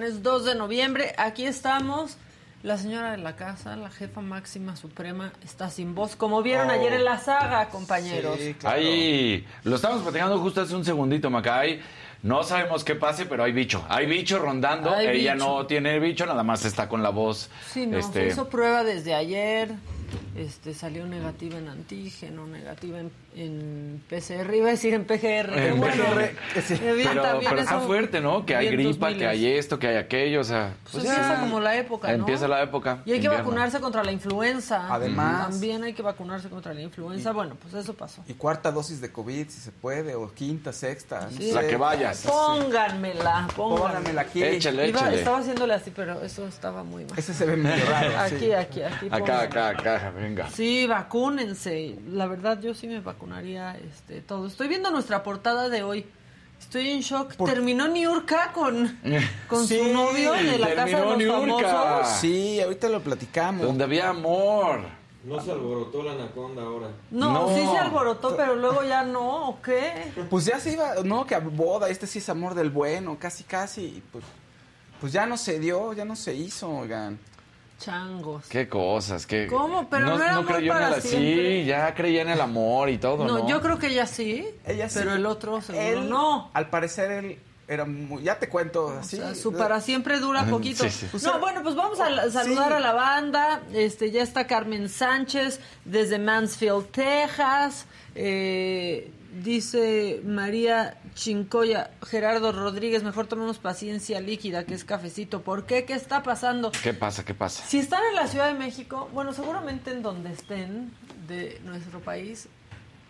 Oigan, es 2 de noviembre, aquí estamos. La señora de la casa, la jefa máxima suprema, está sin voz, como vieron Oh. ayer en la saga, compañeros. Ahí, lo estamos platicando justo hace un segundito, Macay. No sabemos qué pase, pero hay bicho. Hay bicho rondando. Hay Ella bicho. no tiene bicho, nada más está con la voz. Sí, no, este, se hizo prueba desde ayer, este, salió negativa en antígeno, negativa en, en PCR, iba a decir en PGR, En bueno, PGR, vi Pero, pero está fuerte, ¿no? Que hay gripa, 2000. que hay esto, que hay aquello, o sea... Pues empieza como la época, ¿no? Empieza la época. Y hay que invierno. vacunarse contra la influenza. Además. También hay que vacunarse contra la influenza. Bueno, pues eso pasó. Y cuarta dosis de COVID, si se puede, o quinta, sexta. no Sí. sé. La que vayas. Pónganmela, pónganmela. Aquí. Échale, Iba- échale. estaba haciéndole así, pero eso estaba muy mal. Ese se ve medio raro. Aquí, sí. aquí, aquí. Acá, acá, acá, venga. Sí, vacúnense. La verdad, yo sí me vacunaría este, todo. Estoy viendo nuestra portada de hoy. Estoy en shock. Terminó Niurka con, con Sí, su novio de la casa de terminó los Niurka. famosos. Sí, ahorita lo platicamos. Donde había amor. No se alborotó la anaconda ahora. No, No. sí se alborotó, pero luego ya no, ¿o qué? Pues ya se iba, no, que a boda, este sí es amor del bueno, casi, casi. y Pues, pues ya no se dio, ya no se hizo, oigan. Changos. Qué cosas, qué... ¿Cómo? Pero no era amor creyó para en el... siempre. Sí, ya creía en el amor y todo, ¿no? No, yo creo que ella sí, Ella sí. pero el otro seguro Él, no. Al parecer él era muy, ya te cuento, O así. sea, su para siempre dura poquito. sí, sí. No, bueno, pues vamos a la- saludar Sí. a la banda. Este, ya está Carmen Sánchez desde Mansfield, Texas. Eh, dice María Chincoya, Gerardo Rodríguez, mejor tomemos paciencia líquida, que es cafecito. ¿Por qué? ¿Qué está pasando? ¿Qué pasa, qué pasa? Si están en la Ciudad de México, bueno, seguramente en donde estén de nuestro país,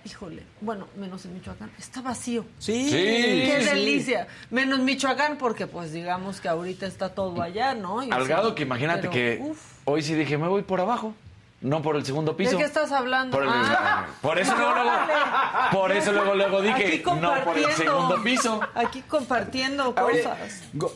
híjole, bueno, menos en Michoacán, está vacío. Sí, Sí. ¡Qué sí. delicia! Menos Michoacán, porque pues digamos que ahorita está todo allá, ¿no? Y Al sí, grado que imagínate pero, que uf. hoy sí dije, me voy por abajo, no por el segundo piso. ¿De qué estás hablando? Por, el- Ah. por eso luego, luego- por eso luego, luego dije, no por el segundo piso. Aquí compartiendo oye, cosas. go-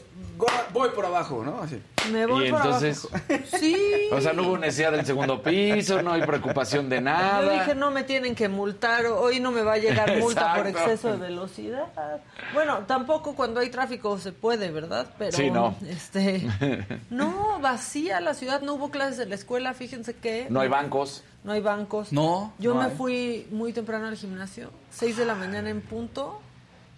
voy por abajo, ¿no? Así. Me voy Y por entonces, abajo. Sí. o sea, no hubo necesidad del segundo piso, no hay preocupación de nada. Yo dije, no me tienen que multar, hoy no me va a llegar multa por exceso de velocidad. Bueno, tampoco cuando hay tráfico se puede, ¿verdad? Pero, Sí, no. Este, no, vacía la ciudad, no hubo clases en la escuela, fíjense que... No hay bancos. No hay bancos. No, Yo no me hay. fui muy temprano al gimnasio, 6 de la mañana en punto,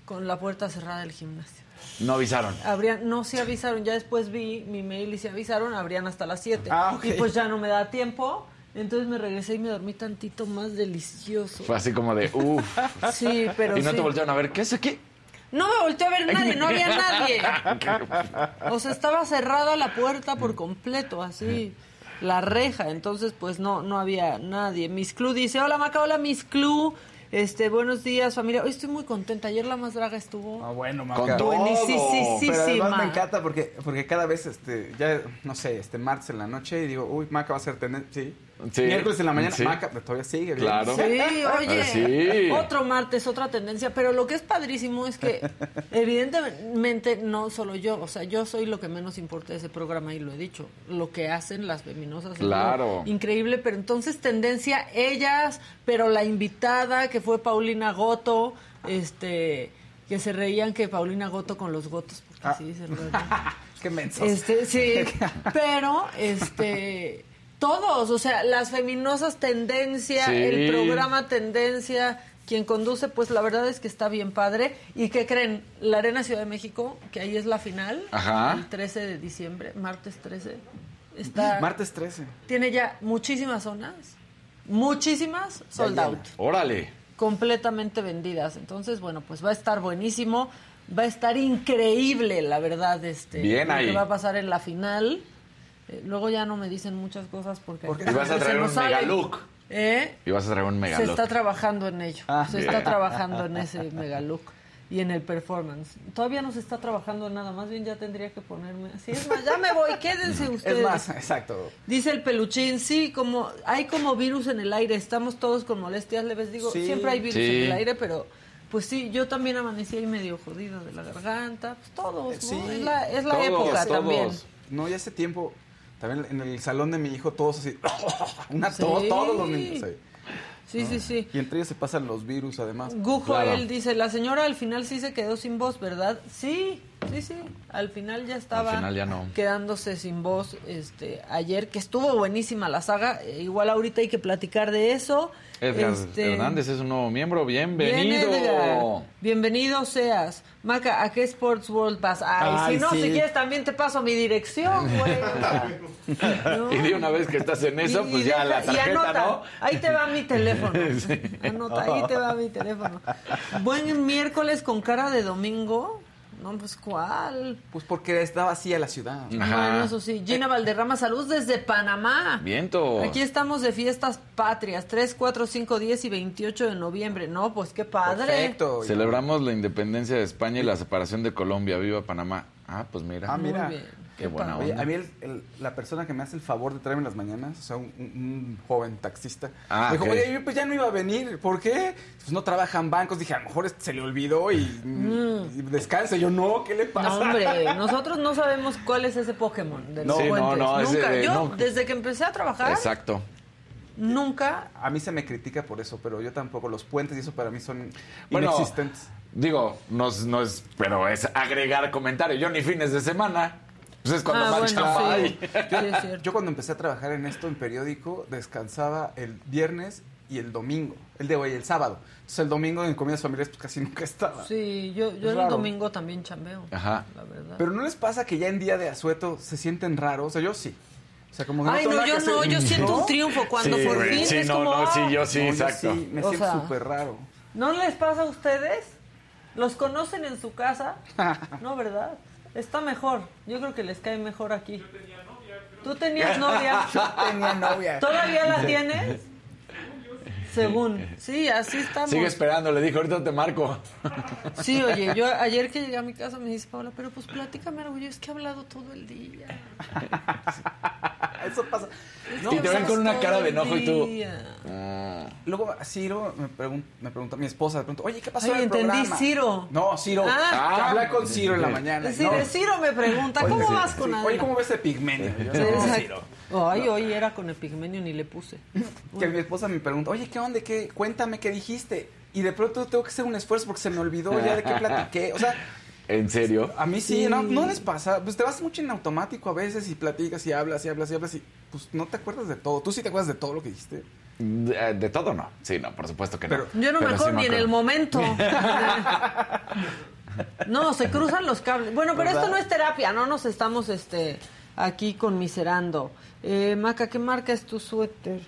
con la puerta cerrada del gimnasio. No avisaron. Habrían, no se avisaron, ya después vi mi mail y se avisaron, abrían hasta las 7. Ah, ok. Y pues ya no me da tiempo, entonces me regresé y me dormí tantito más delicioso. Fue así como de, uff. Sí, pero y no sí. te voltearon a ver, ¿qué es aquí? No me volteó a ver nadie, no había nadie. O sea, estaba cerrada la puerta por completo, así, la reja. Entonces, pues no, no había nadie. Miss Clu dice, hola Maca, hola Miss Clu. Este, buenos días, familia. Hoy estoy muy contenta. Ayer la más draga estuvo. Ah, bueno, Con Maca. todo. Pero además me encanta porque, porque cada vez, este, ya, no sé, este martes en la noche y digo, uy, Maca va a ser tendencia, sí. Sí. Miércoles en la mañana, Sí. Maca, pero todavía sigue. bien. Claro. Sí, oye, Sí. otro martes, otra tendencia, pero lo que es padrísimo es que evidentemente no solo yo, o sea, yo soy lo que menos importa de ese programa y lo he dicho, lo que hacen las feminosas Claro. lo increíble, pero entonces tendencia ellas, pero la invitada que fue Paulina Goto, este que se reían que Paulina Goto con los gotos, porque Ah. así se reían. Qué mensos. Este, sí, pero este todos, o sea, las feminosas tendencia, Sí. el programa tendencia, quien conduce, pues la verdad es que está bien padre. ¿Y qué creen? La Arena Ciudad de México, que ahí es la final, Ajá. el 13 de diciembre, martes 13, está Martes 13. tiene ya muchísimas zonas, muchísimas sold out Órale. completamente vendidas. Entonces, bueno, pues va a estar buenísimo, va a estar increíble, la verdad, este Bien lo ahí. que va a pasar en la final. Eh, luego ya no me dicen muchas cosas porque ¿Por qué? Y vas a se traer un sale. megalook. ¿Eh? Y vas a traer un mega Se look. está trabajando en ello. Ah, se está trabajando en ese megalook y en el performance. Todavía no se está trabajando en nada, más bien ya tendría que ponerme así. Es más, ya me voy, quédense ustedes. Es más, exacto. Dice el peluchín, sí, como hay como virus en el aire, estamos todos con molestias leves. Digo, Sí. siempre hay virus Sí. en el aire, pero pues sí, yo también amanecí ahí medio jodido de la garganta. Pues todos, ¿no? Es la, es la todos, época todos. también. No, ya hace tiempo, también en el salón de mi hijo, todos así, una Sí. tos, todos los niños ahí. Sí, sí, sí. Y entre ellos se pasan los virus, además. Gujo, Claro. él dice, la señora al final sí se quedó sin voz, ¿verdad? Sí, sí, sí. Al final ya estaba Al final ya no. quedándose sin voz este ayer, que estuvo buenísima la saga. Eh, igual ahorita hay que platicar de eso. Edgar Este, Hernández es un nuevo miembro. Bien, Bienvenido. Edgar. Bienvenido seas. Maca, ¿a qué Sports World vas? Ay, Ay, si no, sí. si quieres también te paso mi dirección, güey. No. Y de una vez que estás en eso, Y- pues y ya deja- la y tarjeta, anota, ¿no? Ahí te va mi teléfono. Anota, ahí te va mi teléfono. Buen miércoles con cara de domingo. No, pues ¿cuál? Pues porque está vacía la ciudad. Ajá. Bueno, eso sí. Gina Valderrama, salud desde Panamá. Viento. Aquí estamos de fiestas patrias, 3, 4, 5, 10 y 28 de noviembre. No, pues qué padre. Perfecto. Celebramos la independencia de España y la separación de Colombia. Viva Panamá. Ah, pues mira. Ah, mira. Muy bien. Qué buena Oye, onda. a mí el- el- la persona que me hace el favor de traerme en las mañanas, o sea, un, un- un joven taxista, Ah, me dijo, oye, yo pues ya no iba a venir, ¿por qué? Pues no trabajan bancos, dije, a lo mejor este se le olvidó y, y descansa. Yo, no, ¿qué le pasa? Mm. No, hombre, nosotros no sabemos cuál es ese Pokémon de los Sí, no, no, nunca. Yo, no. desde que empecé a trabajar, Exacto. nunca A mí se me critica por eso, pero yo tampoco. Los puentes y eso para mí son Bueno, inexistentes. Digo, no, es- no es, pero es agregar comentario. Yo ni fines de semana. Pues es cuando Ah, más bueno, chamba sí. hay. Sí, es cierto. Yo cuando empecé a trabajar en esto, en periódico, descansaba el viernes y el domingo. El de hoy, el sábado. Entonces el domingo en comidas familiares pues casi nunca estaba. Sí, yo, yo Es el domingo también chambeo. Ajá. La verdad. Pero ¿no les pasa que ya en día de asueto se sienten raros? O sea, yo sí. O sea, como que Ay, no, yo no, yo siento ¿No? un triunfo cuando Sí, por fin Sí, es no, como, no, sí, ah, yo sí, No, yo exacto. sí, me O siento súper raro. ¿No les pasa a ustedes? ¿Los conocen en su casa? No, ¿verdad? Está mejor. Yo creo que les cae mejor aquí. ¿Tú tenías novia? Tenía novia. ¿Todavía la tienes? Según. Sí, así estamos. Sigue esperando, le dije, ahorita te marco. Sí, oye, yo ayer que llegué a mi casa me dice Paula, pero pues platícame algo. Yo es que he hablado todo el día. Eso pasa. No, Y te ven con una cara de enojo y tú. Ah. Luego, sí, luego me pregunta, me pregunta mi esposa, de pronto, oye, ¿qué pasó Ay, en el entendí, programa? Ciro. No, Ciro. Ah. Habla con Ciro en la mañana. Es decir, no. Ciro me pregunta, Oye, ¿cómo sí, vas sí. con Oye, Adela? ¿cómo ves Epigmenio? Yo, Sí, no. Ciro. Ay, hoy era con Epigmenio ni le puse. Que mi esposa me pregunta, oye, ¿qué onda? ¿Qué? Cuéntame qué dijiste. Y de pronto tengo que hacer un esfuerzo porque se me olvidó ya de qué platiqué. O sea, ¿En serio? a mí sí, Sí. ¿no? ¿No les pasa? Pues te vas mucho en automático a veces y platicas y hablas y hablas y hablas y pues no te acuerdas de todo. ¿Tú sí te acuerdas de todo lo que dijiste? De, de todo no. Sí, no, por supuesto que no. Yo no me sí acuerdo ni en el momento. No, se cruzan los cables. Bueno, pero esto no es terapia, no nos estamos este aquí conmiserando. Eh, Maca, ¿qué marca es tu suéter?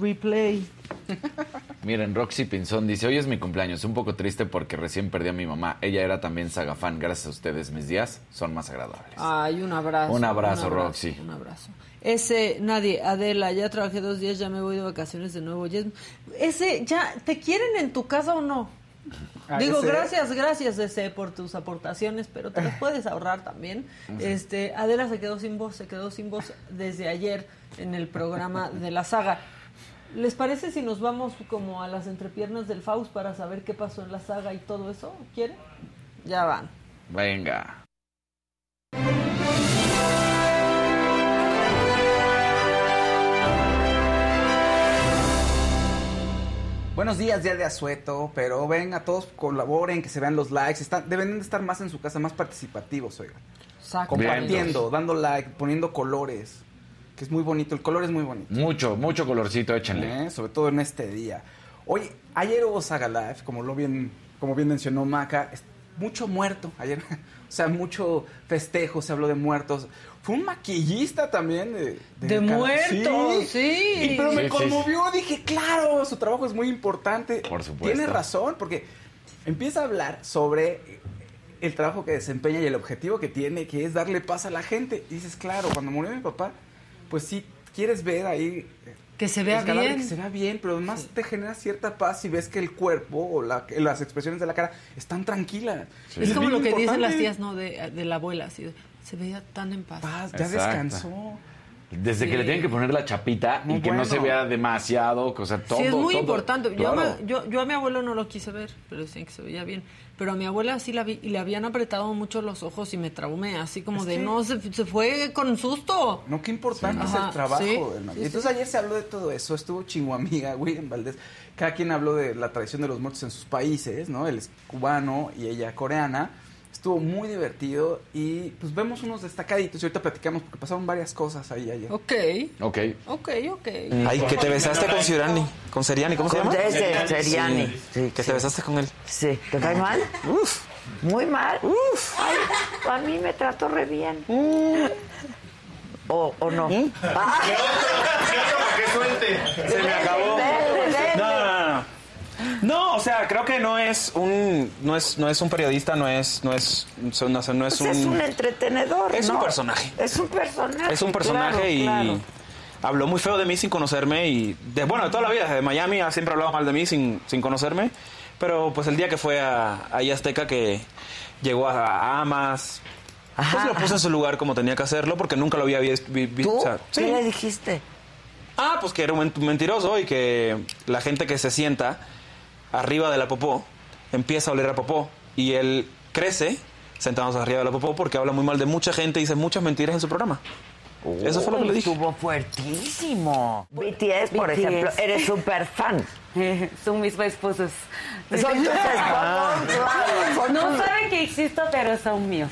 Replay. Miren, Roxy Pinzón dice, hoy es mi cumpleaños, un poco triste porque recién perdí a mi mamá. Ella era también saga fan. Gracias a ustedes, mis días son más agradables. Ay, un abrazo. Un abrazo, Roxy. Un abrazo. Ese, nadie, Adela, ya trabajé dos días, ya me voy de vacaciones de nuevo. Ese, ya, ¿te quieren en tu casa o no? A Digo, ese- gracias, gracias, ese por tus aportaciones, pero te las puedes ahorrar también. Este, Adela se quedó sin voz, se quedó sin voz desde ayer en el programa de la saga. ¿Les parece si nos vamos como a las entrepiernas del Faust para saber qué pasó en la saga y todo eso? ¿Quieren? Ya van. Venga. Buenos días, día de asueto, pero venga, todos colaboren, que se vean los likes. Están, deben de estar más en su casa, más participativos, oigan. Compartiendo, dando like, poniendo colores, que es muy bonito. El color es muy bonito. Mucho, mucho colorcito, échenle. ¿eh? Sobre todo en este día. Oye, ayer hubo Saga Live, como, lo bien, como bien mencionó Maca, es mucho muerto ayer. o sea, mucho festejo, se habló de muertos. Fue un maquillista también de... De muertos, sí. Y, pero Sí, me sí, conmovió, dije, claro, su trabajo es muy importante. Por supuesto. Tiene razón, porque empieza a hablar sobre el trabajo que desempeña y el objetivo que tiene, que es darle paz a la gente. Y dices, claro, cuando murió mi papá, pues sí, quieres ver ahí... Que se vea bien. Que se vea bien, pero además te genera cierta paz si ves que el cuerpo o la- las expresiones de la cara están tranquilas. Es como lo que dicen las tías, ¿no? De, de la abuela, así. Se veía tan en paz. Paz, ya Exacto. descansó. Desde Sí. que le tienen que poner la chapita Muy y que no se vea demasiado, o sea, todo. sí, es muy todo. importante. Yo, Claro. me- yo, yo a mi abuelo no lo quise ver, pero decían que se veía bien. Pero a mi abuela sí la vi y le habían apretado mucho los ojos y me traumé, así como Es de que- no, se, se fue con susto. No, qué importante Sí. es el trabajo. sí, Entonces sí. ayer se habló de todo eso. Estuvo Chinguamiga, William Valdés. Cada quien habló de la tradición de los muertos en sus países, ¿no? Él es cubano y ella coreana. Estuvo muy divertido y pues vemos unos destacaditos y ahorita platicamos porque pasaron varias cosas ahí ayer. Ok, Ok. ok, ok. Ay, que te besaste con Seriani. Con Seriani, ¿cómo se llama? ese Seriani. Sí, Que te besaste con él. sí. ¿Te cae mal? Uf. Muy mal. Uf. Ay, a mí me trató re bien. ¿O, o no? Ah. Se me acabó. Dele, dele. No, no, no, no. No, o sea, creo que no es un no es no es un periodista, no es no es no, no es Pues es un un entretenedor, es un personaje. Es un personaje. es un personaje claro, y claro. habló muy feo de mí sin conocerme y de, bueno, de toda la vida, desde Miami ha siempre hablado mal de mí sin, sin conocerme, pero pues el día que fue a, a Azteca que llegó a, a Amas, pues Ajá, lo puse en su lugar como tenía que hacerlo porque nunca lo había visto. ¿Tú? o sea, ¿Qué sí. le dijiste? Ah, pues que era un ment- mentiroso y que la gente que se sienta arriba de la popó empieza a oler a popó y él crece sentados arriba de la popó porque habla muy mal de mucha gente y dice muchas mentiras en su programa. Eso fue lo que le dije. Estuvo fuertísimo. BTS, por BTS. ejemplo, eres súper fan. Son mis esposos. Son tus esposos, claro, son No tus- saben que existo, pero son míos.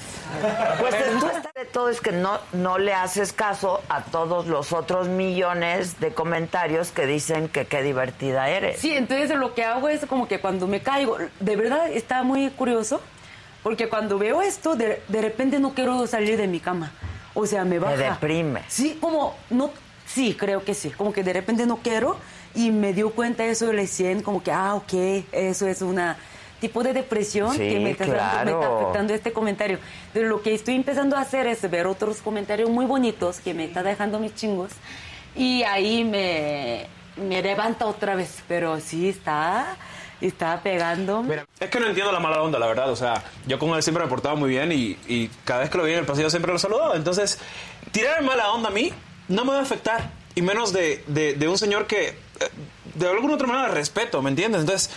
Pues tú de todo es que no, no le haces caso a todos los otros millones de comentarios que dicen que qué divertida eres. Sí, entonces lo que hago es como que cuando me caigo, de verdad está muy curioso, porque cuando veo esto, de, de repente no quiero salir de mi cama. O sea, me baja. deprime. Sí, como, no, sí, creo que sí. Como que de repente no quiero y me dio cuenta eso recién, como que, ah, ok, eso es una tipo de depresión Sí, que me está, dando- me está claro. afectando este comentario. Pero lo que estoy empezando a hacer es ver otros comentarios muy bonitos que me está dejando mis chingos y ahí me, me levanta otra vez. Pero sí está, está pegando. Es que no entiendo la mala onda, la verdad. O sea, yo con él siempre me portaba muy bien y, y cada vez que lo veía en el pasillo siempre lo saludaba. Entonces, tirar mala onda a mí no me va a afectar. Y menos de, de- de un señor que, eh, de alguna otra manera, respeto, ¿me entiendes? Entonces,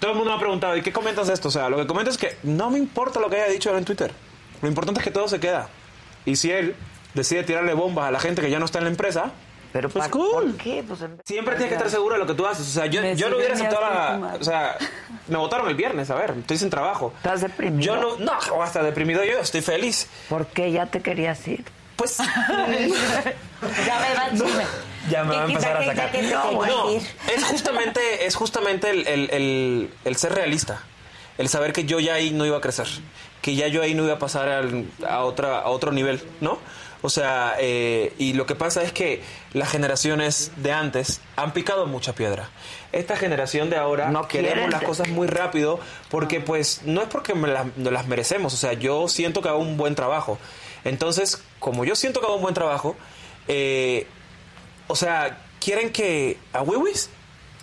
todo el mundo me ha preguntado, ¿y qué comentas de esto? O sea, lo que comento es que no me importa lo que haya dicho él en Twitter. Lo importante es que todo se queda. Y si él decide tirarle bombas a la gente que ya no está en la empresa, Pero pues cool. ¿por qué? Pues en- Siempre tienes que estar seguro de lo que tú haces. O sea, yo, yo no hubiera aceptado hasta la... O sea, me votaron el viernes, a ver, estoy sin trabajo. ¿Estás deprimido? Yo no... No, voy a estar deprimido yo, estoy feliz. ¿Por qué ya te querías ir? Pues... Ya me va ya me va a empezar a sacar. No, es justamente, es justamente el, el- el- el ser realista. El saber que yo ya ahí no iba a crecer. Que ya yo ahí no iba a pasar al- a, otra, a otro nivel, ¿no? O sea, eh, y lo que pasa es que las generaciones de antes han picado mucha piedra. Esta generación de ahora No queremos quieren. las cosas muy rápido porque pues no es porque me las, no las merecemos. O sea, yo siento que hago un buen trabajo. Entonces, como yo siento que hago un buen trabajo, eh, o sea, quieren que a Wiwis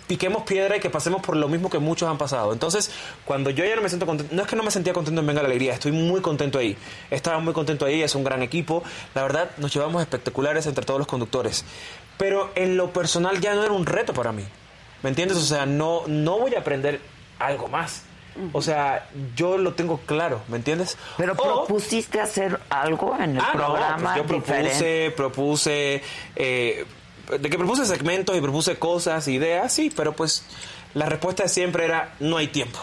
piquemos piedra y que pasemos por lo mismo que muchos han pasado. Entonces, cuando yo ya no me siento contento, no es que no me sentía contento en Venga la Alegría, estoy muy contento ahí. Estaba muy contento ahí, es un gran equipo. La verdad, nos llevamos espectaculares entre todos los conductores. Pero en lo personal ya no era un reto para mí. ¿Me entiendes? O sea, no, no voy a aprender algo más. O sea, yo lo tengo claro, ¿me entiendes? Pero O- propusiste hacer algo en el Ah, no, programa pues yo diferente. propuse, propuse, eh, de que propuse segmentos y propuse cosas, ideas, sí, pero pues la respuesta siempre era no hay tiempo.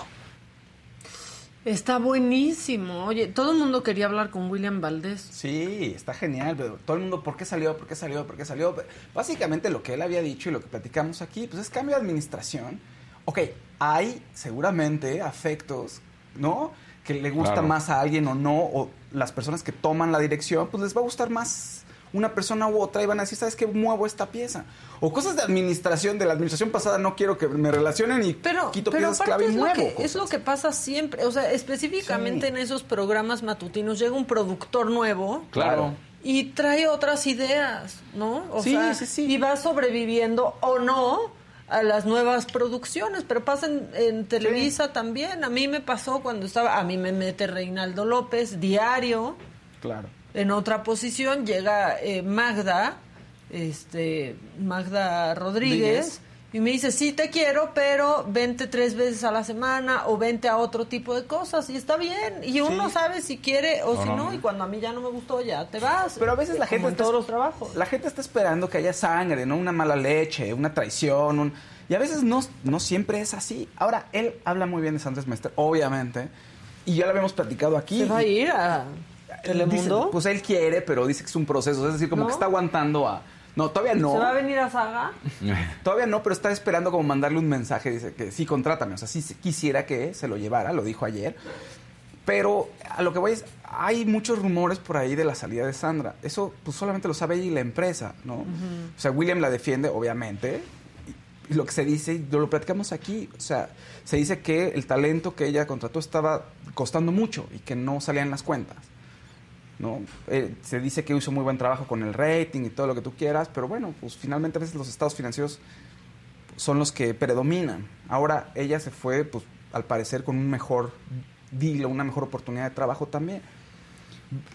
Está buenísimo. Oye, todo el mundo quería hablar con William Valdés. Sí, está genial, pero todo el mundo, ¿por qué salió? ¿Por qué salió? ¿Por qué salió? Básicamente lo que él había dicho y lo que platicamos aquí, pues es cambio de administración. Ok, hay seguramente afectos, ¿no? Que le gusta Claro. más a alguien o no, o las personas que toman la dirección, pues les va a gustar más una persona u otra y van a decir, ¿sabes qué? Muevo esta pieza. O cosas de administración, de la administración pasada, no quiero que me relacionen y Pero, quito pero piezas clave y es lo, muevo. que, es lo que pasa siempre. O sea, específicamente Sí. en esos programas matutinos llega un productor nuevo Claro. y trae otras ideas, ¿no? O Sí, sea, sí, sí. y va sobreviviendo o no a las nuevas producciones, pero pasa en, en Televisa también. A mí me pasó cuando estaba, a mí me mete Reinaldo López, diario, Claro. en otra posición llega eh, Magda, este, Magda Rodríguez, Rodríguez. Y me dice, sí te quiero, pero vente tres veces a la semana o vente a otro tipo de cosas, y está bien, y uno Sí. sabe si quiere o No, si no, y cuando a mí ya no me gustó, ya te vas. Pero a veces la Como gente en está- todos los trabajos. La gente está esperando que haya sangre, ¿no? Una mala leche, una traición, un... y a veces no, no siempre es así. Ahora, él habla muy bien de Sandres Mester, obviamente, y ya lo habíamos platicado aquí. ¿Se va a ir a Dice, Telemundo? pues él quiere, pero dice que es un proceso, es decir, como ¿No? que está aguantando a... No, todavía no. ¿Se va a venir a Saga? Todavía no, pero está esperando como mandarle un mensaje, dice que sí, contrátame, o sea, sí quisiera que se lo llevara, lo dijo ayer. Pero a lo que voy es, hay muchos rumores por ahí de la salida de Sandra. Eso pues solamente lo sabe ella y la empresa, ¿no? O sea, William la defiende, obviamente. Y, y lo que se dice, y lo platicamos aquí, o sea, se dice que el talento que ella contrató estaba costando mucho y que no salían las cuentas. ¿No? Eh, se dice que hizo muy buen trabajo con el rating y todo lo que tú quieras, pero bueno, pues finalmente a veces los estados financieros son los que predominan. Ahora ella se fue, pues al parecer, con un mejor deal una mejor oportunidad de trabajo también.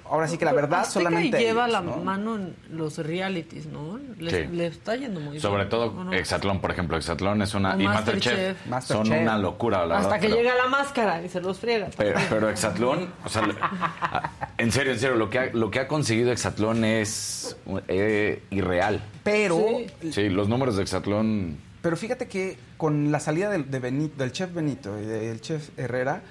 Ahora sí que la verdad Azteca solamente lleva ellos, la ¿no? mano en los realities, ¿no? Le, Sí. le está yendo muy Sobre bien. todo ¿o no? Exatlón, por ejemplo. Exatlón es una... O y Masterchef. Masterchef, Masterchef. son una locura, la Hasta verdad, que pero- llega la máscara y se los friega. Pero, pero Exatlón, o sea, en serio, en serio, lo que ha, lo que ha conseguido Exatlón es eh, irreal. Pero, Sí. Sí, los números de Exatlón... pero fíjate que con la salida del, de Benito- del chef Benito y del chef Herrera,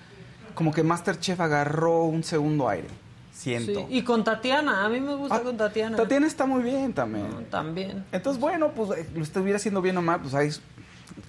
como que Masterchef agarró un segundo aire, siento. Sí, Y con Tatiana, a mí me gusta Ah, con Tatiana. Tatiana está muy bien también. No, también. Entonces, bueno, pues eh, lo estuviera haciendo bien o mal, pues ahí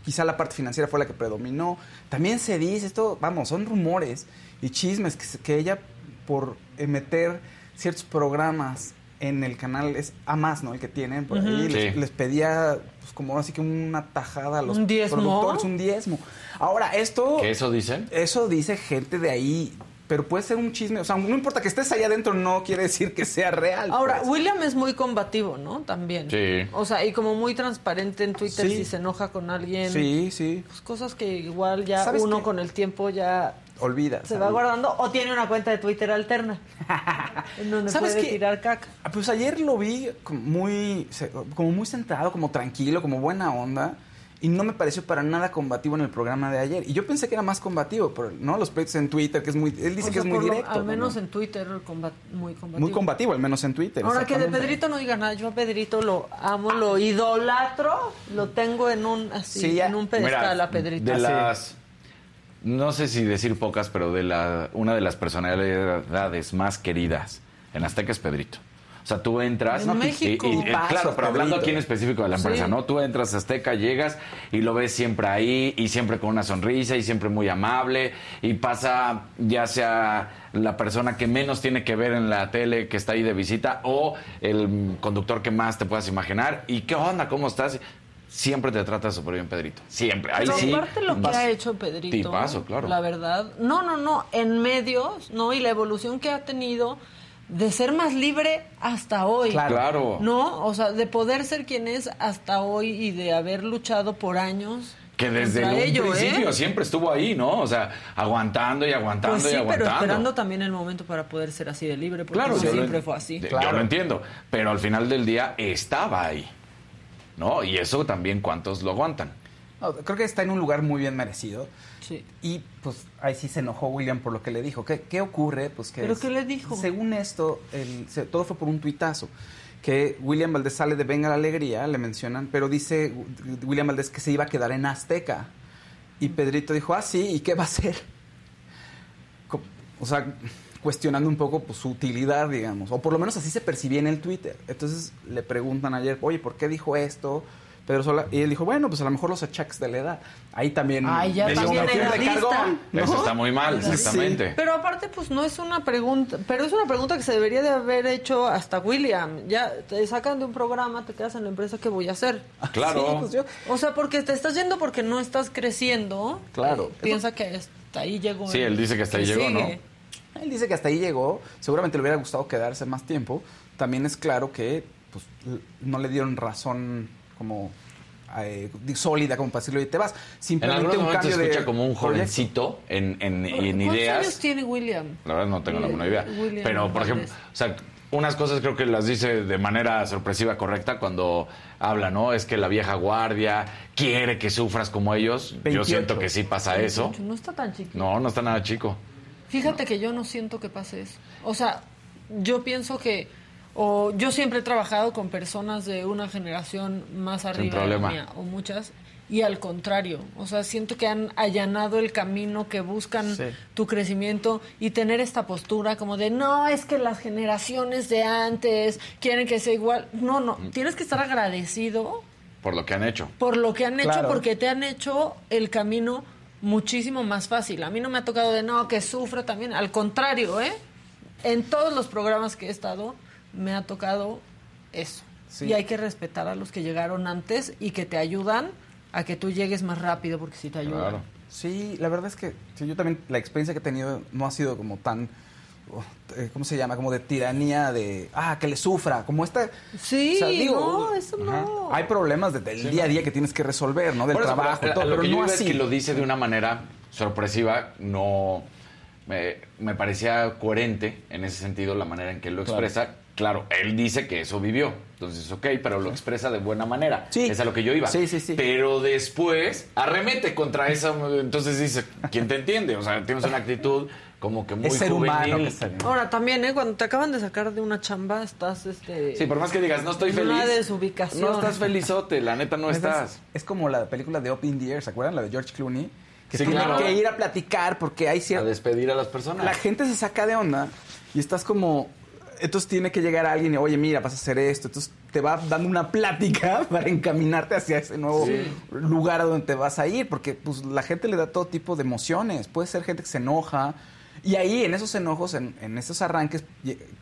quizá la parte financiera fue la que predominó. También se dice, esto, vamos, son rumores y chismes que, que ella por meter ciertos programas en el canal es a más, ¿no? El que tienen por ahí, les, Sí. les pedía pues como así que una tajada a los productores, un diezmo. Ahora, esto... ¿Que eso dicen? Eso dice gente de ahí, pero puede ser un chisme, o sea, no importa que estés allá adentro, no quiere decir que sea real. Ahora, pues. William es muy combativo, ¿no? También. Sí. O sea, y como muy transparente en Twitter Sí. si se enoja con alguien. Sí, sí, Pues cosas que igual ya ¿Sabes uno qué? con el tiempo ya olvida. se va guardando o tiene una cuenta de Twitter alterna en donde ¿Sabes puede qué? tirar caca. Ah, Pues ayer lo vi como muy, como muy centrado, como tranquilo, como buena onda. Y no me pareció para nada combativo en el programa de ayer. Y yo pensé que era más combativo, pero no los pleitos en Twitter, que es muy, él dice O que es muy lo- directo. al ¿no? menos en Twitter combat- muy combativo. Muy combativo, al menos en Twitter. Ahora que de. Pedrito no diga nada, yo a Pedrito lo amo, lo idolatro, lo tengo en un así, Sí, en un pedestal a Pedrito. de Así. las... No sé si decir pocas, pero de la una de las personalidades más queridas en Azteca es Pedrito. O sea, tú entras... En México. y- y- Tipazo, claro, pero hablando aquí en específico de la empresa, Sí. ¿no? Tú entras a Azteca, llegas y lo ves siempre ahí y siempre con una sonrisa y siempre muy amable y pasa ya sea la persona que menos tiene que ver en la tele que está ahí de visita o el conductor que más te puedas imaginar. ¿Y qué onda? ¿Cómo estás? Siempre te trata súper bien, Pedrito. Siempre. Ahí Pero sí. aparte lo que ha hecho Pedrito, Tipazo, claro. la verdad, no, no, no, en medios, ¿no? Y la evolución que ha tenido, de ser más libre hasta hoy. Claro. ¿No? O sea, de poder ser quien es hasta hoy y de haber luchado por años. Que desde ello, ¿eh? principio siempre estuvo ahí, ¿no? O sea, aguantando y aguantando Pues sí, y pero aguantando. esperando también el momento para poder ser así de libre, porque Claro, no yo lo siempre en- fue así. Yo lo entiendo, pero al final del día estaba ahí, ¿no? Y eso también cuántos lo aguantan. No, creo que está en un lugar muy bien merecido. Sí. Y pues ahí sí se enojó William por lo que le dijo. ¿Qué, qué ocurre? Pues que ¿Pero es- qué le dijo? Según esto, el- se- todo fue por un tuitazo. Que William Valdés sale de Venga la Alegría, le mencionan, pero dice William Valdés que se iba a quedar en Azteca. Y Pedrito dijo, ah, sí, ¿y qué va a hacer? O sea, cuestionando un poco pues, su utilidad, digamos. O por lo menos así se percibía en el Twitter. Entonces le preguntan ayer, oye, ¿por qué dijo esto? Pedro Sola, y él dijo, bueno, pues a lo mejor los achaques de la edad. Ahí también. Ay, ya también de edadista. cargón, ¿no? Eso está muy mal, Sí. exactamente. Pero aparte, pues no es una pregunta, pero es una pregunta que se debería de haber hecho hasta William. Ya te sacan de un programa, te quedas en la empresa, ¿qué voy a hacer? Claro. Sí, pues yo- O sea, porque te estás yendo porque no estás creciendo. Claro. eh, piensa que hasta ahí llegó. Sí, él dice que hasta ahí llegó, sigue. Él dice que hasta ahí llegó. Seguramente le hubiera gustado quedarse más tiempo. También es claro que pues, no le dieron razón como eh, sólida como para decirle, oye, te vas. En Simplemente algunos un se cambio de escucha como un jovencito en, en, en ¿Cuántos ideas. años tiene William? La verdad no tengo ninguna idea. William Pero, por ejemplo, o sea, unas cosas creo que las dice de manera sorpresiva, correcta, cuando habla, ¿no? Es que la vieja guardia quiere que sufras como ellos. Yo 28. siento que sí pasa eso. No está tan chiquito. No, no está nada chico. Fíjate que yo no siento que pase eso. O sea, yo pienso que, o yo siempre he trabajado con personas de una generación más arriba de la mía, o muchas, y al contrario, o sea, siento que han allanado el camino, que buscan Sí. tu crecimiento y tener esta postura como de, no, es que las generaciones de antes quieren que sea igual. No, no, tienes que estar agradecido Por lo que han hecho. por lo que han hecho, Claro. porque te han hecho el camino muchísimo más fácil. A mí no me ha tocado de no, que sufra también. Al contrario, ¿eh? En todos los programas que he estado, me ha tocado eso. Sí. Y hay que respetar a los que llegaron antes y que te ayudan a que tú llegues más rápido, porque sí te ayudan. Claro. Sí, la verdad es que sí, yo también la experiencia que he tenido no ha sido como tan oh, eh, ¿cómo se llama? Como de tiranía de ah, que le sufra, como esta Sí, o sea, digo, no, eso ajá, no. Hay problemas desde el día a día que tienes que resolver, ¿no? Del eso, trabajo, pero todo, lo pero que no así. es que lo dice de una manera sorpresiva, no me, me parecía coherente en ese sentido la manera en que él lo expresa. Claro, él dice que eso vivió, entonces ok, pero lo expresa de buena manera. Sí. Es a lo que yo iba. Sí, sí, sí. Pero después arremete contra esa, entonces dice, ¿quién te entiende? O sea, tienes una actitud como que muy es ser juvenil. humano que está bien. Ahora también, ¿eh? Cuando te acaban de sacar de una chamba, estás este. Sí, por más que digas, no estoy feliz. Una desubicación. No estás felizote, la neta no Es- estás. Es como la película de Up in the Air, ¿se acuerdan? La de George Clooney. Que Sí, tiene claro. que ir a platicar porque hay A cierto... despedir a las personas. La gente se saca de onda y estás como... Entonces tiene que llegar alguien y, oye, mira, vas a hacer esto. Entonces te va dando una plática para encaminarte hacia ese nuevo lugar a donde te vas a ir. Porque pues la gente le da todo tipo de emociones. Puede ser gente que se enoja. Y ahí, en esos enojos, en, en esos arranques,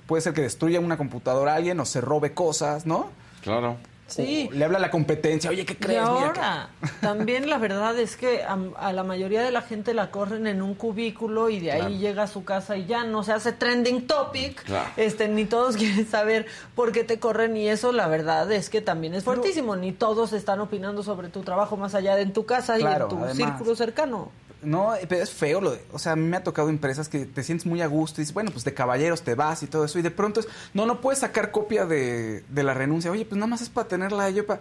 puede ser que destruya una computadora a alguien o se robe cosas, ¿no? Claro. Sí. O le habla a la competencia, oye, ¿qué Y crees? Que- ahora, también la verdad es que a, a la mayoría de la gente la corren en un cubículo y de ahí Claro. llega a su casa y ya no se hace trending topic. Claro. Este, ni todos quieren saber por qué te corren y eso la verdad es que también es fuertísimo. Ni todos están opinando sobre tu trabajo más allá de en tu casa Claro, y en tu además. círculo cercano. No, pero es feo lo de, o sea, a mí me ha tocado empresas que te sientes muy a gusto y dices, bueno, pues de caballeros te vas y todo eso y de pronto es, no, no puedes sacar copia de, de la renuncia, oye, pues nada más es para tenerla yo para...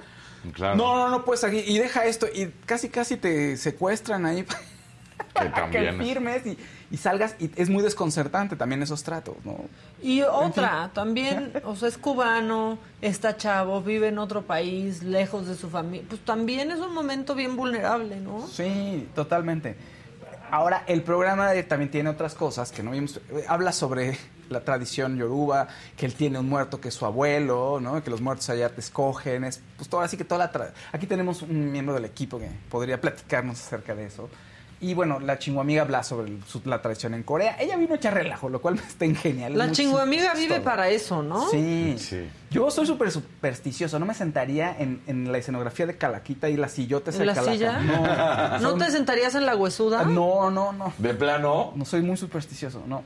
Claro. No, no, no puedes aquí y deja esto y casi, casi te secuestran ahí Que para que es- firmes y, y salgas y es muy desconcertante también esos tratos, ¿no? Y otra, también, o sea, es cubano, está chavo, vive en otro país, lejos de su familia. Pues también es un momento bien vulnerable, ¿no? Sí, totalmente. Ahora, el programa también tiene otras cosas que no vimos. Habla sobre la tradición yoruba, que él tiene un muerto que es su abuelo, ¿no? Que los muertos allá te escogen. Es, pues todo, así que toda la... tra- Aquí tenemos un miembro del equipo que podría platicarnos acerca de eso. Y bueno, la chinguamiga habla sobre el- su- la tradición en Corea. Ella vino a echar relajo, lo cual está genial. La chinguamiga vive todo. para eso, ¿no? Sí. Sí. Yo soy súper supersticioso. No me sentaría en, en la escenografía de Calaquita y las sillotes ¿En de la Calaca. silla? No. ¿No Son- te sentarías en la huesuda? No, no, no. De plano, No soy muy supersticioso, no.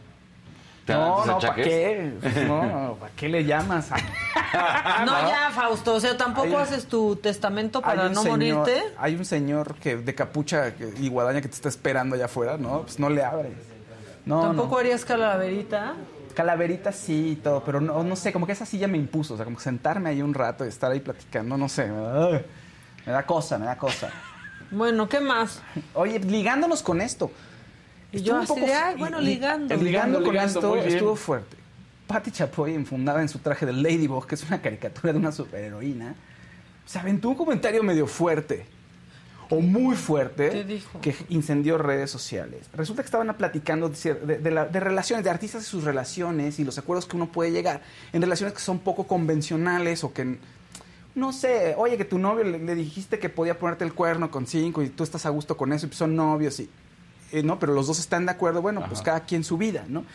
¿Te dan No, no, ¿para qué? Pues no, ¿para qué le llamas? No, ya, Fausto, o sea, tampoco Hay- haces tu testamento para no señor- morirte. Hay un señor que de capucha y guadaña que te está esperando allá afuera, ¿no? Pues no le abres. No, Tampoco no. harías calaverita. Calaverita sí y todo, pero no, no sé, como que esa silla me impuso, o sea, como sentarme ahí un rato y estar ahí platicando, no sé, me da cosa, me da cosa. Bueno, ¿qué más? Oye, ligándonos con esto. Y Estuvo yo un así poco de, ay, bueno, ligando. el ligando, Ligando, con ligando, esto estuvo fuerte. Patti Chapoy, enfundada en su traje de Ladybug, que es una caricatura de una superheroína, se aventó un comentario medio fuerte, o muy fuerte, que incendió redes sociales. Resulta que estaban platicando de, cier- de- de la- de relaciones, de artistas y sus relaciones y los acuerdos que uno puede llegar en relaciones que son poco convencionales o que, no sé, oye, que tu novio le, le dijiste que podía ponerte el cuerno con cinco y tú estás a gusto con eso y son novios y, eh, ¿no? Pero los dos están de acuerdo, bueno, pues cada quien su vida, ¿no?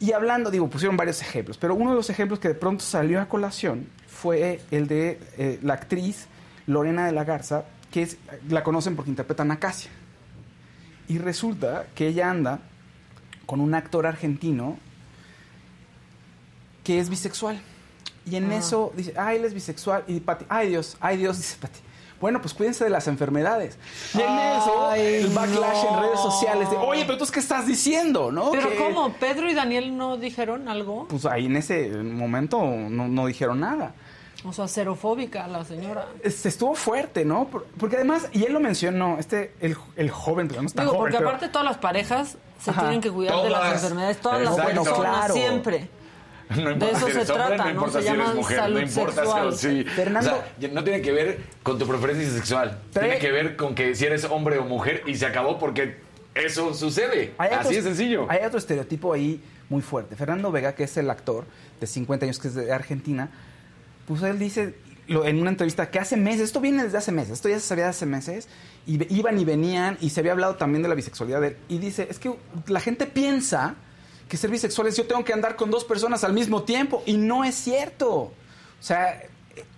Y hablando, digo, pusieron varios ejemplos, pero uno de los ejemplos que de pronto salió a colación fue el de eh, la actriz Lorena de la Garza, que es, la conocen porque interpretan a Acacia. Y resulta que ella anda con un actor argentino que es bisexual. Y en eso dice, ay, él es bisexual. Y Pati, ay Dios, ay Dios, dice Pati. Bueno, pues cuídense de las enfermedades. Y en eso, el backlash en redes sociales de, oye, pero entonces, ¿qué estás diciendo? ¿no? Pero Que- ¿cómo? ¿Pedro y Daniel no dijeron algo? Pues ahí en ese momento no, no dijeron nada. O sea, xerofóbica la señora. Este, estuvo fuerte, ¿no? Por- Porque además, y él lo mencionó, este, el, el joven, pero no está Digo, joven, porque pero- aparte todas las parejas se Ajá. tienen que cuidar de las Todas. enfermedades, todas las Exacto. personas, Claro. siempre. No De importa eso si se eres hombre, trata, no importa Se si eres mujer, no importa sexual. si. Fernando- O sea, no tiene que ver con tu preferencia sexual. Tiene que ver con que si eres hombre o mujer y se acabó porque eso sucede. Hay Así otro- de sencillo. Hay otro estereotipo ahí muy fuerte. Fernando Vega, que es el actor de 50 años que es de Argentina, pues él dice lo- en una entrevista que hace meses, esto viene desde hace meses, esto ya se sabía de hace meses, y iban y venían, y se había hablado también de la bisexualidad de él, y dice, es que la gente piensa que ser bisexual es yo tengo que andar con dos personas al mismo tiempo, y no es cierto. O sea,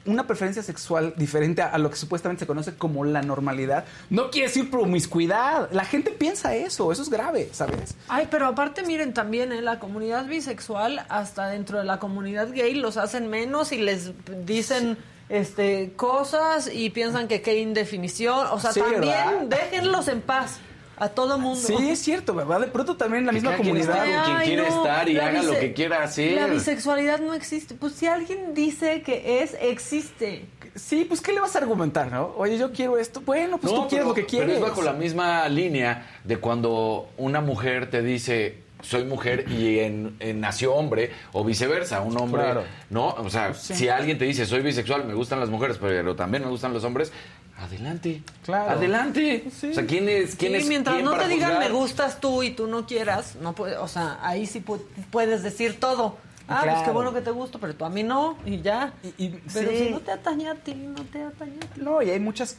una preferencia sexual diferente a, lo que supuestamente se conoce como la normalidad, no quiere decir promiscuidad. La gente piensa eso, eso es grave, ¿sabes? Ay, pero aparte miren también, ¿eh? la comunidad bisexual, hasta dentro de la comunidad gay, los hacen menos y les dicen este cosas y piensan que qué indefinición. O sea, Sí, también ¿verdad? déjenlos en paz a todo mundo. Sí, es cierto, ¿verdad? De pronto también la Que misma quien comunidad. con quien Ay, quiere no, estar y haga lo que quiera hacer. La bisexualidad no existe. Pues si alguien dice que es, existe. Sí, pues ¿qué le vas a argumentar, no? Oye, yo quiero esto. Bueno, pues No, tú quieres lo que quieres. Pero es bajo la misma línea de cuando una mujer te dice soy mujer y en, en nació hombre o viceversa, un hombre, Claro. ¿no? O sea, si alguien te dice soy bisexual, me gustan las mujeres, pero también me gustan los hombres, adelante. Claro. Adelante. O sea, ¿quién es quién Sí, es mientras quién no te digan juzgar? me gustas tú y tú no quieras, no puede, o sea, ahí sí pu- puedes decir todo. Ah, pues qué bueno que te gusto, pero tú a mí no, y ya. Y- y- pero sí. si no te atañe a ti, no te atañe a ti. No, y hay muchas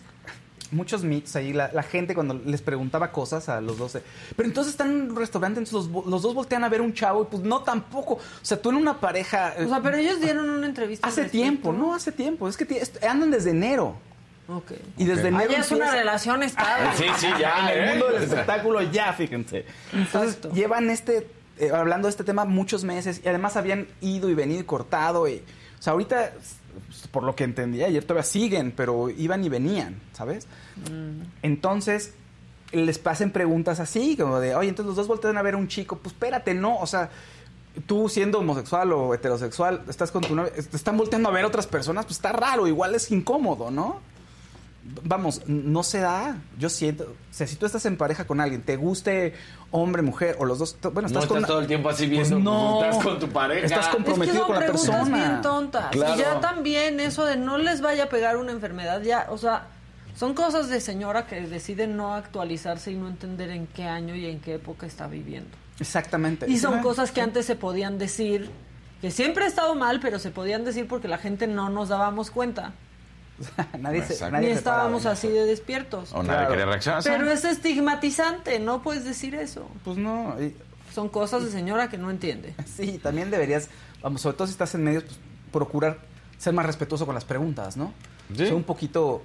muchos mitos ahí. La, la gente cuando les preguntaba cosas a los dos. de, Pero entonces están en un restaurante, entonces los, los dos voltean a ver un chavo y pues no tampoco. O sea, tú en una pareja... eh, O sea, pero ellos dieron una entrevista. hace tiempo, no, hace tiempo. Es que andan desde enero. Ok. Y desde Ah, enero ya es una relación estable. Sí, sí, ya. en el ¿eh? mundo del espectáculo ya, fíjense. Entonces Exacto. llevan este eh, hablando de este tema muchos meses y además habían ido y venido y cortado y o sea, ahorita por lo que entendí ayer todavía siguen, pero iban y venían, ¿sabes? Entonces les pasen preguntas así, como de, "Oye, entonces los dos voltean a ver a un chico, pues espérate, no, o sea, tú siendo homosexual o heterosexual, estás con tu novia, te están volteando a ver a otras personas, pues está raro, igual es incómodo, ¿no? Vamos, no se da. Yo siento, o sea, si tú estás en pareja con alguien, te guste hombre, mujer o los dos, bueno, No estás todo el tiempo así Pues viendo, no. estás con tu pareja. Estás Es que comprometido son con la preguntas persona. bien tontas. Claro. Y ya también eso de no les vaya a pegar una enfermedad, ya, o sea, son cosas de señora que deciden no actualizarse y no entender en qué año y en qué época está viviendo. Exactamente. Y son Sí. cosas que antes se podían decir, que siempre ha estado mal, pero se podían decir porque la gente no nos dábamos cuenta. nadie se, nadie Ni estábamos así de despiertos. O nadie Claro. quería reaccionar. Pero es estigmatizante, no puedes decir eso. Pues no. y- Son cosas de señora que no entiende. sí, también deberías, vamos, sobre todo si estás en medios, pues, procurar ser más respetuoso con las preguntas, ¿no? Sí. Ser un poquito,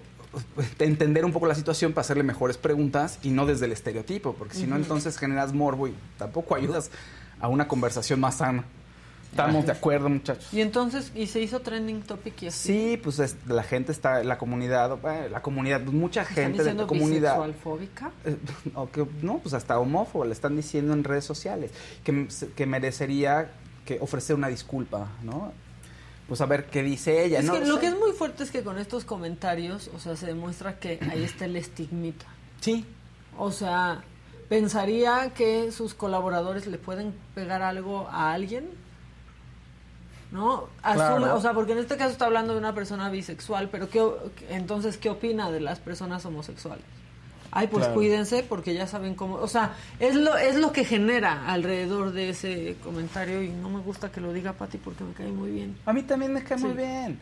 pues, entender un poco la situación para hacerle mejores preguntas y no desde el estereotipo, porque si no, entonces generas morbo y tampoco ayudas a una conversación más sana. Estamos de acuerdo, muchachos. Y entonces, y se hizo trending topic y así. Sí, pues es- la gente está, la comunidad, la comunidad, pues, mucha ¿Están gente de la comunidad. bisexualfóbica? Eh, o que- no, pues hasta homófobo le están diciendo en redes sociales que, que merecería que ofrecer una disculpa, ¿no? Pues a ver qué dice ella, Es ¿no? que O lo sea, que es muy fuerte es que con estos comentarios, o sea, se demuestra que ahí está el estigmita. Sí. O sea, pensaría que sus colaboradores le pueden pegar algo a alguien. ¿No? Asume, Claro. o sea, porque en este caso está hablando de una persona bisexual, pero ¿qué, entonces, ¿qué opina de las personas homosexuales? Ay, pues Claro. cuídense porque ya saben cómo, o sea, es lo es lo que genera alrededor de ese comentario y no me gusta que lo diga Patti porque me cae muy bien. A mí también me cae muy bien.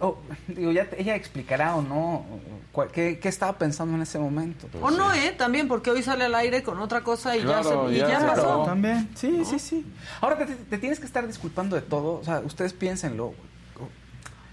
Oh, digo, ya te- ella explicará o no cuál- qué, qué estaba pensando en ese momento. o no, ¿eh? También porque hoy sale al aire con otra cosa y Claro, ya, se, y ya ya se pasó. acabó. También, sí, sí, sí. Ahora te, te tienes que estar disculpando de todo. O sea, ustedes piénsenlo.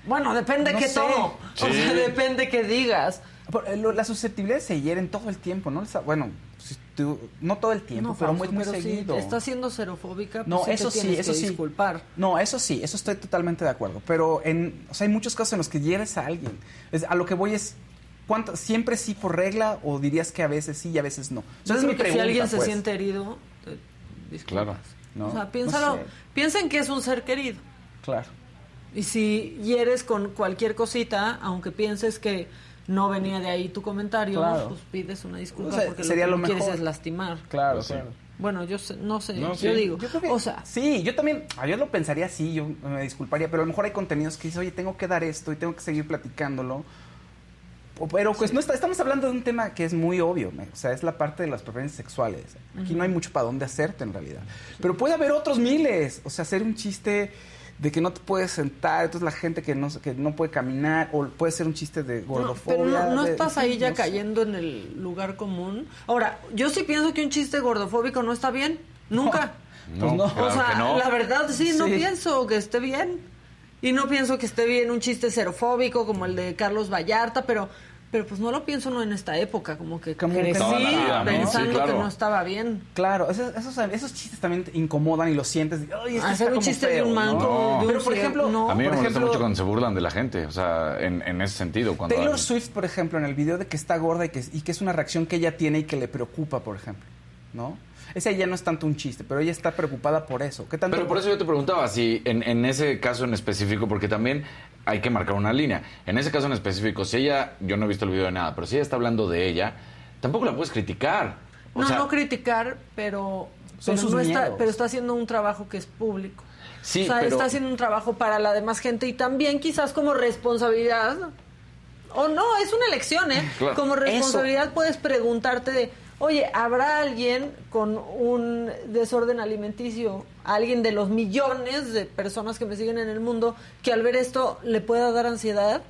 Bueno, depende No que sé. todo. O sea, depende que digas. Eh, lo- Las susceptibilidades se hieren todo el tiempo, ¿no? Bueno, si tú- no todo el tiempo, No, pero Fausto, muy, muy pero si seguido. estás siendo xerofóbica, pues No, sí te eso sí, eso que sí. disculpar. No, eso sí, eso estoy totalmente de acuerdo. Pero en, o sea, hay muchos casos en los que hieres a alguien. Es- a lo que voy es, ¿cuánto, ¿siempre sí por regla o dirías que a veces sí y a veces no? O sea, Yo esa es mi que si pregunta, alguien se pues. siente herido, disculpas. Claro. No, o sea, no piénsalo. sé. Piensen que es un ser querido. Claro. Y si hieres con cualquier cosita, aunque pienses que no venía de ahí tu comentario, Claro. pues pides una disculpa O sea, porque sería lo que lo no quieres mejor. es lastimar. Claro, Pues sí. claro. Bueno, yo sé- no sé, No, yo sí. digo, Yo creo que- o sea, sí, yo también, yo lo pensaría así, yo me disculparía, pero a lo mejor hay contenidos que dices, oye, tengo que dar esto y tengo que seguir platicándolo. O- Pero pues no está, estamos hablando de un tema que es muy obvio, me- o sea, es la parte de las preferencias sexuales. Aquí no hay mucho para dónde hacerte en realidad. Pero puede haber otros miles, o sea, hacer un chiste de que no te puedes sentar, entonces la gente que no, que no puede caminar, o puede ser un chiste de No, gordofobia. pero no, no de- estás ahí ya no sé. cayendo en el lugar común. Ahora, yo sí pienso que un chiste gordofóbico no está bien. Nunca. Pues no. o sea, no. la verdad sí, no Sí. pienso que esté bien. Y no pienso que esté bien un chiste xerofóbico como el de Carlos Vallarta, pero pero pues no lo pienso no en esta época, como que Como que crecí vida, ¿no? pensando Sí, claro. que no estaba bien. Claro, esos, esos, esos chistes también te incomodan y los sientes. Ay, esto Hacer un chiste de un ¿no? manco, No. de un Pero, por ejemplo, no. A mí me molesta ejemplo- mucho cuando se burlan de la gente, o sea, en, en ese sentido. Cuando Taylor Swift, por ejemplo, en el video de que está gorda y que, y que es una reacción que ella tiene y que le preocupa, por ejemplo, ¿no? Ese ya no es tanto un chiste, pero ella está preocupada por eso. ¿Qué tanto? Pero por eso yo te preguntaba si en, en ese caso en específico, porque también hay que marcar una línea. En ese caso en específico, si ella, yo no he visto el video de nada, pero si ella está hablando de ella, tampoco la puedes criticar. O no, sea, no criticar, pero, Son pero, sus no está, miedos. pero está haciendo un trabajo que es público. Sí, o sea, pero- está haciendo un trabajo para la demás gente y también quizás como responsabilidad, o no, es una elección, ¿eh? Claro. Como responsabilidad puedes preguntarte de, oye, ¿habrá alguien con un desorden alimenticio, alguien de los millones de personas que me siguen en el mundo, que al ver esto le pueda dar ansiedad?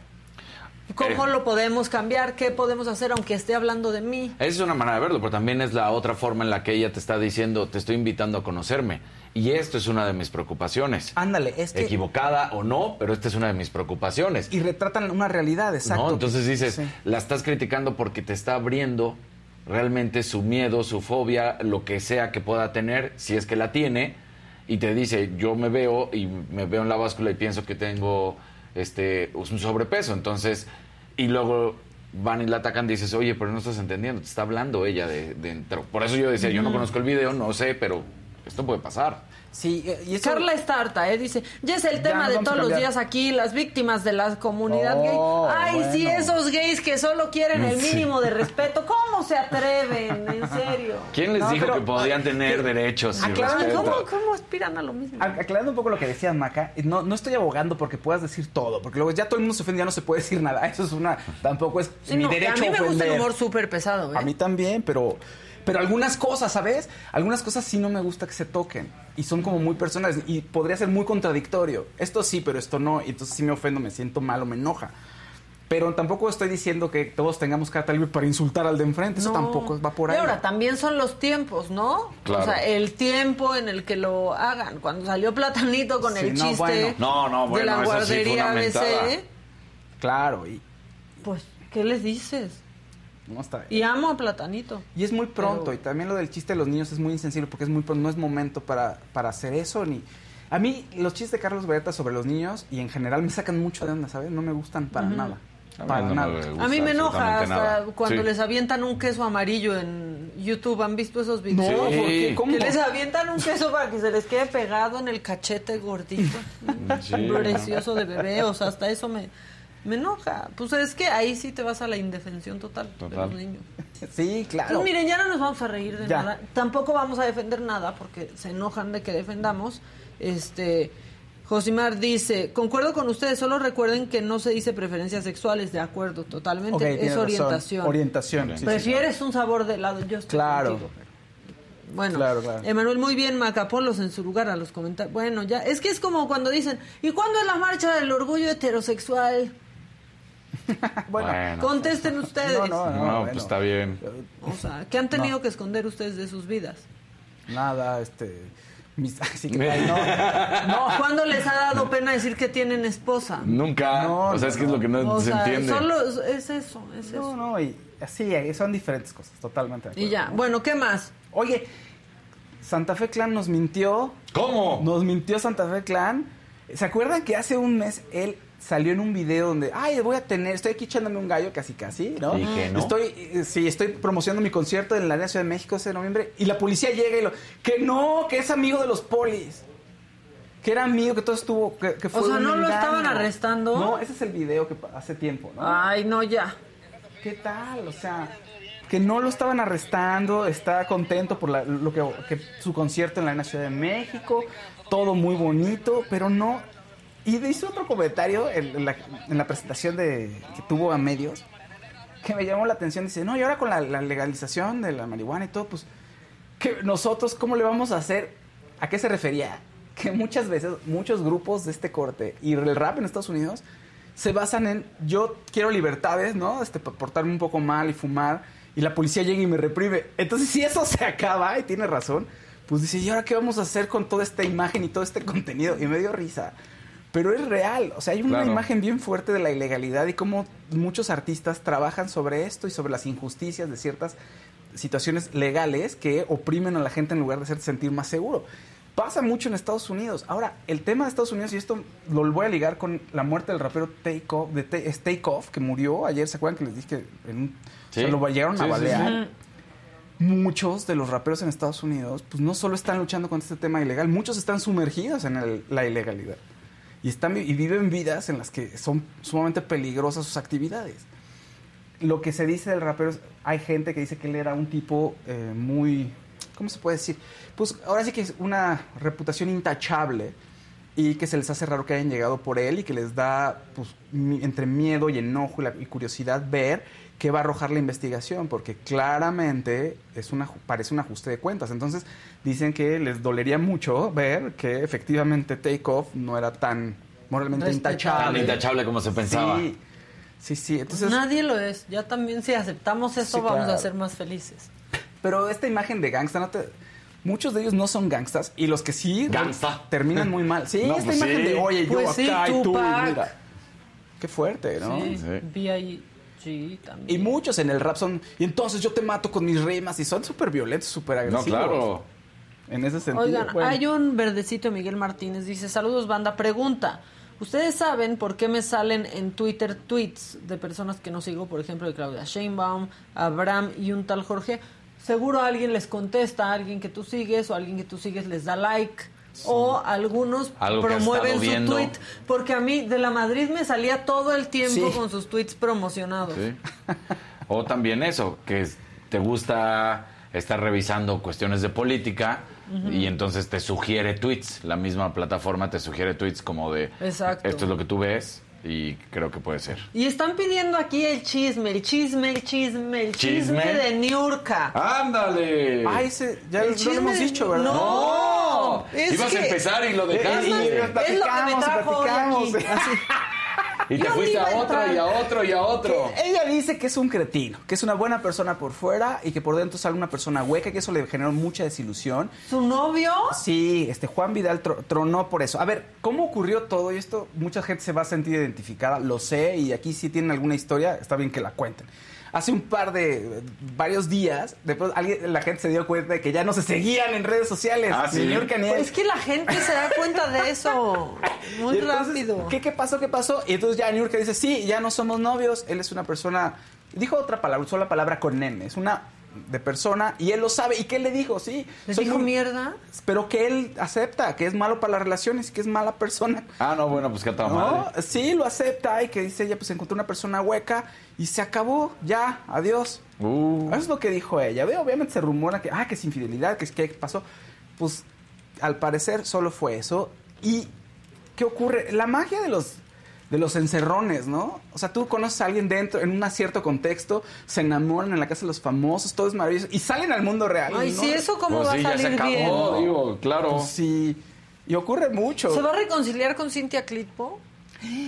¿Cómo Eh. lo podemos cambiar? ¿Qué podemos hacer aunque esté hablando de mí? Esa es una manera de verlo, pero también es la otra forma en la que ella te está diciendo, te estoy invitando a conocerme. Y esto es una de mis preocupaciones. Ándale, es que... Equivocada o no, pero esta es una de mis preocupaciones. Y retratan una realidad, exacto. ¿no? Entonces dices, Sí. la estás criticando porque te está abriendo realmente su miedo, su fobia, lo que sea que pueda tener, si es que la tiene, y te dice, yo me veo y me veo en la báscula y pienso que tengo este un sobrepeso, entonces, y luego van y la atacan, dices, oye, pero no estás entendiendo, te está hablando ella de dentro. Por eso yo decía, yo no conozco el video, no sé, pero esto puede pasar. Sí, eh, y eso... Carla está harta, ¿eh? Dice, ya es el Ya tema de todos los días aquí, las víctimas de la comunidad Oh, gay. Ay, sí, bueno. esos gays que solo quieren el mínimo de respeto. ¿Cómo se atreven? En serio. ¿Quién les No, dijo pero- que podían tener derechos y Ay, respeto? ¿cómo, ¿Cómo aspiran a lo mismo? Ac- Aclarando un poco lo que decía Maca, no, no estoy abogando porque puedas decir todo, porque luego ya todo el mundo se ofende, ya no se puede decir nada. Eso es una, tampoco es Sí, mi no, derecho a mí me gusta el humor súper pesado, ¿eh? A mí también, pero, pero algunas cosas, ¿sabes? Algunas cosas sí no me gusta que se toquen. Y son como muy personales. Y podría ser muy contradictorio. Esto sí, pero esto no. Y entonces sí me ofendo, me siento mal o me enoja. Pero tampoco estoy diciendo que todos tengamos carta libre para insultar al de enfrente. Eso tampoco va por ahí. Y ahora, también son los tiempos, ¿no? Claro. O sea, el tiempo en el que lo hagan. Cuando salió Platanito con Sí, el no, chiste bueno. No, no, de la sí guardería. ABC, Claro. Y, pues, ¿qué les dices? No está. Y amo a Platanito. Y es muy pronto, Pero- y también lo del chiste de los niños es muy insensible porque es muy pronto, no es momento para, para hacer eso ni a mí los chistes de Carlos Beretta sobre los niños y en general me sacan mucho de onda, ¿sabes? No me gustan para nada. A Para no nada. A mí me enoja hasta nada. cuando Sí. les avientan un queso amarillo en YouTube. ¿Han visto esos videos? No, Sí. ¿por qué? ¿Cómo? Que les avientan un queso para que se les quede pegado en el cachete gordito. Sí. Precioso de bebé. O sea, hasta eso me, me enoja. Pues es que ahí sí te vas a la indefensión total, de los niños. Sí, claro. Entonces, miren, ya no nos vamos a reír de Ya. nada. Tampoco vamos a defender nada porque se enojan de que defendamos. Este. Josimar dice, concuerdo con ustedes, solo recuerden que no se dice preferencias sexuales, de acuerdo, totalmente, es razón. orientación. Orientación. sí, Prefieres un sabor de helado, yo estoy Claro. contigo. Bueno, Claro, claro. Emanuel, muy bien, Maca, ponlos en su lugar a los comentarios. Bueno, ya, es que es como cuando dicen, ¿y cuándo es la marcha del orgullo heterosexual? Bueno, Bueno. Contesten ustedes. No, no, No, bueno. pues está bien. O sea, ¿qué han tenido que esconder ustedes de sus vidas? nada, este mis, así que, ay, no. No, ¿Cuándo les ha dado pena decir que tienen esposa? Nunca. No, o sea, es que es lo que no O se sea, entiende. solo es eso, es no, eso. no, y así son diferentes cosas, totalmente. de Y ya, bueno, ¿qué más? Oye, Santa Fe Clan nos mintió. ¿Cómo? Nos mintió Santa Fe Clan. ¿Se acuerdan que hace un mes él salió en un video donde, ay, voy a tener, estoy aquí echándome un gallo casi casi, ¿no? Y que no. Estoy, eh, sí, estoy promocionando mi concierto en la Arena Ciudad de México ese de noviembre y la policía llega y lo, que no, que es amigo de los polis. Que era amigo, que todo estuvo, que, que fue sea, un ¿no lo estaban arrestando? No, ese es el video que hace tiempo, ¿no? Ay, no, ya. ¿Qué tal? O sea, que no lo estaban arrestando, está contento por la- lo que, que su concierto en la Arena Ciudad de México, todo muy bonito, pero no. Y hizo otro comentario en, en la, en presentación de, que tuvo a medios que me llamó la atención. Dice, no, y ahora con la, legalización de la marihuana y todo, pues, nosotros, ¿cómo le vamos a hacer? ¿A qué se refería? Que muchas veces, muchos grupos de este corte y el rap en Estados Unidos se basan en yo quiero libertades, ¿no? Este, por portarme un poco mal y fumar, y la policía llega y me reprime. Entonces, si eso se acaba, y tiene razón, pues dice, ¿y ahora qué vamos a hacer con toda esta imagen y todo este contenido? Y me dio risa. Pero es real, o sea, hay una Claro. imagen bien fuerte de la ilegalidad y cómo muchos artistas trabajan sobre esto y sobre las injusticias de ciertas situaciones legales que oprimen a la gente en lugar de hacerte sentir más seguro. Pasa mucho en Estados Unidos. Ahora, el tema de Estados Unidos, y esto lo voy a ligar con la muerte del rapero Take Off, de Take Off, que murió ayer, ¿se acuerdan que les dije que en un- Sí. o sea, lo llegaron Sí, a sí, balear? Muchos de los raperos en Estados Unidos, pues no solo están luchando contra este tema ilegal, muchos están sumergidos en el- la ilegalidad. Y, están, y viven vidas en las que son sumamente peligrosas sus actividades lo que se dice del rapero es, hay gente que dice que él era un tipo eh, muy, ¿cómo se puede decir? Pues ahora sí que es una reputación intachable y que se les hace raro que hayan llegado por él y que les da pues, entre miedo y enojo y curiosidad ver qué va a arrojar la investigación, porque claramente es una, parece un ajuste de cuentas. Entonces dicen que les dolería mucho ver que efectivamente Takeoff no era tan moralmente Respetable. intachable. Tan intachable como se pensaba. Sí, sí, sí. Entonces, Nadie lo es. Ya también si aceptamos eso Sí, vamos claro. a ser más felices. Pero esta imagen de gangsta, no te- muchos de ellos no son gangstas y los que sí Gangsta. terminan muy mal. Sí, No, esta pues imagen sí. de oye, yo Pues sí, acá y tú, mira. Qué fuerte, ¿no? Sí, Sí. También. Y muchos en el rap son, y entonces yo te mato con mis rimas y son súper violentos, súper No, agresivos. claro. En ese sentido. Oigan, bueno. hay un verdecito Miguel Martínez, dice, saludos banda, pregunta, ¿ustedes saben por qué me salen en Twitter tweets de personas que no sigo, por ejemplo, de Claudia Sheinbaum, Abraham y un tal Jorge? Seguro alguien les contesta, alguien que tú sigues o alguien que tú sigues les da like. O algunos promueven su viendo. tweet. Porque a mí de la Madrid me salía todo el tiempo Sí. con sus tweets promocionados. Sí. O también eso, que te gusta estar revisando cuestiones de política y entonces te sugiere tweets. La misma plataforma te sugiere tweets como de Exacto. esto es lo que tú ves y creo que puede ser. Y están pidiendo aquí el chisme, el chisme, el chisme, el chisme, ¿Chisme? de Niurka. ¡Ándale! Ah, ese, ya El lo hemos dicho, ¿verdad? No, es Ibas que a empezar y lo dejaste. Es lo que me platicamos, trajo hoy platicamos. aquí. Así. y te yo fuiste a a otro entrar. y a otro y a otro. Que ella dice que es un cretino, que es una buena persona por fuera y que por dentro sale una persona hueca, que eso le generó mucha desilusión. ¿Su novio? Sí, este Juan Vidal tro- tronó por eso. A ver, ¿cómo ocurrió todo? Y esto mucha gente se va a sentir identificada, lo sé, y aquí si tienen alguna historia, está bien que la cuenten. Hace un par de, varios días, de pronto alguien, la gente se dio cuenta de que ya no se seguían en redes sociales. Ah, ¿sí? New York ni él. Es que la gente se da cuenta de eso muy entonces, rápido. ¿qué, ¿Qué pasó? ¿Qué pasó? Y entonces ya New York dice, sí, ya no somos novios. Él es una persona... Dijo otra palabra, usó la palabra con N. Es una de persona y él lo sabe. ¿Y qué le dijo? Sí. ¿Le soy dijo muy- mierda? Pero que él acepta que es malo para las relaciones y que es mala persona. Ah, no, bueno, pues que a toda ¿No? Sí, lo acepta y que dice ella, pues encontró una persona hueca y se acabó, ya, adiós. Uh. Eso es lo que dijo ella. Ve, Obviamente se rumora que, ah, que es infidelidad, que es que pasó. Pues al parecer solo fue eso. ¿Y qué ocurre? La magia de los de los encerrones, ¿no? O sea, tú conoces a alguien dentro, en un cierto contexto, se enamoran en la casa de los famosos, todo es maravilloso, y salen al mundo real. Ay, ¿no? sí, eso cómo Pues va sí, a ya se salir acabó, bien. digo, claro. Pues sí, y ocurre mucho. ¿Se va a reconciliar con Cintia Clitpo?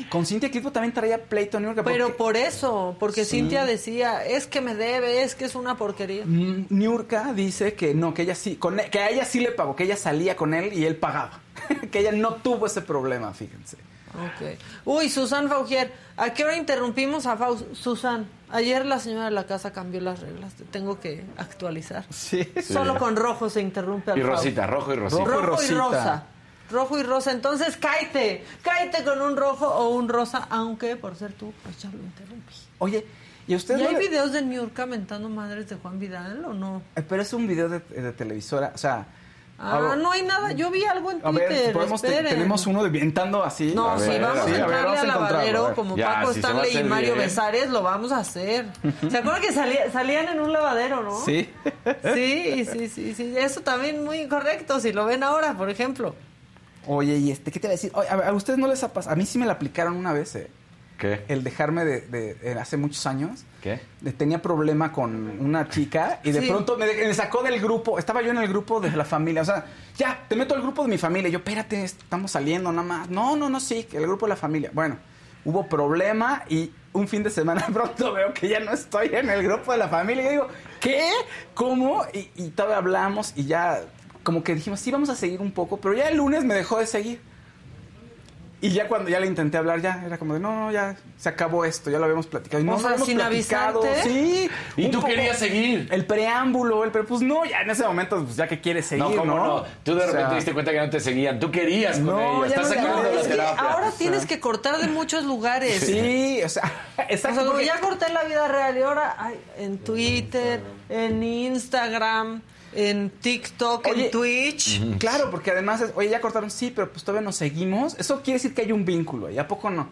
Con Cintia Clitpo también traía pleito New York. Pero por eso, porque Sí. Cintia decía, es que me debe, es que es una porquería. Mm, Niurka dice que no, que ella sí, con él- que a ella sí le pagó, que ella salía con él y él pagaba. que ella no tuvo ese problema, fíjense. Ok. Uy, Susan Faugier, ¿a qué hora interrumpimos a Faust? Susan, ayer la señora de la casa cambió las reglas, te tengo que actualizar. Sí. Solo con rojo se interrumpe al Y Faust. Rosita, rojo y Rosita. Rojo y Rojo y Rosita. rosa. Rojo y rosa. Entonces, cáete. Cáete con un rojo o un rosa, aunque por ser tú, pues ya lo interrumpí. Oye, ¿y usted ¿Y no hay le- videos de New York mentando madres de Juan Vidal o no? Eh, Pero es un video de, de televisora, o sea... Ah, ver, no hay nada. Yo vi algo en A Twitter. ver, podemos te- tenemos uno de vientando así. No, A sí, ver, vamos sí, a a ver, entrarle vamos a lavadero a como Ya, Paco si Stanley y Mario bien. Besares, lo vamos a hacer. ¿Se acuerdan que salía- salían en un lavadero, no? Sí. Sí, sí, sí, sí. Eso también muy incorrecto, si lo ven ahora, por ejemplo. Oye, ¿y este qué te iba a decir? Oye, a, ver, ¿a ustedes no les ha pasado? A mí sí me la aplicaron una vez, ¿eh? ¿Qué? El dejarme de, de- de hace muchos años. ¿Qué? de- tenía problema con una chica y de Sí. pronto me, me sacó del grupo. Estaba yo en el grupo de la familia. O sea, ya, te meto al grupo de mi familia. Y yo, espérate, estamos saliendo nada más. No, no, no, sí, que el grupo de la familia. Bueno, hubo problema y un fin de semana pronto veo que ya no estoy en el grupo de la familia. Y yo digo, ¿qué? ¿Cómo? Y, y todavía hablamos y ya, como que dijimos, sí, vamos a seguir un poco. Pero ya el lunes me dejó de seguir. Y ya cuando ya le intenté hablar, ya era como de, no, no, ya se acabó esto, ya lo habíamos platicado. Y no, O no sea, habíamos sin platicado. avisarte. Sí. Y tú querías seguir. El preámbulo, el pre- pues no, ya en ese momento, pues ya que quieres seguir, No, ¿no? ¿cómo no? Tú de O repente sea, te diste cuenta que no te seguían. Tú querías con No, ella. ya Estás no, ya sacando no, de la Es que terapia. ahora tienes que cortar de muchos lugares. Sí, o sea, O exacto. sea, como porque- ya corté la vida real y ahora ay, en Twitter, en Instagram, en TikTok, Oye, en Twitch. Claro, porque además, es, oye, ya cortaron, sí, pero pues todavía nos seguimos. Eso quiere decir que hay un vínculo, ¿y a poco no?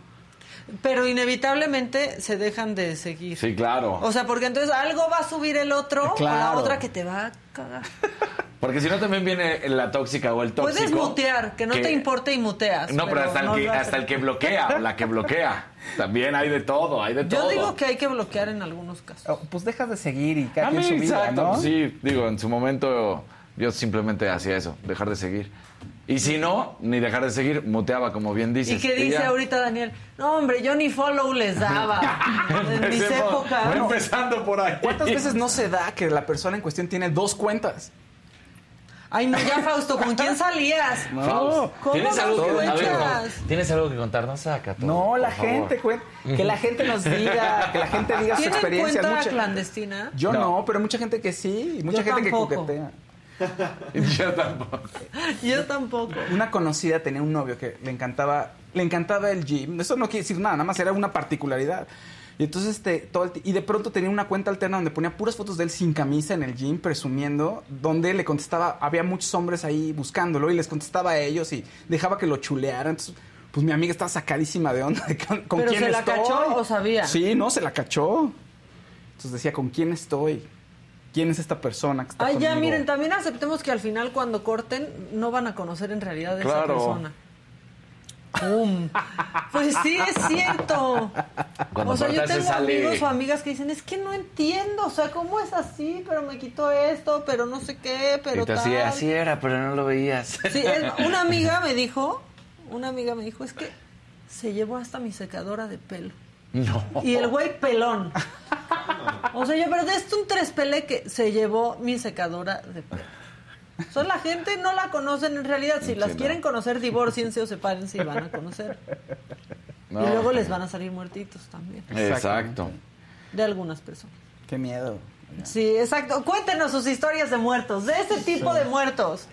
Pero inevitablemente se dejan de seguir. Sí, claro. O sea, porque entonces algo va a subir el otro o la Claro. otra que te va a cagar. Porque si no también viene la tóxica o el tóxico. Puedes mutear, que no te importe y muteas. No, pero, hasta, no el que, hasta el que bloquea o la que bloquea. También hay de todo, hay de todo. Yo digo que hay que bloquear en algunos casos. Oh, Pues dejas de seguir y cada A quien mí, su vida, exacto, ¿no? pues sí, digo, en su momento yo simplemente hacía eso, dejar de seguir. Y si no, ni dejar de seguir, muteaba, como bien dices. ¿Y qué dice ahorita Daniel? No, hombre, yo ni follow les daba. en mis épocas. Voy empezando por ahí. ¿Cuántas veces no se da que la persona en cuestión tiene dos cuentas? Ay, no, ya, Fausto, ¿con quién salías? Faust, ¿Cómo ¿Tienes no algo, que, a ver, ¿Tienes algo que contar? No saca todo. No, la favor. gente. Que la gente nos diga, que la gente diga sus ¿Tienen experiencias. cuenta Mucha- clandestina? Yo no. No. pero mucha gente que sí, mucha Yo gente tampoco. que coquetea. Yo tampoco. Yo tampoco. Una conocida tenía un novio que le encantaba, le encantaba el gym. Eso no quiere decir nada, nada más era una particularidad. Y entonces este todo el y de pronto tenía una cuenta alterna donde ponía puras fotos de él sin camisa en el gym presumiendo, donde le contestaba, había muchos hombres ahí buscándolo y les contestaba a ellos y dejaba que lo chulearan. Entonces, pues mi amiga estaba sacadísima de onda de con, con ¿Pero quién se la estoy. cachó o sabía? Sí, no, se la cachó. Entonces decía, ¿con quién estoy? ¿Quién es esta persona que está Ay, ya, miren, también aceptemos que al final cuando corten no van a conocer en realidad a esa persona. ¡Pum! Pues sí, es cierto. Cuando o sea, yo tengo sale- amigos o amigas que dicen, es que no entiendo, o sea, ¿cómo es así? Pero me quitó esto, pero no sé qué, pero Y tal. así, así era, pero no lo veías. Sí, es- una amiga me dijo, una amiga me dijo, es que se llevó hasta mi secadora de pelo. No. Y el güey pelón. O sea, yo, pero de esto un tres pele que se llevó mi secadora de pelo. Sea, la gente no la conocen en realidad. Si las no. quieren conocer, divórciense o sepárense y van a conocer. No. Y luego les van a salir muertitos también. Exacto. De algunas personas. Qué miedo. Sí, exacto. Cuéntenos sus historias de muertos, de ese tipo de muertos.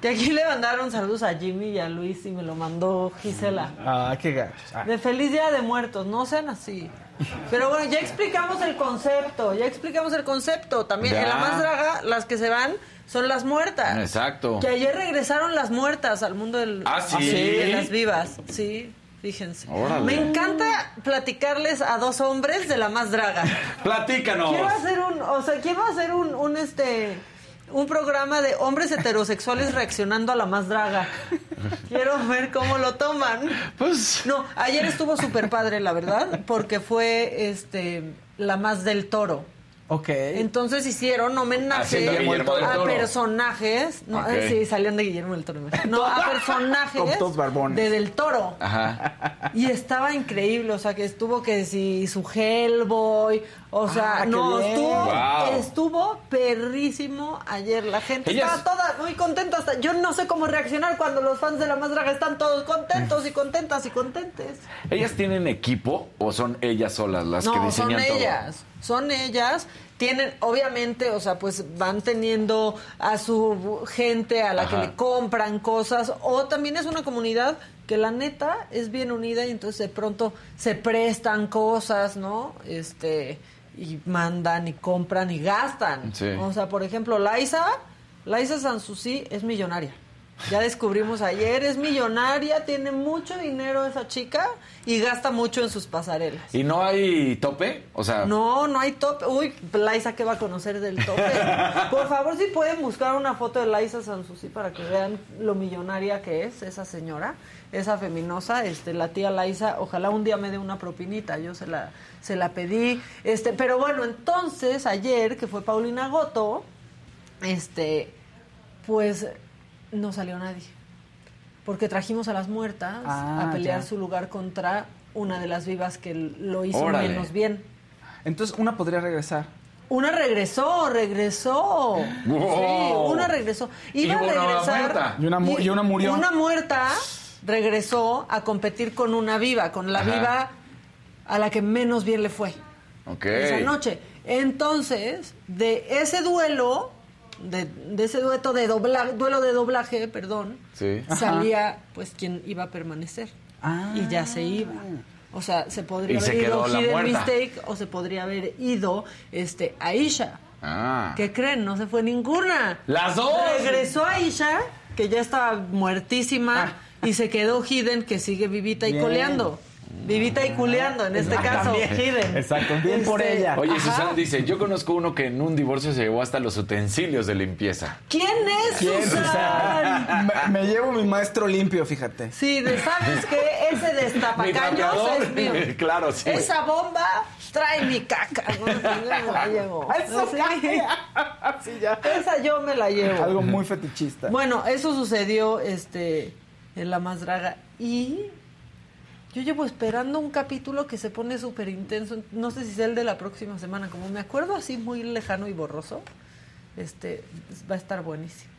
Que aquí le mandaron saludos a Jimmy y a Luis y me lo mandó Gisela. Ah, qué gachos. Ah. De feliz día de muertos, no sean así. Pero bueno, ya explicamos el concepto, ya explicamos el concepto. También en la Ya. más draga, las que se van son las muertas. Exacto. Que ayer regresaron las muertas al mundo del, Ah, ¿sí? de las vivas. Sí, fíjense. Órale. Me encanta platicarles a dos hombres de la más draga. Platícanos. Quiero hacer un, o sea, quiero hacer un, un este un programa de hombres heterosexuales reaccionando a la más draga. Quiero ver cómo lo toman. Pues No, ayer estuvo súper padre, la verdad, porque fue este la más del toro. Ok. Entonces hicieron homenaje a personajes. No, Ok. sí, salían de Guillermo del Toro. No, a personajes Con todos barbones. de del toro. Ajá. Y estaba increíble, o sea, que estuvo que si su Hellboy, o sea, Ah, qué no, estuvo, Wow. estuvo perrísimo ayer. La gente Ellas- estaba toda muy contenta. Hasta, yo no sé cómo reaccionar cuando los fans de La Más Draga están todos contentos y contentas y contentes. ¿Ellas tienen equipo o son ellas solas las que No, son diseñan todo? ellas, son ellas. Tienen, obviamente, o sea, pues van teniendo a su gente a la Ajá. que le compran cosas, o también es una comunidad que la neta es bien unida y entonces de pronto se prestan cosas, ¿no? Este, y mandan y compran y gastan. Sí. O sea, por ejemplo, Laisa, Laisa Sansusi es millonaria. Ya descubrimos ayer, es millonaria, tiene mucho dinero esa chica y gasta mucho en sus pasarelas. ¿Y no hay tope? O sea, No, no hay tope. Uy, Laisa, ¿qué va a conocer del tope? Por favor, si pueden buscar una foto de Laisa Sansusi para que vean lo millonaria que es esa señora, esa feminosa, este, la tía Laisa. Ojalá un día me dé una propinita, yo se la, se la pedí. Este, pero bueno, entonces, ayer, que fue Paulina Goto, este, pues no salió nadie. Porque trajimos a las muertas Ah, a pelear ya. su lugar contra una de las vivas que lo hizo Órale. menos bien. Entonces una podría regresar. Una regresó, regresó. Wow. Sí, una regresó. Iba Y a hubo una regresar. muerta. Y una mu- y una murió. Una muerta regresó a competir con una viva, con la Ajá. viva a la que menos bien le fue ok. esa noche. Entonces, de ese duelo, de, de ese dueto de dobla- duelo de doblaje, perdón, Sí. salía pues quien iba a permanecer. Ah. Y ya se iba. O sea, se podría Y se haber ido Hidden. Mistake o se podría haber ido este Aisha. Ah. ¿Qué creen? No se fue ninguna. ¡Las dos! Regresó Aisha, que ya estaba muertísima, y se quedó Hidden, que sigue vivita y Bien. coleando. Vivita y culeando, en este Ah, caso, también. Hidden. Exacto, bien por Este, ella. Oye. Susana dice, yo conozco uno que en un divorcio se llevó hasta los utensilios de limpieza. ¿Quién es ¿Quién, Susan? Me, me llevo mi maestro limpio, fíjate. Sí, de, ¿sabes qué? Ese destapacaños es mío. claro, sí. Esa bomba trae mi caca. ¿no? Yo me la llevo. Eso Sí. Sí, ya. Esa yo me la llevo. Algo muy fetichista. Bueno, eso sucedió este en La Más Draga. Y yo llevo esperando un capítulo que se pone súper intenso. No sé si sea el de la próxima semana. Como me acuerdo así muy lejano y borroso, este va a estar buenísimo.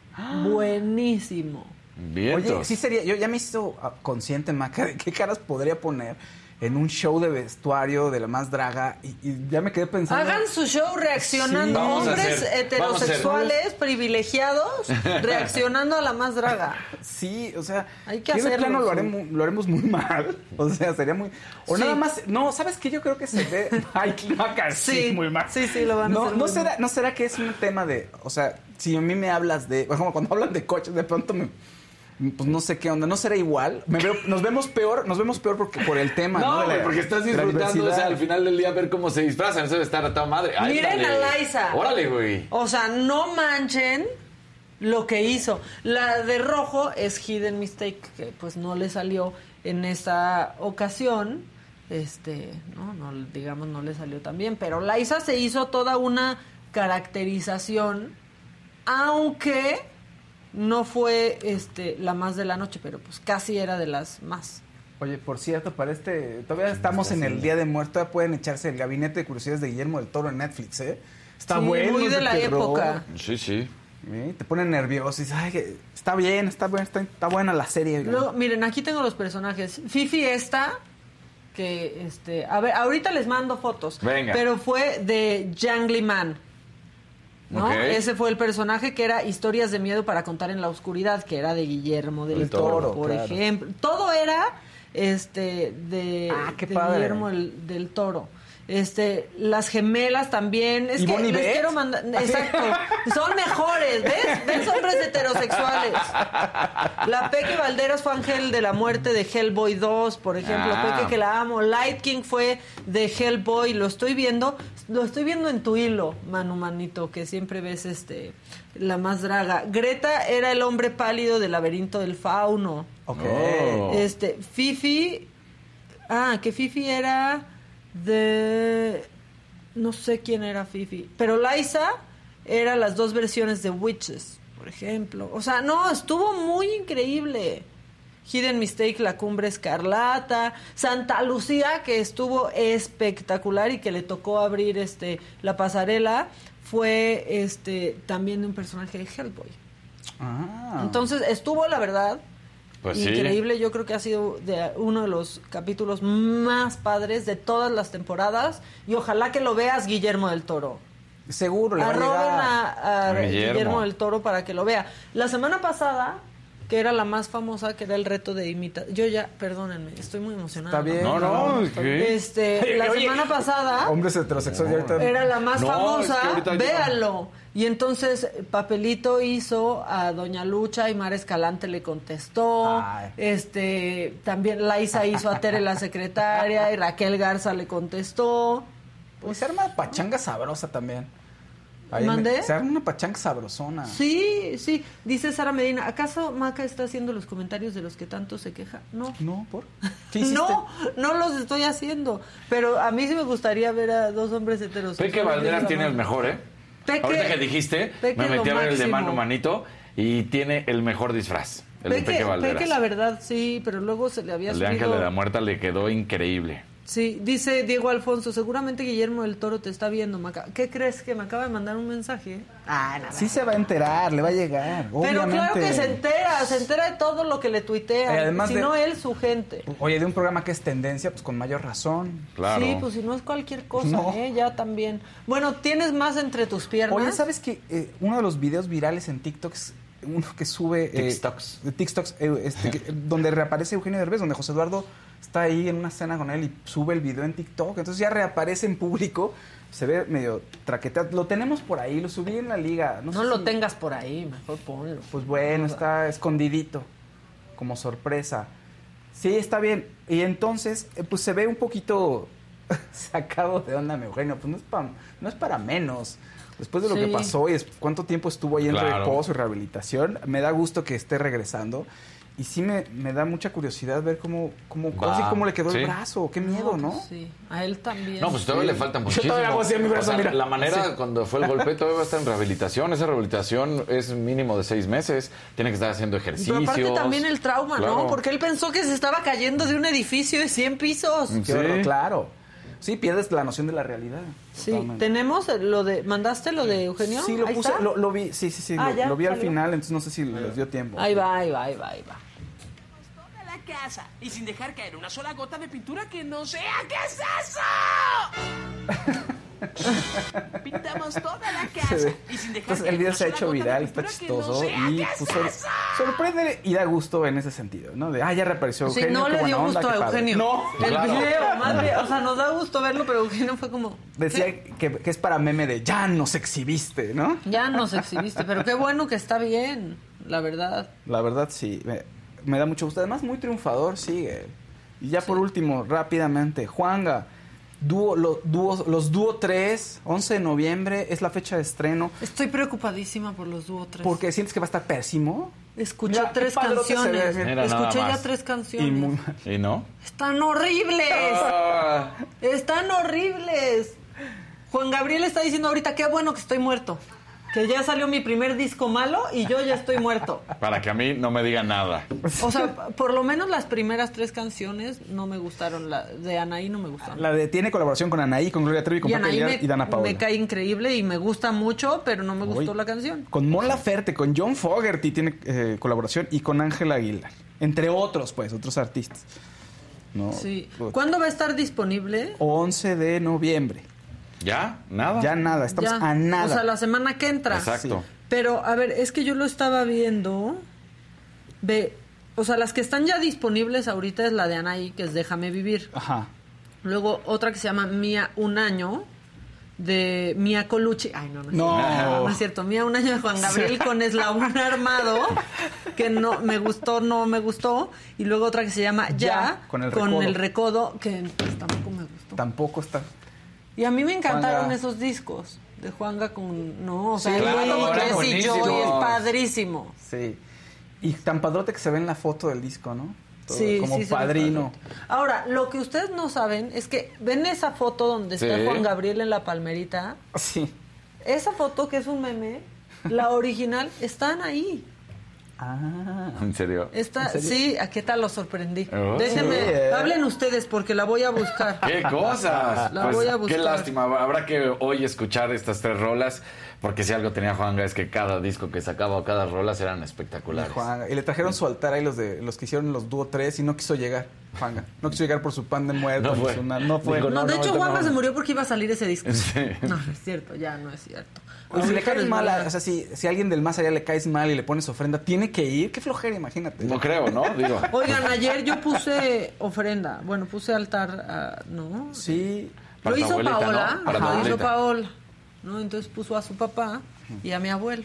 Buenísimo. Vientos. Oye, sí sería, yo ya me hizo ah, consciente, Maca, de qué caras podría poner en un show de vestuario de la más draga y, y ya me quedé pensando. Hagan su show reaccionando. Sí. A Hombres hacer- a heterosexuales privilegiados reaccionando a la más draga. Sí, o sea, Hay que hacerlo, plano lo haremos, lo haremos muy mal. O sea, sería muy. O Sí. nada más. No, ¿sabes qué? Yo creo que se ve. Ay, Maca, sí, Sí, muy mal. sí, sí, lo van a no, hacer no será, mal. ¿No será que es un tema de. O sea, si a mí me hablas de. Como cuando hablan de coches, de pronto me. Pues no sé qué onda, no será igual. Me veo- nos vemos peor, nos vemos peor porque por el tema, ¿no? No, De la- güey, porque estás disfrutando, o sea, al final del día ver cómo se disfrazan, eso debe estar a toda madre. Ay, Miren dale. a Laisa. Órale, güey. O sea, no manchen lo que hizo. La de rojo es Hidden Mistake, que pues no le salió en esa ocasión. Este, no, no, digamos, no le salió tan bien. Pero Laisa se hizo toda una caracterización, aunque no fue este la más de la noche, pero pues casi era de las más. Oye, por cierto, para este. Todavía estamos en el Día de Muertos. Todavía pueden echarse el gabinete de curiosidades de Guillermo del Toro en Netflix, ¿eh? Está Sí, bueno. muy de la terror. época. Sí, sí. ¿eh? Te pone nervioso y dices, ay, está bien, está buena, está, está buena la serie. Luego, miren, aquí tengo los personajes. Fifi esta que este, a ver, ahorita les mando fotos. Venga. Pero fue de Jangly Man. ¿No? Ese fue el personaje que era Historias de miedo para contar en la oscuridad, que era de Guillermo del El Toro, Toro, por claro. ejemplo. Todo era este de, Ah, qué de padre. Guillermo el- del Toro. Este, las gemelas también. Es ¿Y que Bonnie les Beth? quiero mandar. Exacto. Son mejores, ¿ves? ¿Ves hombres heterosexuales? La Peque Valderas fue Ángel de la Muerte de Hellboy 2, por ejemplo. Ah. Peque que la amo. Light King fue de Hellboy. Lo estoy viendo. Lo estoy viendo en tu hilo, Manu Manito, que siempre ves este la más draga. Greta era el hombre pálido del laberinto del fauno. Ok. Oh. Este, Fifi. Ah, que Fifi era de. No sé quién era Fifi. Pero Liza era las dos versiones de Witches, por ejemplo. O sea, no, estuvo muy increíble. Hidden Mistake, La Cumbre Escarlata, Santa Lucía, que estuvo espectacular y que le tocó abrir este la pasarela, fue este también de un personaje de Hellboy. Ah. Entonces estuvo, la verdad, Pues sí. increíble. Yo creo que ha sido de uno de los capítulos más padres de todas las temporadas. Y ojalá que lo veas, Guillermo del Toro. Seguro le va a Arroben llegar. a, a Guillermo. Guillermo. del Toro para que lo vea. La semana pasada, que era la más famosa, que era el reto de imitar. Yo ya, perdónenme, estoy muy emocionada. Está bien. No, no, es que- Este, la Oye, semana pasada Hombres heterosexuales ahorita. era la más No, es famosa, que yo- véanlo. Y entonces Papelito hizo a Doña Lucha y Mar Escalante le contestó. Ay. Este, también Laisa hizo a Tere la secretaria y Raquel Garza le contestó. Pues se arma pachanga sabrosa también. Ahí se arma una pachanga sabrosona. Sí, sí, dice Sara Medina, ¿acaso Maca está haciendo los comentarios de los que tanto se queja? No. No, ¿por? ¿Qué hiciste? No, no los estoy haciendo. Pero a mí sí me gustaría ver a dos hombres heterosexuales. Peque Valderas de esa tiene el mejor, ¿eh? Peque- Ahorita que dijiste, Peque me metí a ver el de. Manu Manito y tiene el mejor disfraz. El de Peque, Peque Valderas. Peque, la verdad, sí, pero luego se le había el de subido... Ángel de la Muerta le quedó increíble. Sí, dice Diego Alfonso, seguramente Guillermo del Toro te está viendo, Maca. ¿Qué crees que me acaba de mandar un mensaje? Ah, nada. Sí se va a enterar, le va a llegar. Pero obviamente. claro que se entera, se entera de todo lo que le tuitea. Y además si de- no él, su gente. Oye, de un programa que es tendencia, pues con mayor razón. Claro. Sí, pues si no es cualquier cosa, No. ¿eh? Ya también. Bueno, tienes más entre tus piernas. Oye, ¿sabes que uno de los videos virales en TikTok es uno que sube... eh, TikToks. de TikToks, eh, este, que- donde reaparece Eugenio Derbez, donde José Eduardo está ahí en una escena con él y sube el video en TikTok. Entonces ya reaparece en público, se ve medio traqueteado. Lo tenemos por ahí, lo subí en la liga. No, No sé lo si- tengas por ahí, mejor ponlo. Pues bueno, está escondidito, como sorpresa. Sí, está bien. Y entonces, eh, pues se ve un poquito sacado de onda, mi Eugenio. Pues no es, pa- no es para menos. Después de lo que pasó y es- cuánto tiempo estuvo ahí en Claro. reposo y rehabilitación, me da gusto que esté regresando. Y sí me, me da mucha curiosidad ver cómo, cómo, así cómo le quedó Sí. el brazo. Qué miedo, ¿no? pues sí, a él también. No, pues todavía le falta Yo muchísimo. todavía hago así en mi brazo, O sea, mira. La manera Sí. cuando fue el golpe todavía va a estar en rehabilitación. Esa rehabilitación es mínimo de seis meses. Tiene que estar haciendo ejercicios. Pero aparte también el trauma, Claro. ¿no? Porque él pensó que se estaba cayendo de un edificio de 100 pisos. Qué Sí. claro. Sí, pierdes la noción de la realidad. Sí, Totalmente. tenemos lo de... ¿Mandaste lo de Eugenio? Sí, lo Ahí puse, está. lo, lo vi, sí, sí, sí, Ah, lo, ya, lo vi al final, entonces no sé si les dio tiempo. Ahí va, ahí va, ahí va, ahí va. Y sin dejar caer una sola gota de pintura que no sea. ¿Qué es eso? Pintamos toda la casa y sin dejar Entonces caer el video una se ha hecho viral, está no chistoso y ¿Qué pues, es sorprende y da gusto en ese sentido, ¿no? De, ah, ya reapareció Sí, Eugenio, no qué le dio gusto a. Eugenio. No, El claro. video, bien, o sea, nos da gusto verlo, pero Eugenio fue como... Decía que, que es para meme de ya nos exhibiste, ¿no? Ya nos exhibiste, pero qué bueno que está bien, la verdad. La verdad sí, me, da mucho gusto. Además, muy triunfador sigue. Y ya por último, rápidamente, Juanga, dúo, lo- dúo- los Dúo 3, 11 de noviembre, es la fecha de estreno. Estoy preocupadísima por los dúo 3. Porque sientes que va a estar pésimo. Escuché Mira, tres canciones. Mira, Escuché ya tres canciones. Y muy mal. ¿Y no? Están horribles. Ah, Están horribles. Juan Gabriel está diciendo ahorita qué bueno que estoy muerto. Que ya salió mi primer disco malo y yo ya estoy muerto. para que a mí no me diga nada. O sea, por lo menos las primeras tres canciones no me gustaron. La de Anaí no me gustaron. La de tiene colaboración con Anaí, con Gloria Trevi, con y Anaí me, y Dana Paola. me cae increíble y me gusta mucho, pero no me gustó la canción. Con Mon Laferte, con John Fogerty tiene eh, colaboración y con Ángela Aguilar. Entre otros, pues, otros artistas. ¿no? Sí. ¿Cuándo va a estar disponible? 11 de noviembre. ¿Ya? ¿Nada? Ya nada, estamos Ya. a nada. O sea, la semana que entra. Exacto. Pero, a ver, es que yo lo estaba viendo. Ve, o sea, las que están ya disponibles ahorita es la de Anaí, que es Déjame Vivir. Ajá. Luego otra que se llama Mía Un Año, de Mía Colucci. Ay, no, no es, No. cierto. No es cierto. Mía Un Año de Juan Gabriel con Eslabón Armado, que no me gustó, no me gustó. Y luego otra que se llama Ya, Ya, con el recodo. recodo, que pues, tampoco me gustó. Tampoco está. Y a mí me encantaron Juanga. esos discos de Juanga con... No, o sea, Sí, el claro, Jesse buenísimos. Joy es padrísimo. Sí. Y tan padrote que se ve en la foto del disco, ¿no? Todo Sí, como sí, padrino. Ahora, lo que ustedes no saben es que ven esa foto donde está Sí. Juan Gabriel en la palmerita. Sí. Esa foto que es un meme, la original, están ahí. Ah. ¿En serio? Está, ¿En serio? sí, ¿a qué tal lo sorprendí? Oh. Déjenme, eh. hablen ustedes porque la voy a buscar. ¡Qué cosas! La Pues, voy a buscar. Qué lástima. Habrá que hoy escuchar estas tres rolas, porque si algo tenía Juanga es que cada disco que sacaba o cada rolas eran espectaculares. Juanga. Y le trajeron su altar ahí los de los que hicieron los dúo 3 y no quiso llegar, Juanga. No quiso llegar por su pan de muerto. No ni fue. no fue. No, No, de no, hecho, no. se murió porque iba a salir ese disco. Sí. No, no es cierto, ya no es cierto. O si le caes mal, a- o sea, si, si a alguien del más allá le caes mal y le pones ofrenda, tiene que ir. Qué flojera, imagínate. No creo, ¿no? Digo. Oigan, ayer yo puse ofrenda. Bueno, puse altar. ah, ¿No? Sí. Para lo hizo abuelita, Paola. lo hizo. Paola. ¿no? Entonces puso a su papá y a mi abuelo.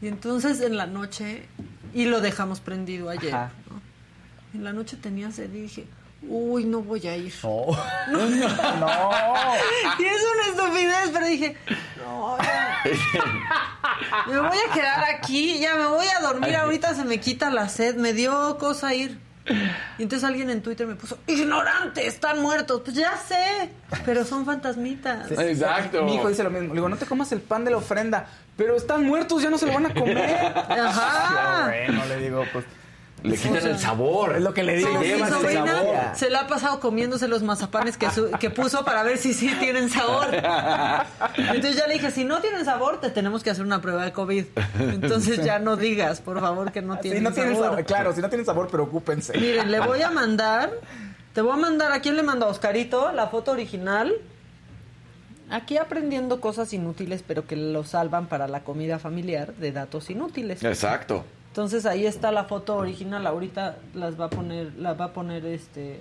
Y entonces en la noche. Y lo dejamos prendido ayer. ¿no? En la noche tenía sed y dije. Uy, no voy a ir. No. no. Y es una estupidez, pero dije, no, ya. me voy a quedar aquí, ya me voy a dormir, ahorita se me quita la sed, me dio cosa ir. Y entonces alguien en Twitter me puso, ignorante, están muertos. Pues ya sé, pero son fantasmitas. Exacto. Mi hijo dice lo mismo. Le digo, no te comas el pan de la ofrenda. Pero están muertos, ya no se lo van a comer. Ajá. bueno, le digo, pues. Le quitan O sea, el sabor. es lo que le digo. Se llevan el sabor. se la ha pasado comiéndose los mazapanes que, su- que puso para ver si sí tienen sabor. Entonces ya le dije, si no tienen sabor, te tenemos que hacer una prueba de COVID. Entonces ya no digas, por favor, que no Si tienen sabor, claro, si no tienen sabor, preocúpense. Miren, le voy a mandar, te voy a mandar, ¿a quién le mando? A Oscarito, la foto original. Aquí aprendiendo cosas inútiles, pero que lo salvan para la comida familiar de datos inútiles. Exacto. Entonces ahí está la foto original, ahorita las va a poner, la va a poner este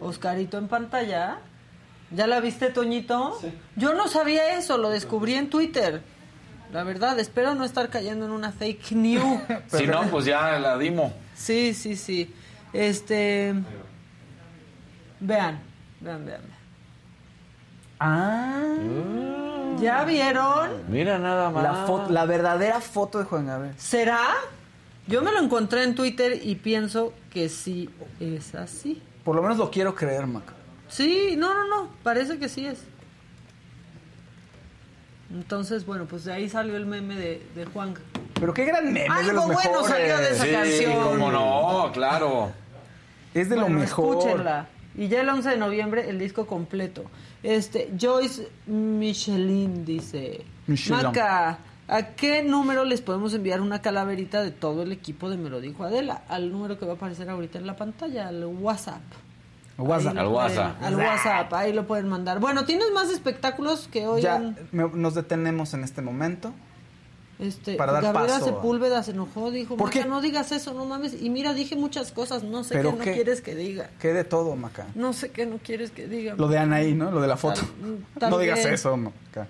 Oscarito en pantalla. ¿Ya la viste, Toñito? Yo no sabía eso, lo descubrí en Twitter. La verdad, espero no estar cayendo en una fake news. Si no, pues ya la dimos. Sí, sí, sí. Este. Vean, vean, vean. vean. Ah. ¿Ya vieron? Mira nada más. La, foto, la verdadera foto de Juan Gabriel. ¿Será? Yo me lo encontré en Twitter y pienso que sí es así. Por lo menos lo quiero creer, Maca. Sí, no, no, no, parece que sí es. Entonces, bueno, pues de ahí salió el meme de, de Juan. Pero qué gran meme, es de Algo los bueno mejores. salió de esa Sí, canción. cómo no, claro. Es de lo mejor. Escúchenla. Y ya el 11 de noviembre el disco completo. Este, Joyce Michelin dice, Michelin. Maca, ¿a qué número les podemos enviar una calaverita de todo el equipo de Me lo dijo Adela? Al número que va a aparecer ahorita en la pantalla, al WhatsApp. WhatsApp. Al WhatsApp. pueden- al WhatsApp, ahí lo pueden mandar. Bueno, ¿tienes más espectáculos que hoy? Ya han- me- nos detenemos en este momento. Este, para dar Gabriela paso. Sepúlveda se enojó, dijo, ¿Por Maca, qué? no digas eso, no mames. Y mira, dije muchas cosas, no sé qué ¿Pero no quieres que diga. ¿Qué de todo, Maca? No sé qué no quieres que diga. Lo de Anaí, ¿no? Lo de la foto. Tal- tal no digas eso, Maca.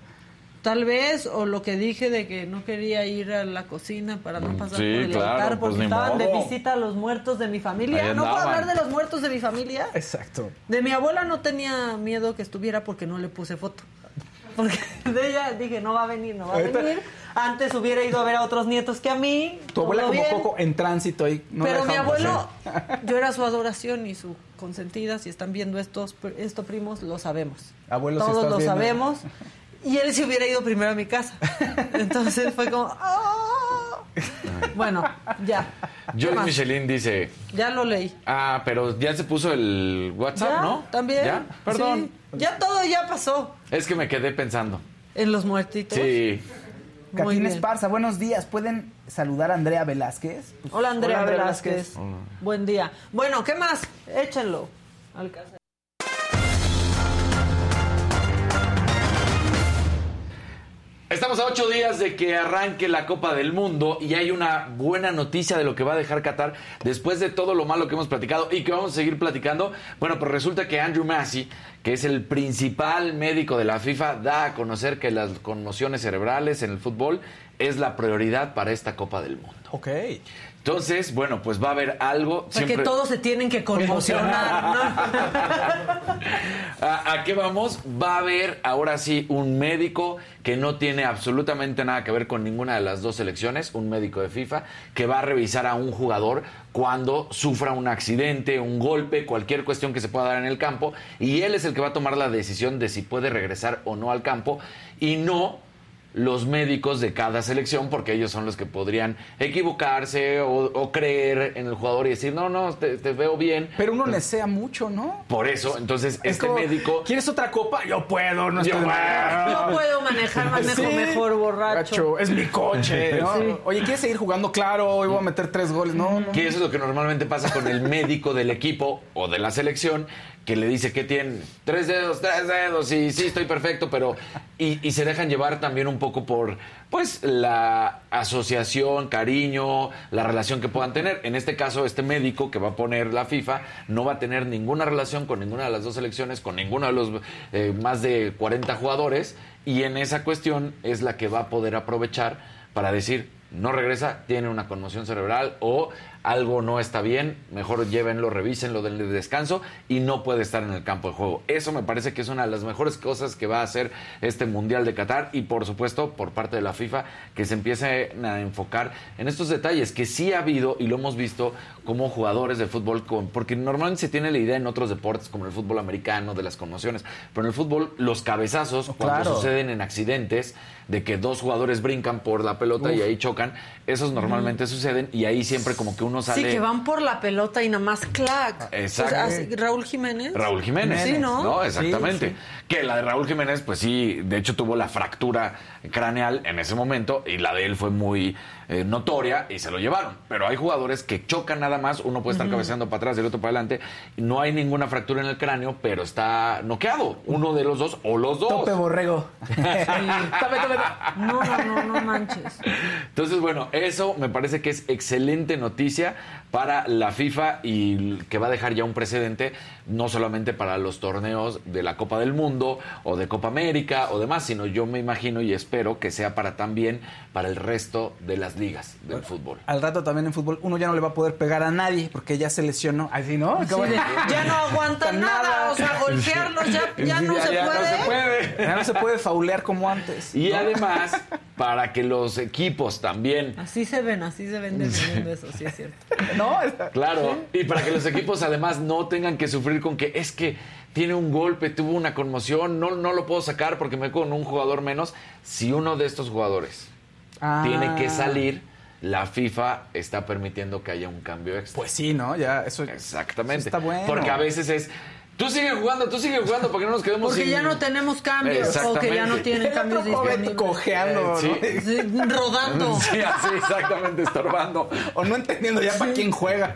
Tal vez, o lo que dije de que no quería ir a la cocina para no pasar Sí, por el claro, altar pues porque estaban de visita a los muertos de mi familia. ¿No puedo hablar de los muertos de mi familia? Exacto. De mi abuela no tenía miedo que estuviera porque no le puse foto. Porque de ella dije, no va a venir, no va a Ahorita- venir. Antes hubiera ido a ver a otros nietos que a mí. Tu abuela como bien. Coco en tránsito ahí. no Pero mi abuelo, pasar. yo era su adoración y su consentida. Si están viendo estos, esto primos, lo sabemos. Abuelo, si Todos estás lo viendo. sabemos. Y él se hubiera ido primero a mi casa. Entonces fue como... "Ah". Bueno, ya. ¿Qué Joyce más? Michelin dice, Ya lo leí. ah, pero ya se puso el WhatsApp, ¿Ya? ¿no? ¿También? ¿Ya? Perdón. Sí. Ya todo ya pasó. Es que me quedé pensando. En los muertitos. Sí. Bien. Esparza, buenos días. ¿Pueden saludar a Andrea Velázquez? Pues, Hola Andrea hola, Velázquez. Buen día. Bueno, ¿qué más? Échenlo. Alcázar. Estamos a ocho días de que arranque la Copa del Mundo y hay una buena noticia de lo que va a dejar Qatar después de todo lo malo que hemos platicado y que vamos a seguir platicando. Bueno, pues resulta que Andrew Massey, que es el principal médico de la FIFA, da a conocer que las conmociones cerebrales en el fútbol es la prioridad para esta Copa del Mundo. Ok. Entonces, bueno, pues va a haber algo. O sea, que todos se tienen que conmocionar, ¿no? ¿A, a qué vamos? Va a haber ahora sí un médico que no tiene absolutamente nada que ver con ninguna de las dos selecciones, un médico de FIFA, que va a revisar a un jugador cuando sufra un accidente, un golpe, cualquier cuestión que se pueda dar en el campo, y él es el que va a tomar la decisión de si puede regresar o no al campo, y no los médicos de cada selección, porque ellos son los que podrían equivocarse o, o creer en el jugador y decir, no, no, te, te veo bien. Pero uno nesea mucho, ¿no? Por eso, entonces, Es este como, médico... ¿Quieres otra copa? Yo puedo, no Yo estoy puedo. Yo puedo manejar, manejo Sí. mejor borracho. Es mi coche, ¿no? Sí. Oye, ¿quieres seguir jugando? Claro, hoy voy a meter tres goles. No, no. Que eso es lo que normalmente pasa con el médico del equipo o de la selección, que le dice que tiene tres dedos, tres dedos, y sí, estoy perfecto, pero. Y, se dejan llevar también un poco por, pues, la asociación, cariño, la relación que puedan tener. En este caso, este médico que va a poner la FIFA no va a tener ninguna relación con ninguna de las dos selecciones, con ninguno de los eh, más de 40 jugadores, y en esa cuestión es la que va a poder aprovechar para decir, no regresa, tiene una conmoción cerebral o algo no está bien, mejor llévenlo, revísenlo del descanso y no puede estar en el campo de juego. Eso me parece que es una de las mejores cosas que va a hacer este Mundial de Qatar y por supuesto por parte de la FIFA que se empiece a enfocar en estos detalles que sí ha habido y lo hemos visto como jugadores de fútbol, con, porque normalmente se tiene la idea en otros deportes como el fútbol americano de las conmociones, pero en el fútbol los cabezazos cuando suceden en accidentes de que dos jugadores brincan por la pelota y ahí chocan, esos normalmente suceden y ahí siempre como que uno Sí, sale que van por la pelota y nada más clac. Exacto. O sea, así, Raúl Jiménez. Raúl Jiménez. Sí, ¿no? exactamente. Sí, Que la de Raúl Jiménez, pues sí, de hecho tuvo la fractura craneal en ese momento y la de él fue muy eh, notoria y se lo llevaron. Pero hay jugadores que chocan nada más, uno puede estar cabeceando para atrás y el otro para adelante. No hay ninguna fractura en el cráneo, pero está noqueado. Uno de los dos o los dos. Tope borrego. Tope, tope, tope. No, no, no, no manches. Entonces, bueno, eso me parece que es excelente noticia para la FIFA y que va a dejar ya un precedente no solamente para los torneos de la Copa del Mundo o de Copa América o demás, sino yo me imagino y espero que sea para también para el resto de las ligas del fútbol. Al rato también en fútbol uno ya no le va a poder pegar a nadie porque ya se lesionó. Así, ¿no? Sí, de- ya no aguantan nada, o sea, golpearlos ya, ya no se ya puede. no se puede. Ya no se puede faulear como antes. Y ¿no? además, para que los equipos también Así se ven, así se ven defendiendo eso, sí es cierto. No, Claro, y para que los equipos además no tengan que sufrir con que es que tiene un golpe, tuvo una conmoción, no, no lo puedo sacar porque me con un jugador menos. Si uno de estos jugadores Ah. tiene que salir, la FIFA está permitiendo que haya un cambio extra. Pues sí, ¿no? Ya, eso. Exactamente. eso está bueno. Porque a veces es, tú sigue jugando, tú sigue jugando, porque no nos quedemos Porque sin- ya no tenemos cambios o que ya no tienen cambios disponibles. cojeando, Eh, ¿no? sí. Sí, rodando. Sí, así, exactamente, estorbando. O no entendiendo ya para quién juega.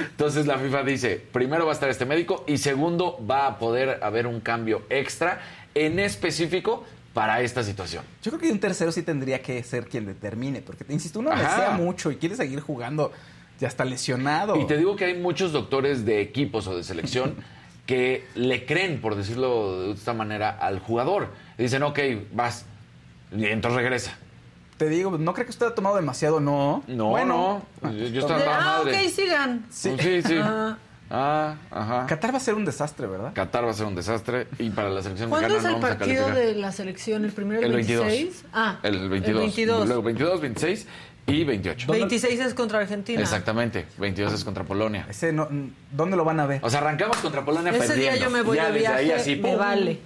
Entonces la FIFA dice, primero va a estar este médico y segundo va a poder haber un cambio extra en específico para esta situación. Yo creo que un tercero sí tendría que ser quien determine, porque te insisto, uno Ajá. desea mucho y quiere seguir jugando, ya está lesionado. Y te digo que hay muchos doctores de equipos o de selección que le creen, por decirlo de esta manera, al jugador. Y dicen, ok, vas, y entonces regresa. Te digo, no creo que usted ha tomado demasiado, no. No, bueno, no, yo, yo estaba ah, madre. ok, sigan. Sí. Sí, sí. Ah. Ah, ajá. Qatar va a ser un desastre, ¿verdad? Qatar va a ser un desastre y para la selección ¿Cuándo mexicana es no el vamos a partido de la selección? ¿El primero el, El 22. 26? Ah, El 22. El 22. Luego 22, 26 y 28. 26 es contra Argentina. Exactamente. 22 es contra Polonia. Ese no, ¿Dónde lo van a ver? O sea, arrancamos contra Polonia Ese perdiendo. día yo me voy Ya desde viaje, ahí así, me vale.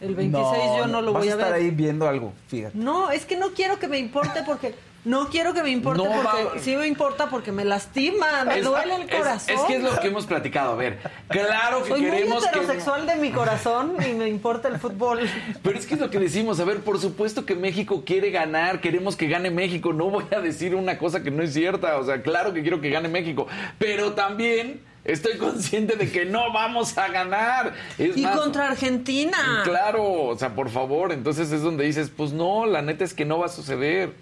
El 26 yo no lo voy a a estar ver. ahí viendo algo, fíjate. No, es que no quiero que me importe porque No quiero que me importe No porque va- sí me importa porque me lastima, me Es- duele el corazón. Es, que es lo que hemos platicado. A ver, claro que Soy muy queremos que. heterosexual de mi corazón y me importa el fútbol. Pero es que es lo que decimos, a ver, por supuesto que México quiere ganar, queremos que gane México, no voy a decir una cosa que no es cierta, o sea, claro que quiero que gane México, pero también estoy consciente de que no vamos a ganar. Es Y más, contra Argentina. Claro, o sea, por favor, entonces es donde dices, pues no, la neta es que no va a suceder.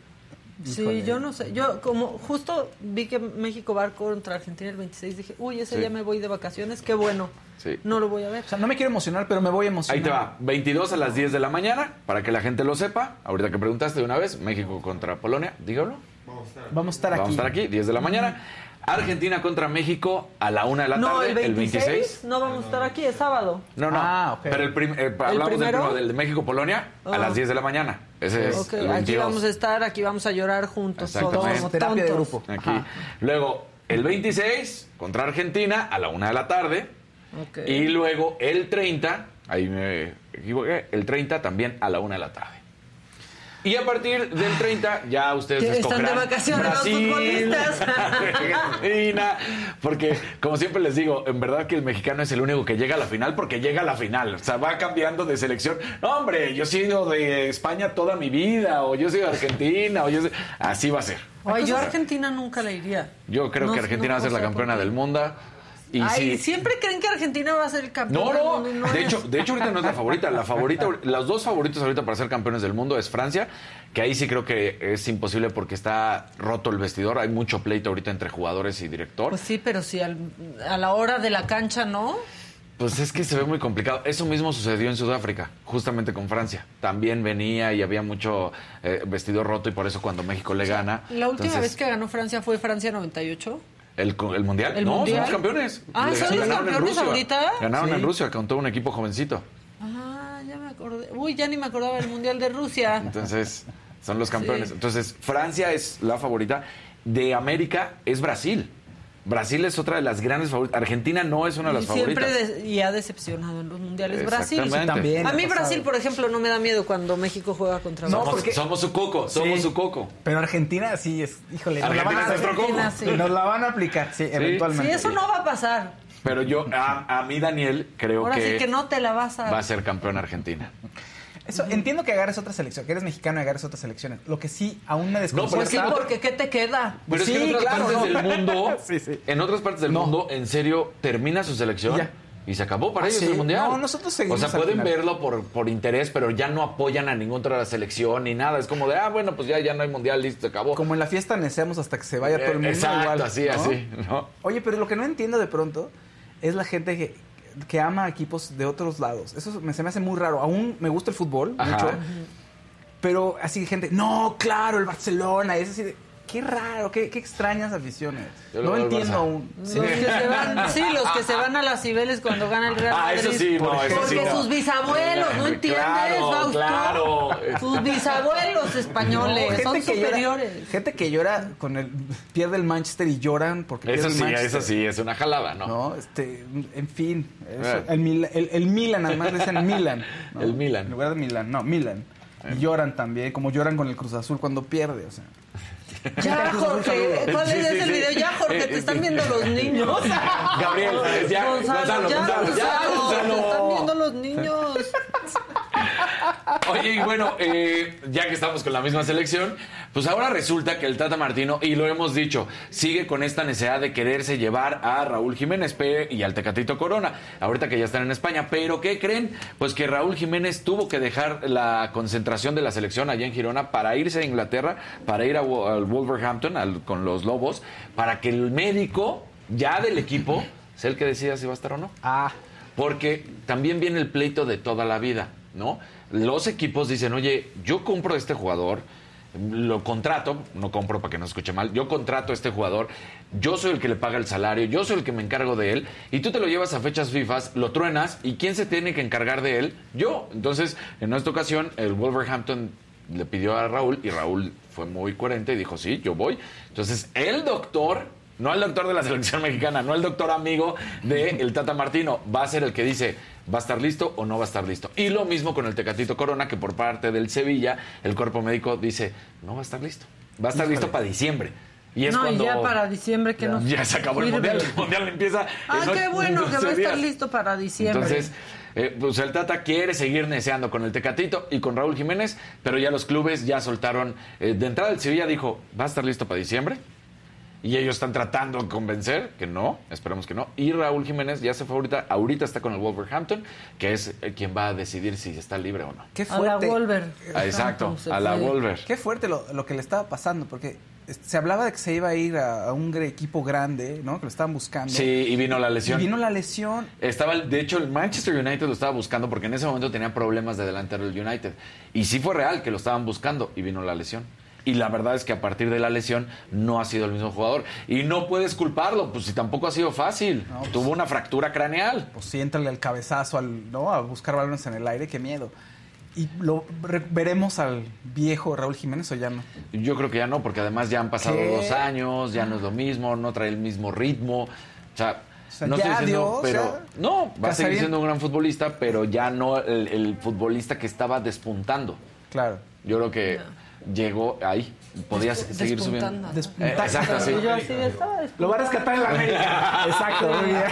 Sí, yo no sé. Yo como justo vi que México va contra Argentina el 26, dije, uy, ese Sí. día me voy de vacaciones, qué bueno. Sí. No lo voy a ver. O sea, no me quiero emocionar, pero me voy a emocionar. Ahí te va, 22 a las 10 de la mañana, para que la gente lo sepa. Ahorita que preguntaste de una vez, México contra Polonia, dígalo. Vamos a estar aquí. Vamos a estar aquí, 10 de la mañana. Argentina contra México a la 1 de la no, tarde, el 26, no vamos a estar aquí, es sábado. No, no. Ah. Pero el prim- eh, hablamos del primero? primero, del de México-Polonia, a Ah. las 10 de la mañana. Ese es Ok, el aquí 22. vamos a estar, aquí vamos a llorar juntos. Todos como Terapia de tontos. grupo. Aquí. Ajá. Luego, el 26 contra Argentina a la 1 de la tarde. Y luego el 30, ahí me equivoqué, el 30 también a la 1 de la tarde. Y a partir del 30 ya ustedes Que están escogerán de vacaciones los futbolistas. Argentina, porque como siempre les digo, en verdad que el mexicano es el único que llega a la final porque llega a la final, o sea, va cambiando de selección. No, hombre, yo he sido de España toda mi vida, o yo soy de Argentina, o yo soy... Así va a ser. Ay, yo a Argentina nunca le iría. Yo creo No- que Argentina no va a ser la campeona del mundo. Y Ay, sí- siempre creen que Argentina va a ser el campeón. No, del no. mundo y no De hecho, de hecho, ahorita no es la favorita. La favorita, los dos favoritos ahorita para ser campeones del mundo es Francia, que ahí sí creo que es imposible porque está roto el vestidor. Hay mucho pleito ahorita entre jugadores y director. Pues sí, pero si al- a la hora de la cancha no. Pues es que se ve muy complicado. Eso mismo sucedió en Sudáfrica, justamente con Francia. También venía y había mucho eh, vestidor roto y por eso cuando México le gana. La última entonces, vez que ganó Francia fue Francia 98. ¿El, el mundial? ¿El no, mundial? son los campeones. Ah, Le ¿son los ganaron en campeones Rusia. ahorita? Ganaron Sí. en Rusia con todo un equipo jovencito. Ah, ya me acordé. Uy, ya ni me acordaba del Mundial de Rusia. Entonces, son los campeones. Sí. Entonces, Francia es la favorita. De América es Brasil. Brasil es otra de las grandes favoritas. Argentina no es una de las siempre favoritas. de- y ha decepcionado en los mundiales Brasil. También. A mí. Brasil, por ejemplo, no me da miedo cuando México juega contra No, Brasil. Somos, porque- somos su coco, somos Sí. su coco. Pero Argentina sí es, híjole, nos la, van Argentina a, es nuestro coco. Argentina, sí. nos la van a aplicar, sí, eventualmente. Sí, eso no va a pasar. Pero yo, a, a mí, Daniel, creo Ahora que, sí que no te la vas a... va a ser campeón Argentina. Eso, entiendo que agarres otra selección, que eres mexicano y agarres otras selecciones. Lo que sí aún me pero Pues sí, desconcerta... porque ¿qué te queda? Pero es que Sí, en otras claro, partes no. del mundo, Sí, sí. en otras partes del No. mundo, en serio, termina su selección Y ya. y se acabó para Ah, ellos sí. el mundial. No, nosotros seguimos O sea, pueden final. verlo por, por interés, pero ya no apoyan a ninguna otra selección ni nada. Es como de, ah, bueno, pues ya, ya no hay mundial, listo, se acabó. Como en la fiesta neceamos hasta que se vaya todo el mundo. Eh, Exacto, igual, así, ¿no? así. ¿no? Oye, pero lo que no entiendo de pronto es la gente que, que ama equipos de otros lados. Eso me, se me hace muy raro. Aún me gusta el fútbol Ajá. mucho. Pero así gente, no, claro, el Barcelona. Y es así de, qué raro, qué, qué extrañas aficiones. Yo No entiendo aún. Los que se van, sí, los que se van a las Cibeles cuando gana el Real Ah, Madrid. eso sí, no, eso sí. Porque no. sus bisabuelos, ¿no entiendes, Claro, Fausto? claro. Sus bisabuelos españoles No, son llora, superiores. gente que llora con el pierde el Manchester y lloran porque Eso pierde el sí, Manchester. eso sí, es una jalada, ¿no? No, este, en fin, eso, Eh. el, el, el Milan, además le dicen Milan. ¿no? El Milan. En lugar de Milan, no, Milan. Y lloran también, como lloran con el Cruz Azul cuando pierde, o sea. Ya, Jorge, ¿cuál Sí, es sí, el sí. video? Ya, Jorge, Eh, te eh, están sí. viendo los niños. Gabriel, ya, Gonzalo, ya, Gonzalo, ya, Gonzalo. Te están viendo los niños. Oye, y bueno, eh, ya que estamos con la misma selección, pues ahora resulta que el Tata Martino, y lo hemos dicho, sigue con esta necesidad de quererse llevar a Raúl Jiménez y al Tecatito Corona, ahorita que ya están en España. Pero ¿qué creen? Pues que Raúl Jiménez tuvo que dejar la concentración de la selección allá en Girona para irse a Inglaterra, para ir a, al Wolverhampton al- con los Lobos, para que el médico ya del equipo sea el que decida si va a estar o no. Ah, Porque también viene el pleito de toda la vida, ¿no? Los equipos dicen, oye, yo compro a este jugador, lo contrato, no compro para que no se escuche mal, yo contrato a este jugador, yo soy el que le paga el salario, yo soy el que me encargo de él, y tú te lo llevas a fechas FIFA, lo truenas, ¿y quién se tiene que encargar de él? Yo. Entonces, en esta ocasión, el Wolverhampton le pidió a Raúl, y Raúl fue muy coherente y dijo, sí, yo voy. Entonces, el doctor no el doctor de la selección mexicana, no el doctor amigo de el Tata Martino. Va a ser el que dice, ¿va a estar listo o no va a estar listo? Y lo mismo con el Tecatito Corona, que por parte del Sevilla, el cuerpo médico dice, no va a estar listo. Va a estar listo para diciembre. Y es no, cuando ya para diciembre que no. ya se acabó el mundial. El mundial empieza. Ah, qué bueno, que va a 12 estar listo para diciembre. Entonces, eh, pues el Tata quiere seguir neceando con el Tecatito y con Raúl Jiménez, pero ya los clubes ya soltaron. eh, de entrada, el Sevilla dijo: va a estar listo para diciembre. Y ellos están tratando de convencer que no, esperemos que no. Y Raúl Jiménez ya se fue ahorita, ahorita está con el Wolverhampton, que es eh, quien va a decidir si está libre o no. Qué a la fuerte. Wolver. Ah, exacto, a la. Wolver. Qué fuerte lo, lo que le estaba pasando, porque se hablaba de que se iba a ir a, a un equipo grande, ¿no? Que lo estaban buscando. Sí, y vino la Y lesión. vino la lesión. Estaba, de hecho, el Manchester United lo estaba buscando porque en ese momento tenía problemas de delantero el United. Y sí fue real que lo estaban buscando y vino la lesión. Y la verdad es que a partir de la lesión no ha sido el mismo jugador. Y no puedes culparlo, pues si tampoco ha sido fácil. No, pues- Tuvo una fractura craneal. Pues sí, entrale al cabezazo, al, ¿no? A buscar balones en el aire, qué miedo. ¿Y lo re- veremos al viejo Raúl Jiménez o ya no? Yo creo que ya no, porque además ya han pasado ¿Qué? dos años, ya no es lo mismo, no trae el mismo ritmo. O sea, O sea, no estoy diciendo, dio, pero o sea, no, va a seguir siendo un gran futbolista, pero ya no el, el futbolista que estaba despuntando. Claro. Yo creo que llegó ahí, podía Despu- seguir subiendo. despuntando. Despuntar. Eh, exacto, sí. Yo así estaba Lo va a rescatar en la América. Exacto, muy bien.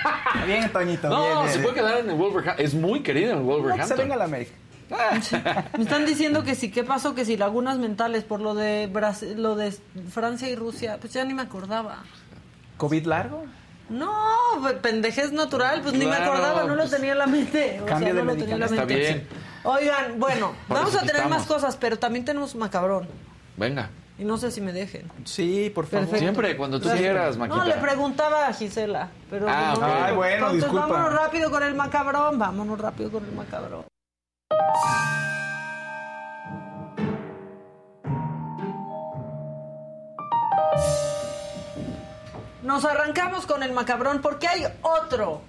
Bien, Toñito. No, bien, bien, se bien. puede quedar en el Wolverhampton. Es muy querido en el No, que se Wolverhampton. venga a la América. Me están diciendo que sí, ¿qué pasó? Que si lagunas mentales por lo de Brasil, lo de Francia y Rusia, pues ya ni me acordaba. ¿COVID largo? No, pe- pendejez natural, pues ni me acordaba, no lo pues, tenía en la mente. O cambia sea, de no lo tenía en la Está mente. bien. Oigan, bueno, Por vamos a tener estamos. más cosas, pero también tenemos macabrón. Venga. Y no sé si me dejen. Sí, por favor. Perfecto. Siempre, cuando tú Gracias. quieras, Maquita. No, le preguntaba a Gisela, pero Ah, no. ok. Ay, bueno, Entonces, disculpa. vámonos rápido con el macabrón, vámonos rápido con el macabrón. Nos arrancamos con el macabrón porque hay otro,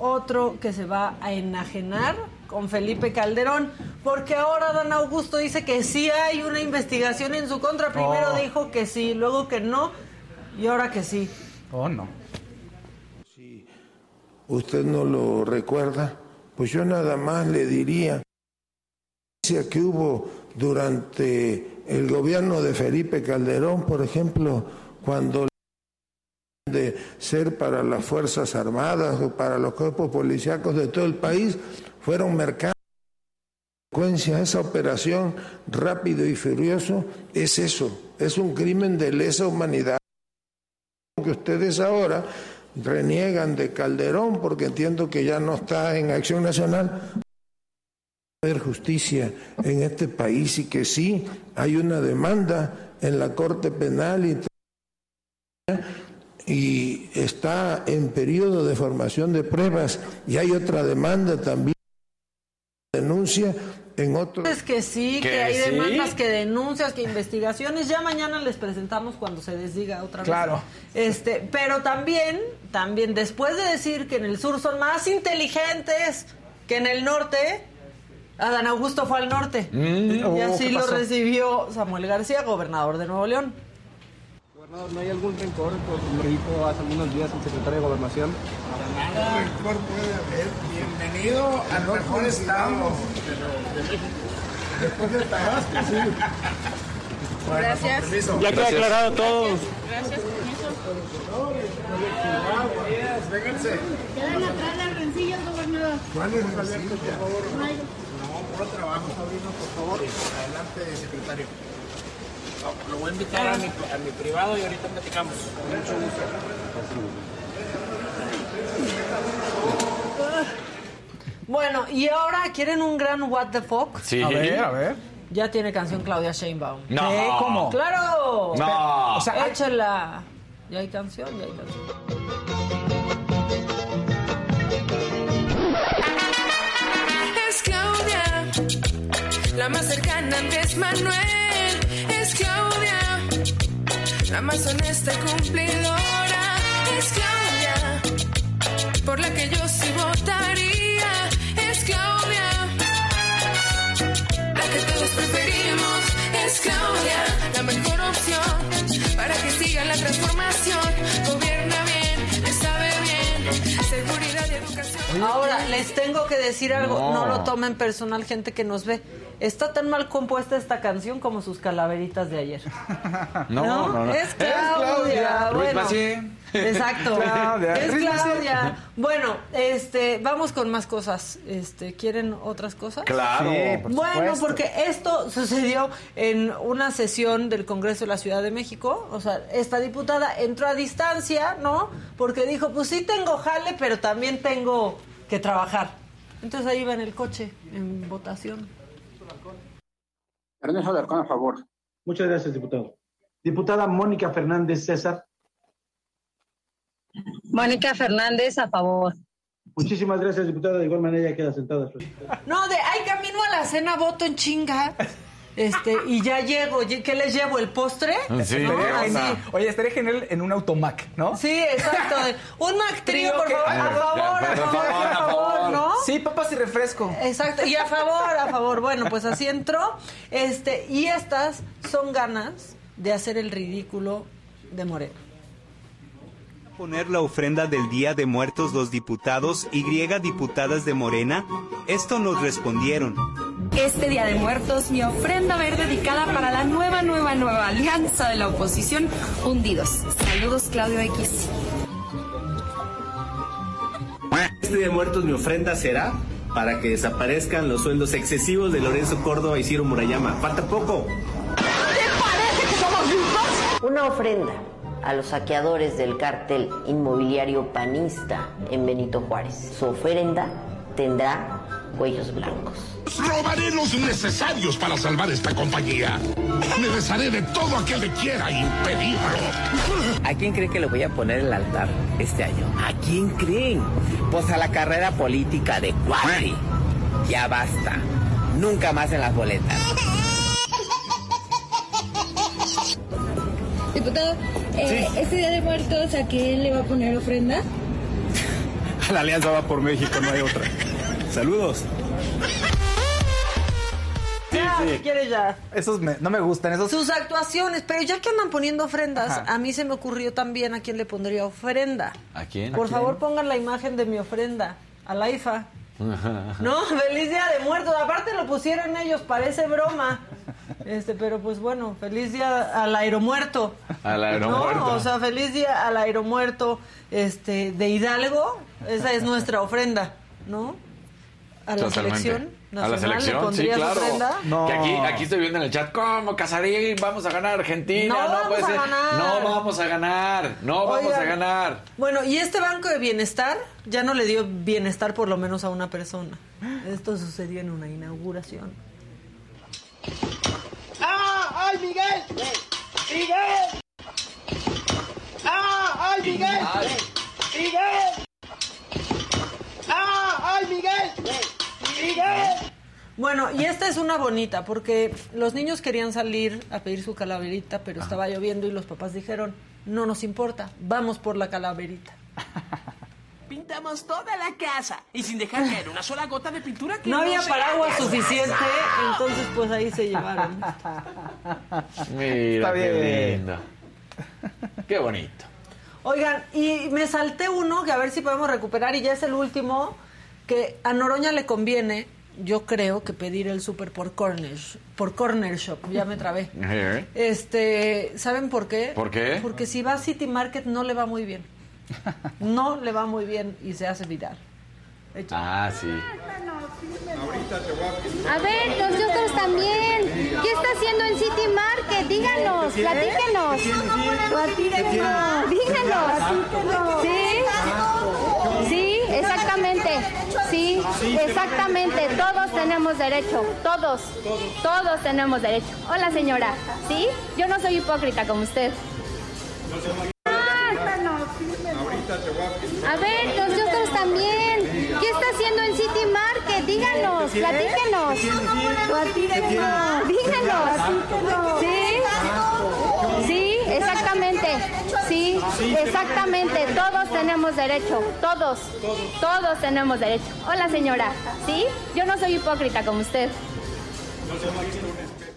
otro que se va a enajenar con Felipe Calderón, porque ahora Dan Augusto dice que sí hay una investigación en su contra. Primero Oh. dijo que sí, luego que no, y ahora que sí. Oh, no. usted no lo recuerda, pues yo nada más le diría que hubo durante el gobierno de Felipe Calderón, por ejemplo, cuando de ser para las Fuerzas Armadas o para los cuerpos policíacos de todo el país, fueron mercados. esa operación rápido y furioso es eso, es un crimen de lesa humanidad que ustedes ahora reniegan de Calderón porque entiendo que ya no está en acción nacional. Haber justicia en este país y que sí hay una demanda en la Corte Penal y, y está en periodo de formación de pruebas y hay otra demanda también denuncia en otro Es que sí, que, ¿Que hay sí? demandas, que denuncias, que investigaciones. Ya mañana les presentamos cuando se desdiga otra vez. Claro. Este, pero también, también después de decir que en el sur son más inteligentes que en el norte, Adán Augusto fue al norte. y Oh, así ¿qué lo recibió Samuel García, gobernador de Nuevo León. Gobernador, ¿no hay algún rencor por lo que dijo hace algunos días el secretario de Gobernación? Nada rencor puede haber. Bienvenido al mejor estado de México. Después de Tabasco, sí. Bueno, Gracias. Ya queda aclarado todo. Gracias, permiso. Vénganse. Quedan atrás las rencillas, gobernador. ¿Cuál es el abierto, por favor? No por por favor. Adelante, secretario. Lo voy a invitar a mi, a mi privado y ahorita platicamos. Mucho gusto. Bueno, y ahora quieren un gran what the fuck. Sí. A ver, a ver. Ya tiene canción Claudia Sheinbaum. No. ¿Qué? ¿Cómo? ¡Claro! No. O sea, Échala. Ya hay canción, ya hay canción. Es Claudia, la más cercana Andrés Manuel. Es Claudia, la más honesta y cumplidora. Es Claudia, por la que yo sí votaría. Es Claudia, la que todos preferimos. Es Claudia, la Ahora, les tengo que decir algo. No. No. lo tomen personal, gente que nos ve. Está tan mal compuesta esta canción como sus calaveritas de ayer. No, no, no. Es Claudia. Bueno, Massieu. Exacto. Claudia. Es. Claudia. Bueno, este, vamos con más cosas. Este, ¿quieren otras cosas? Claro. Sí, por Bueno, supuesto. porque esto sucedió en una sesión del Congreso de la Ciudad de México. O sea, esta diputada entró a distancia, ¿no? Porque dijo, pues sí tengo jale, pero también tengo que trabajar. Entonces ahí va en el coche, en votación. Ernesto Alarcón, a favor. Muchas gracias, diputado. Diputada Mónica Fernández César. Mónica Fernández, a favor. Muchísimas gracias, diputada. De igual manera ya queda sentada. No, de, ay, camino a la cena, voto en chinga. Este, y ya llego. ¿Qué les llevo? ¿El postre? Sí, ¿No? Estaría. Oye, estaría genial en un automac, ¿no? Sí, exacto. Un Mac Trio, por que- favor. A favor, a favor, a favor, ¿no? Sí, papas y refresco. Exacto, y a favor, a favor. Bueno, pues así entró. Este, y estas son ganas de hacer el ridículo de Moreno. Poner la ofrenda del Día de Muertos los diputados y griega diputadas de Morena? Esto nos respondieron. Este Día de Muertos, mi ofrenda va a ir dedicada para la nueva, nueva, nueva alianza de la oposición, Hundidos. Saludos, Claudio X. Este Día de Muertos mi ofrenda será para que desaparezcan los sueldos excesivos de Lorenzo Córdoba y Ciro Murayama. Falta poco. Una ofrenda a los saqueadores del cártel inmobiliario panista en Benito Juárez. Su ofrenda tendrá cuellos blancos. Robaré los necesarios para salvar esta compañía. Me desharé de todo aquel que quiera impedirlo. ¿A quién creen que le voy a poner el altar este año? ¿A quién creen? Pues a la carrera política de Cuadri. Ya basta. Nunca más en las boletas. Diputado, eh, este Día de Muertos, ¿a quién le va a poner ofrenda? La alianza va por México, no hay otra. Saludos. Ya, si quieres ya. Esos me- no me gustan, esos. Sus actuaciones, pero ya que andan poniendo ofrendas, Ajá. a mí se me ocurrió también a quién le pondría ofrenda. ¿A quién? Por favor, pongan la imagen de mi ofrenda. A la IFA. No, feliz día de muertos. Aparte lo pusieron ellos, parece broma. Este, pero pues bueno, feliz día al aeromuerto. Al aeromuerto. No, o sea, feliz día al aeromuerto este, de Hidalgo. Esa es nuestra ofrenda, ¿no? A la Totalmente. selección A la nacional le selección, sí, claro. ofrenda. Que aquí, aquí estoy viendo en el chat, ¿cómo Casarín? Vamos a ganar Argentina. No No, vamos puede a ser. ganar. No vamos a ganar. No vamos a ganar. Bueno, y este banco de bienestar ya no le dio bienestar por lo menos a una persona. Esto sucedió en una inauguración. ¡Ah! ¡Ay, Miguel! ¡Miguel! ¡Ah! ¡Ay, Miguel! ¡Miguel! ¡Ah! ¡Ay, Miguel! ¡Miguel! Bueno, y esta es una bonita, porque los niños querían salir a pedir su calaverita, pero estaba lloviendo y los papás dijeron, no nos importa, vamos por la calaverita. Pintamos toda la casa y sin dejar caer una sola gota de pintura que No había sea paraguas suficiente, entonces pues ahí se llevaron. Mira, Está qué bien. lindo. Qué bonito. Oigan, y me salté uno que a ver si podemos recuperar, y ya es el último, que a Noroña le conviene, yo creo, que pedir el súper por corner, por corner shop, ya me trabé. Este, ¿saben por qué? ¿Por qué? Porque si va a City Market no le va muy bien. No le va muy bien y se hace viral. Ah, sí. A ver, nosotros también. ¿Qué está haciendo en City Market? Díganos, platíquenos. Platíquenos, díganos. Sí, sí, exactamente. Sí, exactamente. Todos tenemos derecho. Todos. Todos tenemos derecho. Hola, señora. ¿Sí? Yo no soy hipócrita como usted. A ver, nosotros también. ¿Qué está haciendo en City Market? Díganos, platíquenos. Platíquenos, díganos. Sí, sí, exactamente. Sí, exactamente. Todos tenemos derecho. Todos. Todos tenemos derecho. Hola, señora. ¿Sí? Yo no soy hipócrita como usted.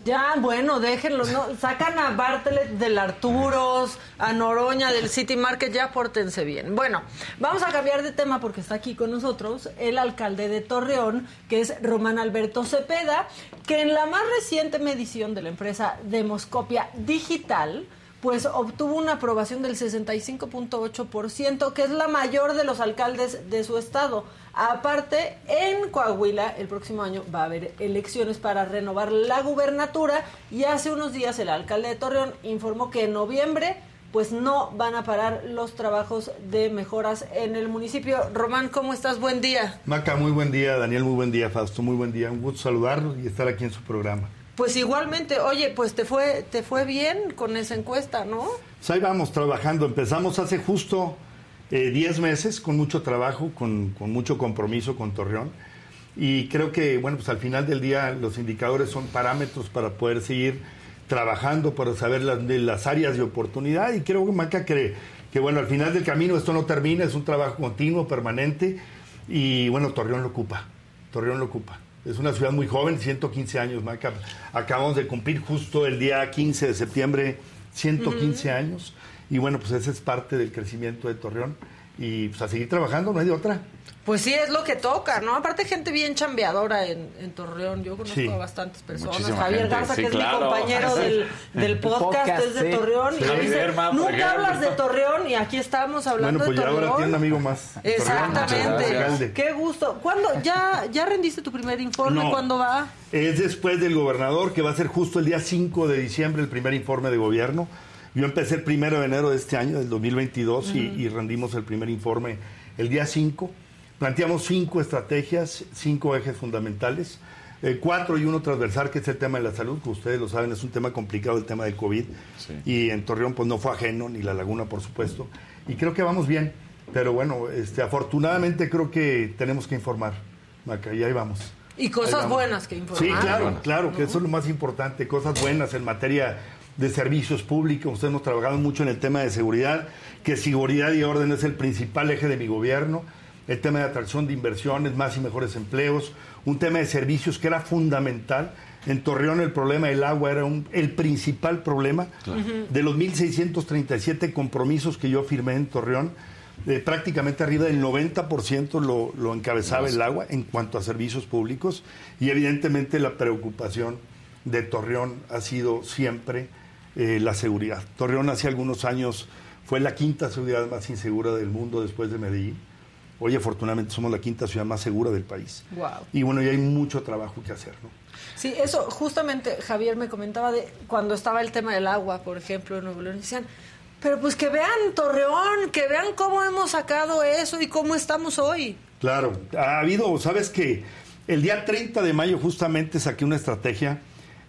Ya, bueno, déjenlo, ¿no? Sacan a Bartlett del Arturos, a Noroña del City Market, ya pórtense bien. Bueno, vamos a cambiar de tema porque está aquí con nosotros el alcalde de Torreón, que es Román Alberto Cepeda, que en la más reciente medición de la empresa Demoscopia Digital, pues obtuvo una aprobación del 65.8%, que es la mayor de los alcaldes de su estado. Aparte, en Coahuila el próximo año va a haber elecciones para renovar la gubernatura y hace unos días el alcalde de Torreón informó que en noviembre pues no van a parar los trabajos de mejoras en el municipio. Román, ¿cómo estás? Buen día. Maca, muy buen día. Daniel, muy buen día. Fausto, muy buen día. Un gusto saludarlos y estar aquí en su programa. Pues igualmente, oye, pues te fue, te fue bien con esa encuesta, ¿no? Pues ahí vamos trabajando. Empezamos hace justo 10 meses con mucho trabajo, con, con, mucho compromiso con Torreón. Y creo que, bueno, pues al final del día los indicadores son parámetros para poder seguir trabajando, para saber las, de las áreas de oportunidad. Y creo que Maca que, que, bueno, al final del camino esto no termina, es un trabajo continuo, permanente. Y bueno, Torreón lo ocupa. Torreón lo ocupa. Es una ciudad muy joven, 115 años, Maca. Acabamos de cumplir justo el día 15 de septiembre 115 uh -huh. años. Y bueno, pues ese es parte del crecimiento de Torreón. Y pues a seguir trabajando, no hay de otra. Pues sí, es lo que toca, ¿no? Aparte, gente bien chambeadora en, en Torreón. Yo conozco sí. a bastantes personas. Muchísima Javier gente. Garza, Sí, que es mi compañero del, del podcast, podcast, es de sí. Torreón. Sí. Y dice, nunca hablas de Torreón y aquí estamos hablando Bueno, pues de ya Torreón. ahora tiene un amigo más. Exactamente. Qué gusto. ¿Cuándo? ¿Ya, ¿Ya rendiste tu primer informe? No. ¿Cuándo va? Es después del gobernador, que va a ser justo el día 5 de diciembre el primer informe de gobierno. Yo empecé el primero de enero de este año, del 2022, y, y rendimos el primer informe el día 5. Planteamos cinco estrategias, cinco ejes fundamentales, eh, cuatro y uno transversal, que es el tema de la salud, que ustedes lo saben, es un tema complicado el tema del COVID. Y en Torreón pues no fue ajeno, ni La Laguna, por supuesto. Y creo que vamos bien, pero bueno, este, afortunadamente creo que tenemos que informar, Maca, y ahí vamos. Y cosas vamos. buenas que informar. Sí, claro, claro, que eso es lo más importante, cosas buenas en materia de servicios públicos. Ustedes hemos trabajado mucho en el tema de seguridad, que seguridad y orden es el principal eje de mi gobierno. El tema de atracción de inversiones, más y mejores empleos, un tema de servicios que era fundamental. En Torreón el problema del agua era un- el principal problema. De los 1.637 compromisos que yo firmé en Torreón, eh, prácticamente arriba del 90% lo, lo encabezaba el agua en cuanto a servicios públicos y evidentemente la preocupación de Torreón ha sido siempre eh, la seguridad. Torreón hace algunos años fue la quinta ciudad más insegura del mundo después de Medellín. Hoy afortunadamente somos la quinta ciudad más segura del país. Wow. Y bueno, y hay mucho trabajo que hacer, ¿no? Sí, eso justamente Javier me comentaba de cuando estaba el tema del agua, por ejemplo, en Nuevo León, decían, pero pues que vean Torreón, que vean cómo hemos sacado eso y cómo estamos hoy. Claro, ha habido, sabes que el día 30 de mayo justamente saqué una estrategia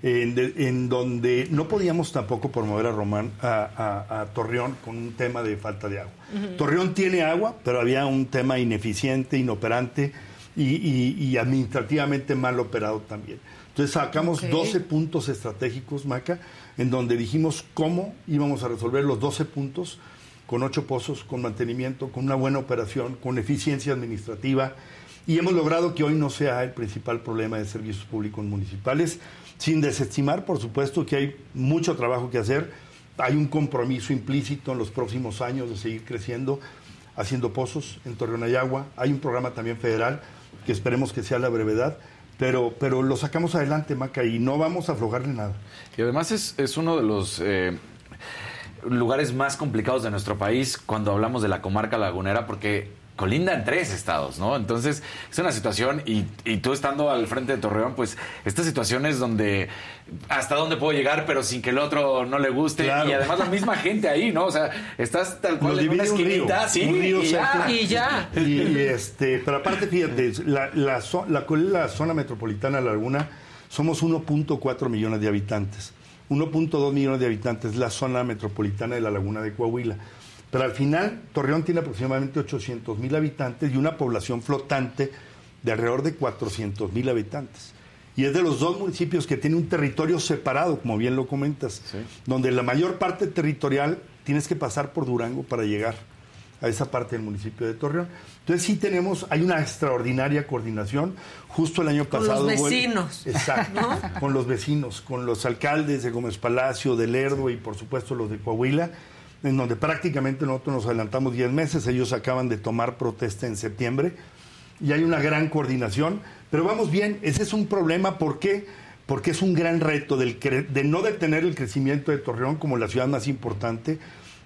en, de- en donde no podíamos tampoco promover a Román, a, a- a Torreón con un tema de falta de agua. Torreón tiene agua, pero había un tema ineficiente, inoperante y, y- y administrativamente mal operado también. Entonces sacamos Ok. 12 puntos estratégicos, Maca, en donde dijimos cómo íbamos a resolver los 12 puntos con ocho pozos, con mantenimiento, con una buena operación, con eficiencia administrativa. Y hemos logrado que hoy no sea el principal problema de servicios públicos municipales, sin desestimar, por supuesto, que hay mucho trabajo que hacer. Hay un compromiso implícito en los próximos años de seguir creciendo, haciendo pozos en Torreón hay un programa también federal que esperemos que sea la brevedad, pero, pero lo sacamos adelante, Maca, y no vamos a aflojarle nada. Y además es, es uno de los eh, lugares más complicados de nuestro país cuando hablamos de la comarca lagunera, porque colinda en tres estados, ¿no? Entonces es una situación, y, y tú estando al frente de Torreón, pues estas situaciones donde hasta dónde puedo llegar, pero sin que el otro no le guste, Claro. y además la misma gente ahí, ¿no? O sea, estás tal cual Nos en una un río, esquinita, sí, un río y ya. Y ya. Y, y, este, pero aparte, fíjate, la, la, la, ¿cuál es la zona metropolitana de La Laguna, somos 1.4 millones de habitantes. 1.2 millones de habitantes es la zona metropolitana de la Laguna de Coahuila. Pero al final, Torreón tiene aproximadamente 800 mil habitantes y una población flotante de alrededor de 400 mil habitantes. Y es de los dos municipios que tiene un territorio separado, como bien lo comentas, donde la mayor parte territorial tienes que pasar por Durango para llegar. a esa parte del municipio de Torreón. Entonces sí tenemos, hay una extraordinaria coordinación. Justo el año Con pasado... los hubo el- vecinos, exacto, ¿no? con los vecinos, con los alcaldes de Gómez Palacio, de Lerdo y por supuesto los de Coahuila, en donde prácticamente nosotros nos adelantamos 10 meses, ellos acaban de tomar protesta en septiembre y hay una gran coordinación, pero vamos bien, ese es un problema, ¿por qué? Porque es un gran reto del cre- de no detener el crecimiento de Torreón como la ciudad más importante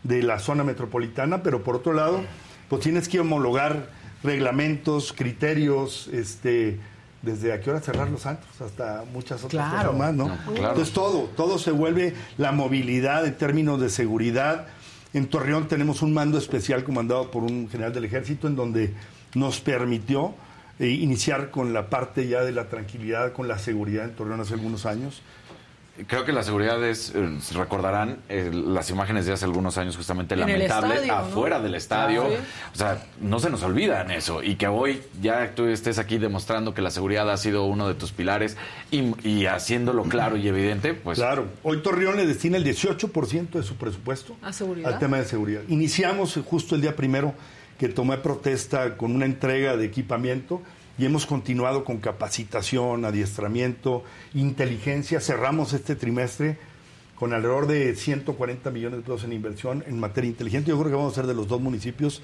de la zona metropolitana, pero por otro lado, pues tienes que homologar reglamentos, criterios, este, desde a qué hora cerrar los antros hasta muchas otras Claro. cosas más, ¿no? No, claro. Entonces todo, todo se vuelve la movilidad en términos de seguridad. En Torreón tenemos un mando especial comandado por un general del ejército en donde nos permitió eh, iniciar con la parte ya de la tranquilidad, con la seguridad en Torreón hace algunos años. Creo que la seguridad es, eh, recordarán eh, las imágenes de hace algunos años justamente En lamentables estadio, ¿no? afuera del estadio. Sí. O sea, no se nos olvidan eso y que hoy ya tú estés aquí demostrando que la seguridad ha sido uno de tus pilares y, y haciéndolo claro y evidente, pues Claro, hoy Torreón le destina el 18% de su presupuesto ¿A seguridad? al tema de seguridad. Iniciamos justo el día primero que tomé protesta con una entrega de equipamiento y hemos continuado con capacitación, adiestramiento, inteligencia. Cerramos este trimestre con alrededor de 140 millones de pesos en inversión en materia inteligente. Yo creo que vamos a ser de los dos municipios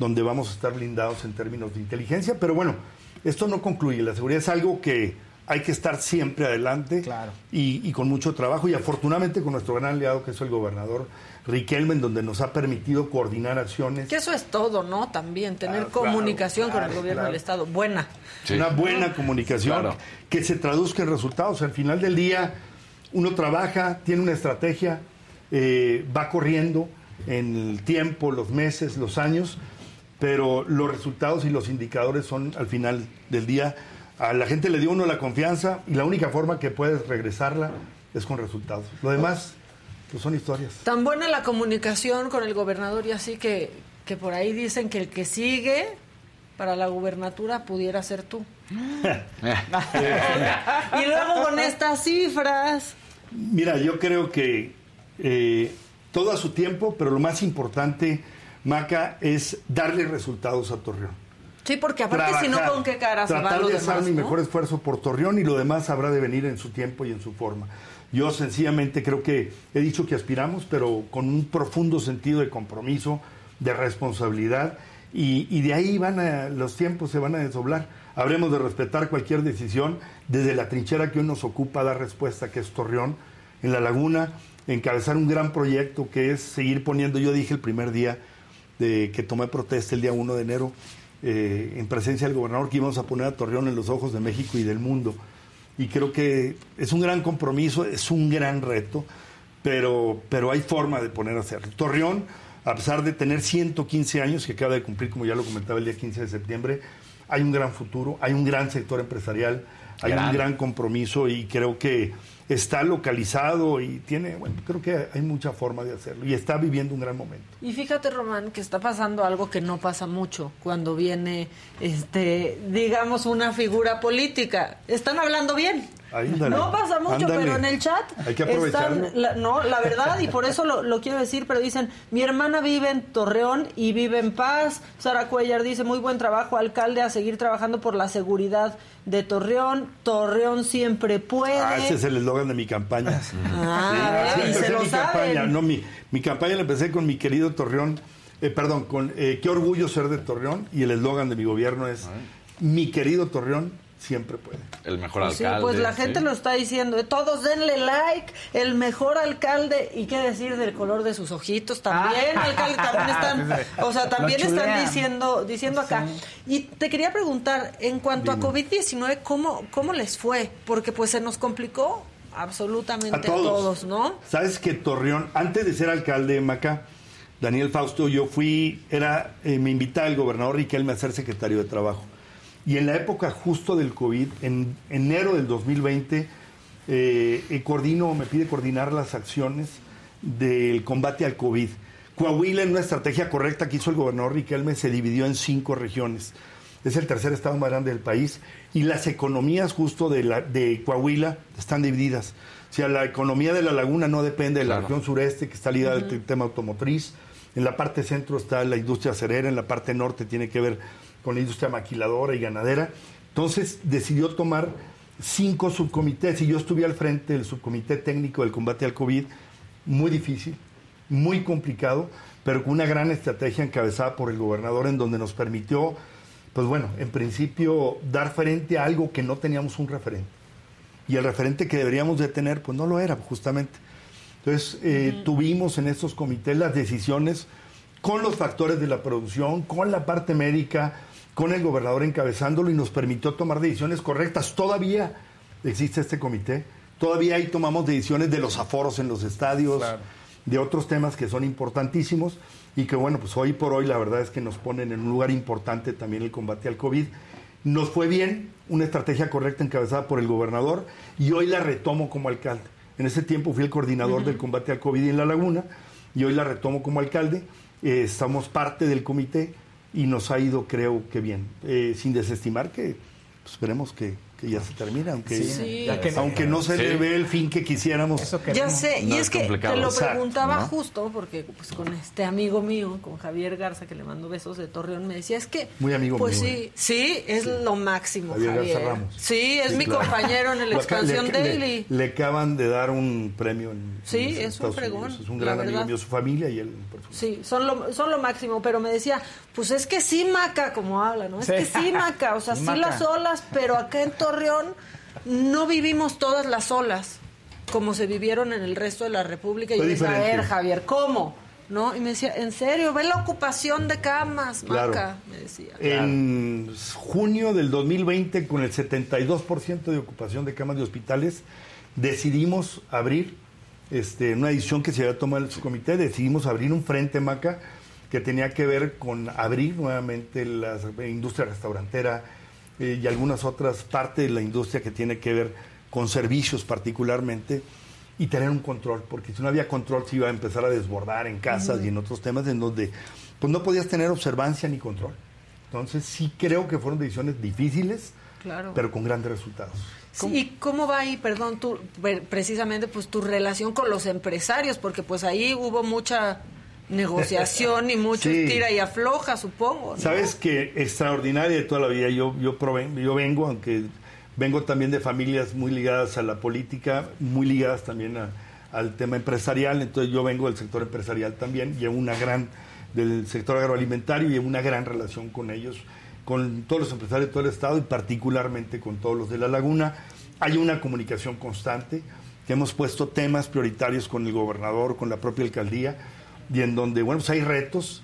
donde vamos a estar blindados en términos de inteligencia. Pero bueno, esto no concluye. La seguridad es algo que hay que estar siempre adelante y, y con mucho trabajo. Y afortunadamente con nuestro gran aliado, que es el gobernador Riquelme, en donde nos ha permitido coordinar acciones. Que eso es todo, ¿no? También tener Ah, claro, comunicación con el gobierno claro. del Estado. Buena. Una buena comunicación Claro. que se traduzca en resultados. Al final del día, uno trabaja, tiene una estrategia, eh, va corriendo en el tiempo, los meses, los años, pero los resultados y los indicadores son al final del día. A la gente le dio uno la confianza y la única forma que puedes regresarla es con resultados. Lo demás, pues son historias. Tan buena la comunicación con el gobernador y así que, que por ahí dicen que el que sigue para la gubernatura pudiera ser tú. y luego con estas cifras. Mira, yo creo que eh, todo a su tiempo, pero lo más importante, Maca, es darle resultados a Torreón. Sí, porque aparte si no, ¿con qué cara se va Tratar de hacer mi no? mejor esfuerzo por Torreón y lo demás habrá de venir en su tiempo y en su forma. Yo sencillamente creo que he dicho que aspiramos, pero con un profundo sentido de compromiso, de responsabilidad, y, de ahí van a, los tiempos se van a desdoblar. Habremos de respetar cualquier decisión desde la trinchera que hoy nos ocupa dar respuesta, que es Torreón, en la laguna, encabezar un gran proyecto que es seguir poniendo, yo dije el primer día de que tomé protesta el día 1 de enero, eh, en presencia del gobernador, que íbamos a poner a Torreón en los ojos de México y del mundo. Y creo que es un gran compromiso, es un gran reto, pero, pero hay forma de poner a hacerlo. Torreón, a pesar de tener 115 años, que acaba de cumplir, como ya lo comentaba el día 15 de septiembre, hay un gran futuro, hay un gran sector empresarial, hay Gran. un gran compromiso y creo que está localizado y tiene, bueno, creo que hay mucha forma de hacerlo y está viviendo un gran momento. Y fíjate, Román, que está pasando algo que no pasa mucho cuando viene, este, digamos, una figura política. Están hablando bien. No pasa mucho, Ándale. pero en el chat Hay que aprovecharlo. están, la- no, la verdad, y por eso lo, lo quiero decir, pero dicen, mi hermana vive en Torreón y vive en paz. Sara Cuellar dice, muy buen trabajo, alcalde, a seguir trabajando por la seguridad de Torreón. Torreón siempre puede. Ah, ese es el eslogan de mi campaña. Ah, así y empecé se lo mi campaña. No, mi, mi campaña la empecé con mi querido Torreón, eh, perdón, con eh, qué orgullo ser de Torreón y el eslogan de mi gobierno es mi querido Torreón siempre puede. el mejor Pues sí, alcalde. pues la gente sí. lo está diciendo. Todos denle like, el mejor alcalde. ¿Y qué decir del color de sus ojitos? También, alcalde, también están, o sea, también están diciendo, diciendo acá. Y te quería preguntar, en cuanto a COVID-19, ¿cómo, ¿cómo les fue? Porque pues se nos complicó absolutamente A todos, ¿no? Sabes que Torreón, antes de ser alcalde de Maca, Daniel Fausto, yo fui, era, eh, me invitaba el gobernador Riquelme a ser secretario de Trabajo. Y en la época justo del COVID, en enero del 2020, eh, eh, coordino, me pide coordinar las acciones del combate al COVID. Coahuila, en una estrategia correcta que hizo el gobernador Riquelme, se dividió en cinco regiones. Es el tercer estado más grande del país y las economías justo de, la, de Coahuila están divididas. O sea, la economía de la laguna no depende de la Claro. región sureste, que está ligada al tema automotriz. En la parte centro está la industria acerera, en la parte norte tiene que ver con la industria maquiladora y ganadera. Entonces decidió tomar cinco subcomités y yo estuve al frente del subcomité técnico del combate al COVID, muy difícil, muy complicado, pero con una gran estrategia encabezada por el gobernador en donde nos permitió, pues bueno, en principio dar frente a algo que no teníamos un referente. Y el referente que deberíamos de tener, pues no lo era, justamente. Entonces, eh, tuvimos en estos comités las decisiones con los factores de la producción, con la parte médica, con el gobernador encabezándolo y nos permitió tomar decisiones correctas. Todavía existe este comité, todavía ahí tomamos decisiones de los aforos en los estadios, de otros temas que son importantísimos y que bueno, pues hoy por hoy la verdad es que nos ponen en un lugar importante también el combate al COVID. Nos fue bien, una estrategia correcta encabezada por el gobernador y hoy la retomo como alcalde. En ese tiempo fui el coordinador del combate al COVID en La Laguna y hoy la retomo como alcalde. Eh, estamos parte del comité y nos ha ido, creo que bien, eh, sin desestimar que pues, esperemos que, que ya se termina, aunque, Sí. aunque no se le Sí. ve el fin que quisiéramos. Ya sé, y No es, que complicado. te lo Exacto, preguntaba ¿no? justo porque pues con este amigo mío, con Javier Garza, que le mando besos de Torreón, me decía, es que... Muy amigo Pues mío, sí, ¿eh? sí, es lo máximo, Javier Javier. Garza Ramos. Sí, es Sí, mi claro. compañero en el Expansión le- le- Daily. Le, acaban de dar un premio en, Sí, en es un Unidos. Es un gran amigo mío, su familia y él. Sí, son lo, son lo máximo, pero me decía, pues es que sí, Maca, como habla, ¿no? Es Sí. que sí, Maca, o sea, Sí, las olas, pero acá en Torreón no vivimos todas las olas como se vivieron en el resto de la República. Y yo decía, a ver, Javier, ¿cómo? ¿No? Y me decía, ¿en serio? ¿Ve la ocupación de camas, Claro. Maca? Me decía. En junio del 2020, con el 72% de ocupación de camas de hospitales, decidimos abrir este, una decisión que se había tomado en su comité, decidimos abrir un frente Maca que tenía que ver con abrir nuevamente la industria restaurantera eh, y algunas otras partes de la industria que tiene que ver con servicios particularmente y tener un control, porque si no había control se iba a empezar a desbordar en casas Ujú. y en otros temas en donde pues no podías tener observancia ni control. Entonces sí creo que fueron decisiones difíciles, Claro. pero con grandes resultados. Sí, ¿Y cómo va ahí, perdón, pre- precisamente pues tu relación con los empresarios? Porque pues ahí hubo mucha negociación y mucho Sí. tira y afloja, supongo. ¿no? Sabes que extraordinaria de toda la vida. Yo, yo, proven- yo vengo, aunque vengo también de familias muy ligadas a la política, muy ligadas también a- al tema empresarial. Entonces yo vengo del sector empresarial también, llevo una gran, del sector agroalimentario, llevo una gran relación con ellos, con todos los empresarios de todo el estado y particularmente con todos los de la laguna. Hay una comunicación constante, que hemos puesto temas prioritarios con el gobernador, con la propia alcaldía, y en donde, bueno, pues hay retos,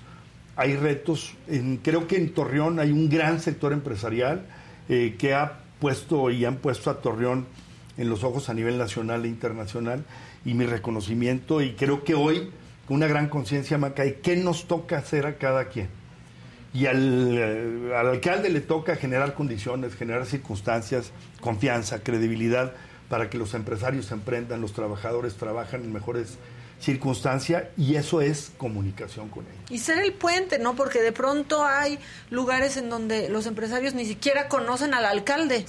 hay retos. Creo que en Torreón hay un gran sector empresarial eh, que ha puesto y han puesto a Torreón en los ojos a nivel nacional e internacional y mi reconocimiento y creo que hoy una gran conciencia Macay, ¿qué nos toca hacer a cada quien? Y al, eh, al alcalde le toca generar condiciones, generar circunstancias, confianza, credibilidad para que los empresarios emprendan, los trabajadores trabajan en mejores circunstancias y eso es comunicación con ellos. Y ser el puente, ¿no? Porque de pronto hay lugares en donde los empresarios ni siquiera conocen al alcalde.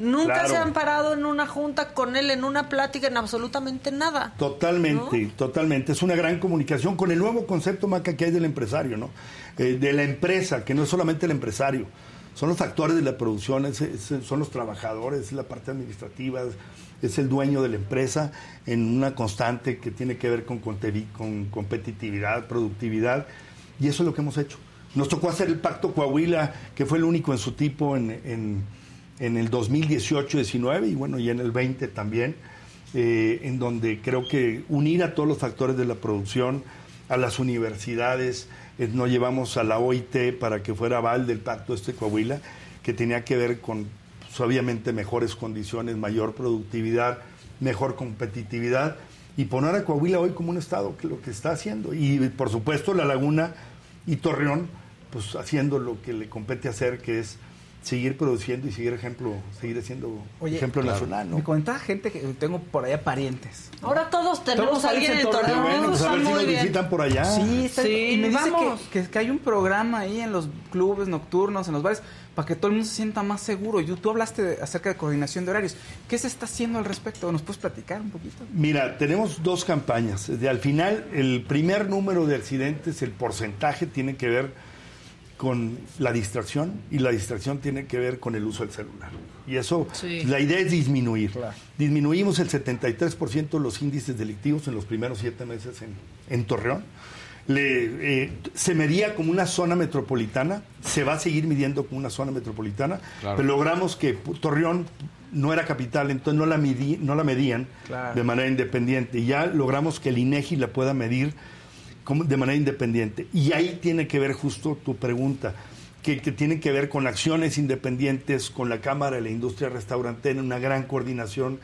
Nunca Claro. se han parado en una junta con él, en una plática, en absolutamente nada. Totalmente, totalmente. Es una gran comunicación con el nuevo concepto Maca que hay del empresario, ¿no? Eh, de la empresa, que no es solamente el empresario, son los actores de la producción, es- es- son los trabajadores, es la parte administrativa, es, el dueño de la empresa en una constante que tiene que ver con, competitividad, productividad, y eso es lo que hemos hecho. Nos tocó hacer el Pacto Coahuila, que fue el único en su tipo en, en, el 2018-19 y bueno, y en el 20 también eh, en donde creo que unir a todos los factores de la producción, a las universidades, eh, nos llevamos a la OIT para que fuera aval del pacto este Coahuila, que tenía que ver con obviamente mejores condiciones, mayor productividad, mejor competitividad y poner a Coahuila hoy como un estado que lo que está haciendo y por supuesto la Laguna y Torreón pues haciendo lo que le compete hacer que es seguir produciendo y seguir ejemplo, seguir siendo Oye, ejemplo claro. nacional, ¿no? Me comentaba gente que tengo por allá parientes. Ahora todos tenemos Todos a alguien en Torreón. Torreón. Bueno, pues a ver si nos bien. visitan por allá. Sí, está- Sí, y me dice que, que- que hay un programa ahí en los clubes nocturnos, en los bares, para que todo el mundo se sienta más seguro. Yo, tú hablaste de- acerca de coordinación de horarios. ¿Qué se está haciendo al respecto? ¿Nos puedes platicar un poquito? Mira, tenemos dos campañas. De, al final, el primer número de accidentes, el porcentaje tiene que ver con la distracción y la distracción tiene que ver con el uso del celular. Y eso, Sí. la idea es disminuir. Disminuimos el 73% de los índices delictivos en los primeros siete meses en, en Torreón. Le, eh, se medía como una zona metropolitana, se va a seguir midiendo como una zona metropolitana, Claro. pero logramos que Torreón no era capital, entonces no la, midí- no la medían Claro. de manera independiente. Y ya logramos que el INEGI la pueda medir como- de manera independiente. Y ahí tiene que ver justo tu pregunta, que, que tiene que ver con acciones independientes, con la Cámara de la Industria Restaurantera, una gran coordinación,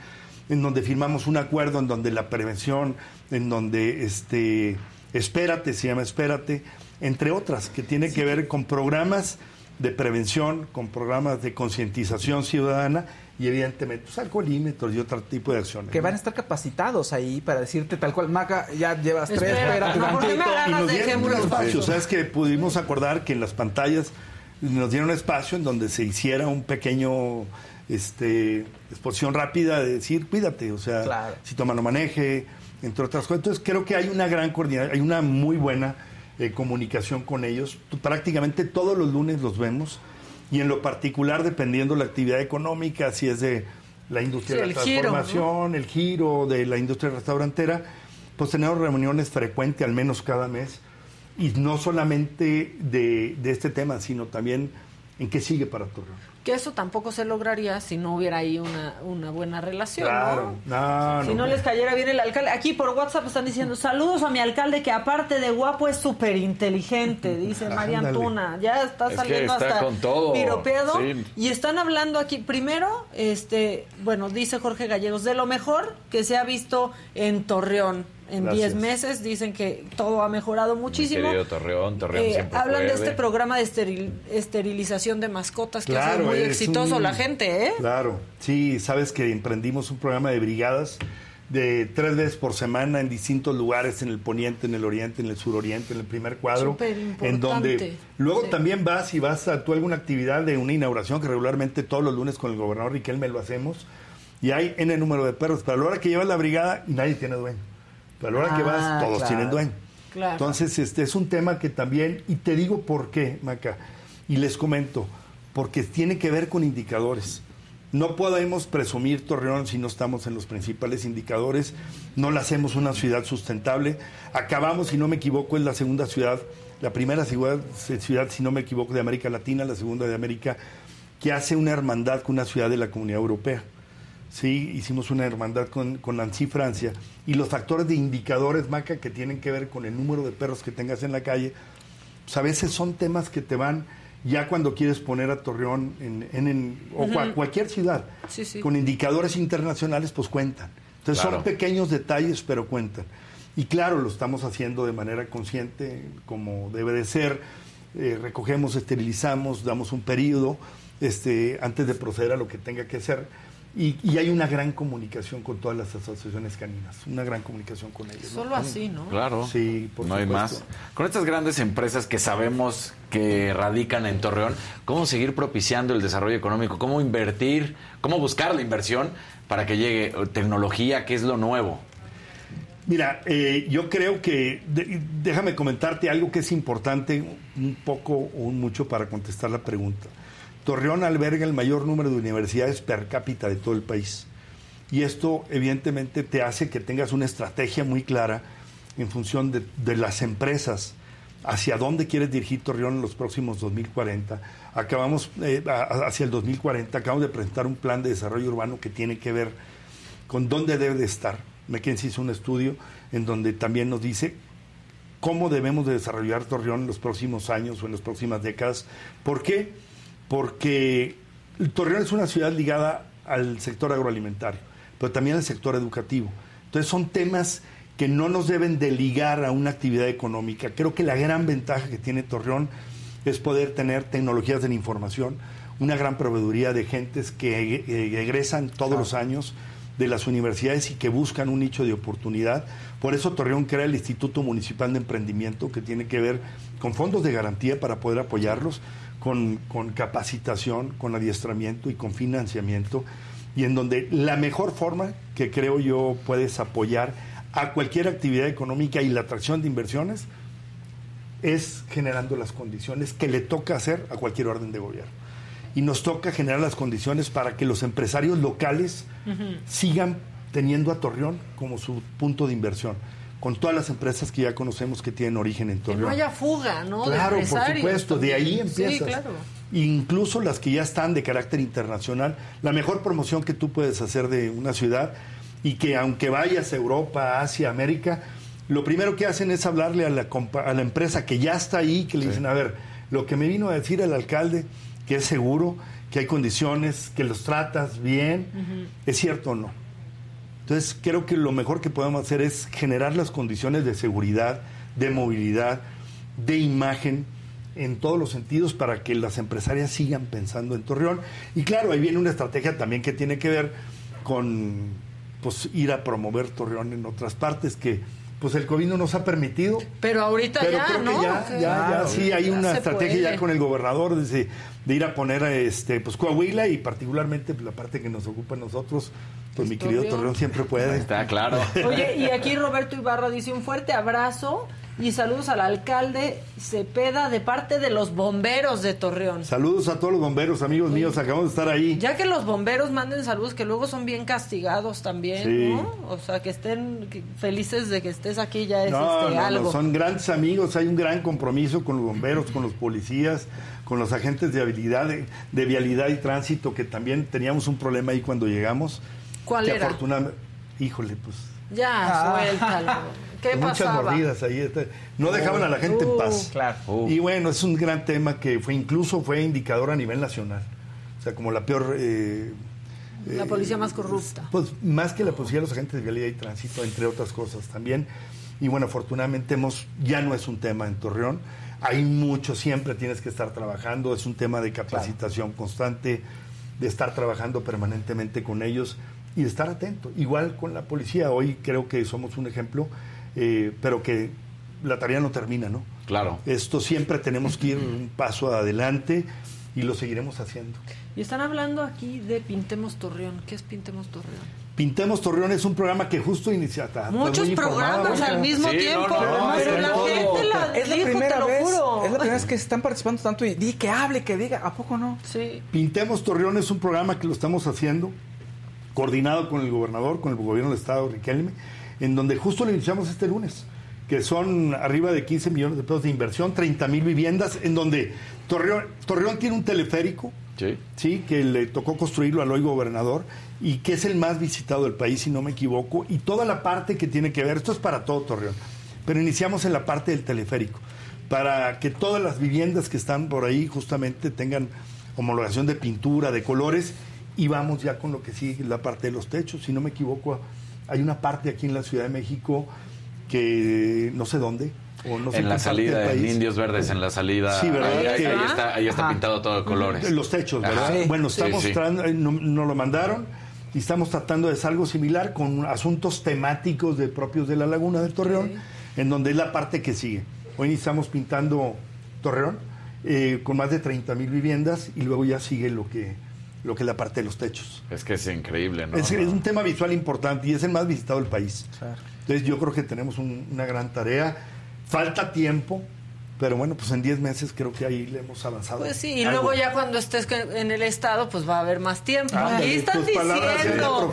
en donde firmamos un acuerdo en donde la prevención, en donde este espérate, se llama espérate, entre otras, que tiene que ver con programas de prevención, con programas de concientización ciudadana y evidentemente pues, alcoholímetros y otro tipo de acciones. Que ¿no? van a estar capacitados ahí para decirte tal cual, Maca, ya llevas tres, Espera, espérate no, ¿por qué me y nos dieron un espacio, sabes que pudimos acordar que en las pantallas nos dieron un espacio en donde se hiciera un pequeño este exposición rápida de decir cuídate, o sea, Claro. si toma no maneje, entre otras cosas. Entonces creo que hay una gran coordinación, hay una muy buena eh, comunicación con ellos. Prácticamente todos los lunes los vemos y en lo particular dependiendo la actividad económica, si es de la industria Sí, de la giro, transformación, el giro de la industria restaurantera, pues tenemos reuniones frecuentes, al menos cada mes, y no solamente de, de este tema, sino también en qué sigue para Torreón. Que eso tampoco se lograría si no hubiera ahí una, una buena relación, Claro, ¿no? no, Si no. no les cayera bien el alcalde. Aquí por WhatsApp están diciendo, saludos a mi alcalde que aparte de guapo es súper inteligente, dice María. Antuna. Ya está Es que saliendo está hasta con todo. piropeado. Sí. Y están hablando aquí, primero, este, bueno, dice Jorge Gallegos, de lo mejor que se ha visto en Torreón. En Gracias. 10 meses dicen que todo ha mejorado muchísimo. querido Torreón, Torreón Eh, siempre hablan de este programa de esteril- esterilización de mascotas que Claro, muy es exitoso un- la gente, ¿eh? Claro, sí, sabes que emprendimos un programa de brigadas de tres veces por semana en distintos lugares, en el poniente, en el oriente, en el suroriente, en el primer cuadro, en donde luego Sí. también vas y vas a tú a alguna actividad de una inauguración que regularmente todos los lunes con el gobernador Riquelme lo hacemos y hay n número de perros, pero a la hora que llevas la brigada nadie tiene dueño, pero a la hora que Ah, vas todos claro. tienen dueño. Claro. Entonces, este es un tema que también, y te digo por qué, Maca, y les comento, porque tiene que ver con indicadores. No podemos presumir Torreón si no estamos en los principales indicadores, no la hacemos una ciudad sustentable. Acabamos, si no me equivoco, es la segunda ciudad, la primera ciudad, ciudad, si no me equivoco, de América Latina, la segunda de América, que hace una hermandad con una ciudad de la Comunidad Europea. Sí, hicimos una hermandad con, con Nancy Francia y los factores de indicadores, Maca, que tienen que ver con el número de perros que tengas en la calle, pues a veces son temas que te van ya cuando quieres poner a Torreón en, en- en- o cualquier ciudad Sí, sí. con indicadores internacionales, pues cuentan. Entonces Claro. son pequeños detalles, pero cuentan. Y claro, lo estamos haciendo de manera consciente, como debe de ser. Eh, recogemos, esterilizamos, damos un periodo este, antes de proceder a lo que tenga que hacer. Y, y hay una gran comunicación con todas las asociaciones caninas, una gran comunicación con ellos. ¿no? Solo así, ¿no? Claro. Sí, por no hay más. Con estas grandes empresas que sabemos que radican en Torreón, ¿cómo seguir propiciando el desarrollo económico? ¿Cómo invertir? ¿Cómo buscar la inversión para que llegue eh, tecnología, que es lo nuevo? Mira, eh, yo creo que, de- déjame comentarte algo que es importante, un poco o un mucho para contestar la pregunta. Torreón alberga el mayor número de universidades per cápita de todo el país. Y esto evidentemente te hace que tengas una estrategia muy clara en función de, las empresas hacia dónde quieres dirigir Torreón en los próximos 2040. Acabamos, eh, hacia el 2040, acabamos de presentar un plan de desarrollo urbano que tiene que ver con dónde debe de estar. McKinsey hizo un estudio en donde también nos dice cómo debemos de desarrollar Torreón en los próximos años o en las próximas décadas. ¿Por qué? Porque Torreón es una ciudad ligada al sector agroalimentario, pero también al sector educativo. Entonces son temas que no nos deben de ligar a una actividad económica. Creo que la gran ventaja que tiene Torreón es poder tener tecnologías de la información, una gran proveeduría de gentes que egresan todos los años de las universidades y que buscan un nicho de oportunidad. Por eso Torreón crea el Instituto Municipal de Emprendimiento, que tiene que ver con fondos de garantía para poder apoyarlos, con, con capacitación, con adiestramiento y con financiamiento, y en donde la mejor forma que creo yo puedes apoyar a cualquier actividad económica y la atracción de inversiones es generando las condiciones que le toca hacer a cualquier orden de gobierno. Y nos toca generar las condiciones para que los empresarios locales sigan teniendo a Torreón como su punto de inversión, con todas las empresas que ya conocemos que tienen origen en Que Torreón. no haya fuga, ¿no? De Claro, por supuesto, de ahí empiezas. Sí, claro. Incluso las que ya están de carácter internacional, la mejor promoción que tú puedes hacer de una ciudad y que aunque vayas a Europa, Asia, América, lo primero que hacen es hablarle a la, compa- a la empresa que ya está ahí, que le dicen, a ver, lo que me vino a decir el alcalde, que es seguro, que hay condiciones, que los tratas bien, ¿es cierto o no? Entonces creo que lo mejor que podemos hacer es generar las condiciones de seguridad, de movilidad, de imagen en todos los sentidos para que las empresarias sigan pensando en Torreón. Y claro, ahí viene una estrategia también que tiene que ver con pues ir a promover Torreón en otras partes que pues el COVID no nos ha permitido. Pero ahorita Pero ya, creo que ¿no? ya, Que- ya, ya, Claro, sí, hay ya una estrategia puede. ya con el gobernador de, de ir a poner este, pues Coahuila y particularmente pues, la parte que nos ocupa a nosotros, pues mi querido Torreón. Torreón siempre puede. Está claro. Oye, y aquí Roberto Ibarra dice un fuerte abrazo y saludos al alcalde Cepeda de parte de los bomberos de Torreón. Saludos a todos los bomberos, amigos míos, acabamos de estar ahí. Ya que los bomberos manden saludos, que luego son bien castigados también, Sí. ¿no? O sea, que estén felices de que estés aquí ya es No, este, no, no, algo. son grandes amigos, hay un gran compromiso con los bomberos, con los policías, con los agentes de habilidad, de, de vialidad y tránsito, que también teníamos un problema ahí cuando llegamos. ¿Cuál que era? afortunadamente, híjole, pues Ya, Ah. suéltalo. ¿Qué muchas pasaba? mordidas ahí. este, No dejaban a la gente en Uh. paz. Y bueno, es un gran tema que fue incluso fue indicador a nivel nacional. O sea, como la peor... eh, La policía más corrupta. pues más que la policía, los agentes de vialidad y tránsito, entre otras cosas también. Y bueno, afortunadamente hemos, ya no es un tema en Torreón. Hay mucho, siempre tienes que estar trabajando. Es un tema de capacitación constante, de estar trabajando permanentemente con ellos y de estar atento. Igual con la policía. Hoy creo que somos un ejemplo, eh, pero que la tarea no termina, ¿no? Claro. Esto siempre tenemos que ir un paso adelante y lo seguiremos haciendo. Y están hablando aquí de Pintemos Torreón. ¿Qué es Pintemos Torreón? Pintemos Torreón es un programa que justo inicia. Muchos programas al mismo Sí, tiempo, no, no, no, pero la gente la Es la dijo, primera te lo vez. juro. Es la primera vez que están participando tanto y di que hable, que diga, ¿a poco no? Sí. Pintemos Torreón es un programa que lo estamos haciendo, coordinado con el gobernador, con el gobierno del estado, Riquelme, en donde justo lo iniciamos este lunes, que son arriba de 15 millones de pesos de inversión, 30 mil viviendas, en donde Torreón, Torreón tiene un teleférico, Sí. que le tocó construirlo al hoy gobernador y que es el más visitado del país, si no me equivoco, y toda la parte que tiene que ver, esto es para todo Torreón, pero iniciamos en la parte del teleférico, para que todas las viviendas que están por ahí justamente tengan homologación de pintura, de colores, y vamos ya con lo que sigue, la parte de los techos, si no me equivoco, hay una parte aquí en la Ciudad de México que no sé dónde, o no sé en qué la salida, del en. Indios Verdes, en la salida. Sí, ¿verdad? Ahí, ahí- Que- ahí está, ahí está Ajá. pintado todo de colores. Los techos, ¿verdad? Ajá. Bueno, Sí, estamos sí. tratando- eh, no- nos lo mandaron y estamos tratando de hacer algo similar con asuntos temáticos de propios de la Laguna de Torreón, en donde es la parte que sigue. Hoy estamos pintando Torreón eh, con más de 30 mil viviendas y luego ya sigue lo que, lo que es la parte de los techos. Es que es increíble, ¿no? Es, es un tema visual importante y es el más visitado del país. Claro. Entonces yo creo que tenemos un- una gran tarea. Falta tiempo, pero bueno, pues en 10 meses creo que ahí le hemos avanzado. Pues sí, y algo. luego ya cuando estés en el estado, pues va a haber más tiempo. Ándale, Aquí están diciendo.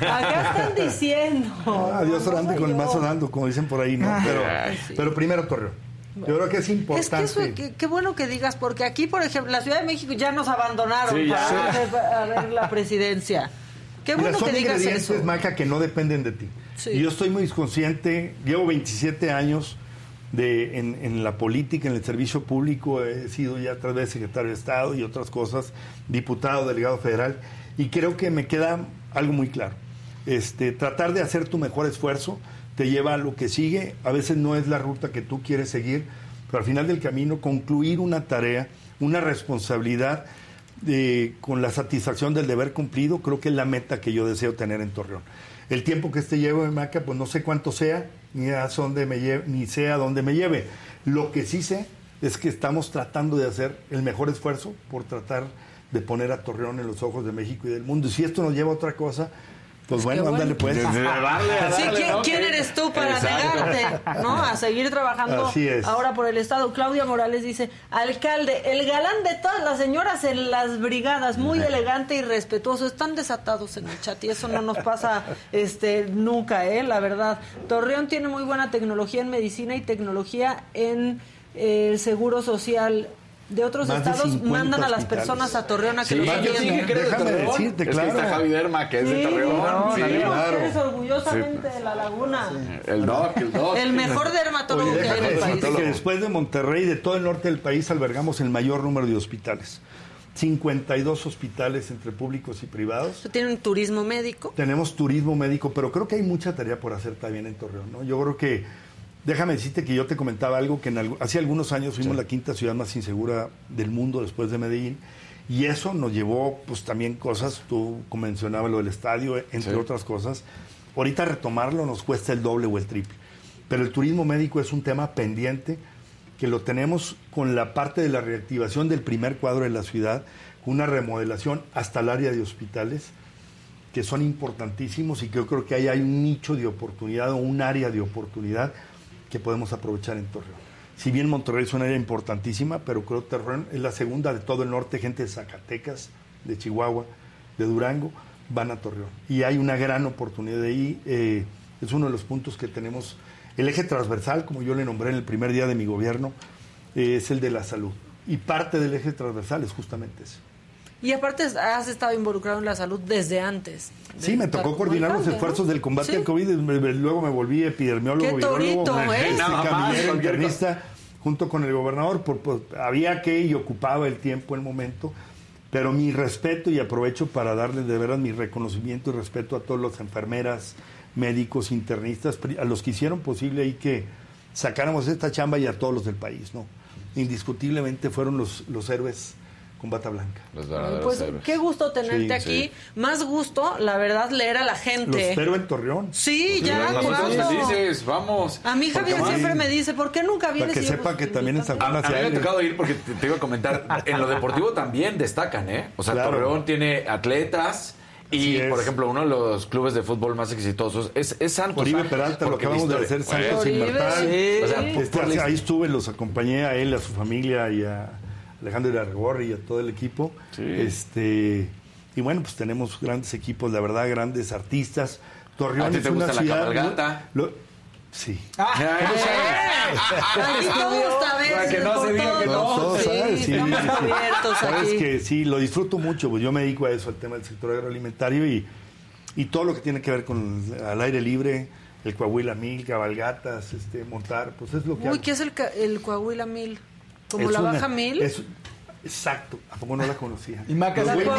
Acá están diciendo. Ah, Dios orando y con el mazo dando, como dicen por ahí, ¿no? Pero, Ay, sí. pero primero Torreón. Yo creo que es Es que importante. eso, qué, qué bueno que digas, porque aquí, por ejemplo, la Ciudad de México ya nos abandonaron Sí, ya. para ver la presidencia. Qué Mira, bueno son que digas ingredientes, eso. Maca, que no dependen de ti. Sí. Y yo estoy muy consciente, llevo 27 años de, en, en la política, en el servicio público, he sido ya tres veces secretario de Estado y otras cosas, diputado, delegado federal, y creo que me queda algo muy claro. Este, tratar de hacer tu mejor esfuerzo te lleva a lo que sigue, a veces no es la ruta que tú quieres seguir, pero al final del camino concluir una tarea, una responsabilidad eh, con la satisfacción del deber cumplido, creo que es la meta que yo deseo tener en Torreón. El tiempo que este llevo en Maca, pues no sé cuánto sea, ni, a dónde me lleve, ni sé a dónde me lleve. Lo que sí sé es que estamos tratando de hacer el mejor esfuerzo por tratar de poner a Torreón en los ojos de México y del mundo. Y si esto nos lleva a otra cosa, pues bueno, bueno. ándale pues. Darle Sí, ¿quién, ¿no? quién eres tú para Exacto. negarte, ¿no? A seguir trabajando Así es. ahora por el Estado. Claudia Morales dice, alcalde, el galán de todas las señoras en las brigadas, muy elegante y respetuoso. Están desatados en el chat y eso no nos pasa este nunca, ¿eh? La verdad. Torreón tiene muy buena tecnología en medicina y tecnología en eh, el seguro social. De otros Más de estados 50 mandan a las hospitales. personas a Torreón a que Sí, los yo atiendan. sí que creo de Torreón. decirte, es que claro. está Javi Derma, que es de Sí, Torreón. no, sí, claro. ustedes orgullosamente de la laguna. El doc, el doc. El mejor dermatólogo Oye, que hay en el país. que después de Monterrey, de todo el norte del país, albergamos el mayor número de hospitales. 52 hospitales entre públicos y privados. Tienen turismo médico. Tenemos turismo médico, pero creo que hay mucha tarea por hacer también en Torreón. ¿no? Yo creo que, déjame decirte que yo te comentaba algo que en hace algunos años fuimos la quinta ciudad más insegura del mundo después de Medellín. Y eso nos llevó, pues también cosas, tú mencionabas lo del estadio, entre Sí. otras cosas. Ahorita retomarlo nos cuesta el doble o el triple. Pero el turismo médico es un tema pendiente que lo tenemos con la parte de la reactivación del primer cuadro de la ciudad, con una remodelación hasta el área de hospitales, que son importantísimos y que yo creo que ahí hay un nicho de oportunidad o un área de oportunidad que podemos aprovechar en Torreón. Si bien Monterrey es un área importantísima, pero creo que Torreón es la segunda de todo el norte, gente de Zacatecas, de Chihuahua, de Durango, van a Torreón. Y hay una gran oportunidad de ahí. eh, es uno de los puntos que tenemos. El eje transversal, como yo le nombré en el primer día de mi gobierno, eh, es el de la salud. Y parte del eje transversal es justamente ese. Y aparte has estado involucrado en la salud desde antes. de Sí, me tocó coordinar los esfuerzos del combate Sí. al COVID, luego me volví epidemiólogo, torito, ¿eh? camillero, internista, junto con el gobernador, por, por- había que y ocupaba el tiempo, el momento, pero mi respeto y aprovecho para darles de veras mi reconocimiento y respeto a todas las enfermeras, médicos, internistas, a los que hicieron posible ahí que sacáramos esta chamba y a todos los del país, ¿no? Indiscutiblemente fueron los, los héroes con bata blanca. Los verdaderos Pues héroes. qué gusto tenerte Sí, aquí. Más gusto, la verdad, leer a la Los gente. espero en Torreón. Sí, ya, dices, vamos. A mí Javier Porque- siempre me dice, ¿por qué nunca Para vienes? que Y yo, sepa pues, que también en San A, Juan a mí me ha tocado ir porque te, te iba a comentar, en lo deportivo también destacan, ¿eh? O sea, Claro. Torreón tiene atletas y, por ejemplo, uno de los clubes de fútbol más exitosos es, es Santos. Oribe Peralta, lo porque acabamos de hacer historia- Santos. Inmortal. Sí. O sea, Este, ahí estuve, los acompañé a él, a su familia y a Alejandro Irargorri y a todo el equipo. Sí. Este, y bueno, pues tenemos grandes equipos, la verdad, grandes artistas. Torreón ¿A ti es te una gusta la ciudad. cabalgata? lo- sí. Todo está bien. Para que no se diga que no. Sí, sí, Sabes aquí. que sí, lo disfruto mucho, pues yo me dedico a eso, al tema del sector agroalimentario y, y todo lo que tiene que ver con el- al aire libre, el Coahuila Mil, cabalgatas, este, montar, pues es lo que Uy, hago. ¿qué es el, ca- el Coahuila Mil? ¿Como la una- Baja Mil? es- exacto, ¿a poco no la conocía? Y Maca La Mil no,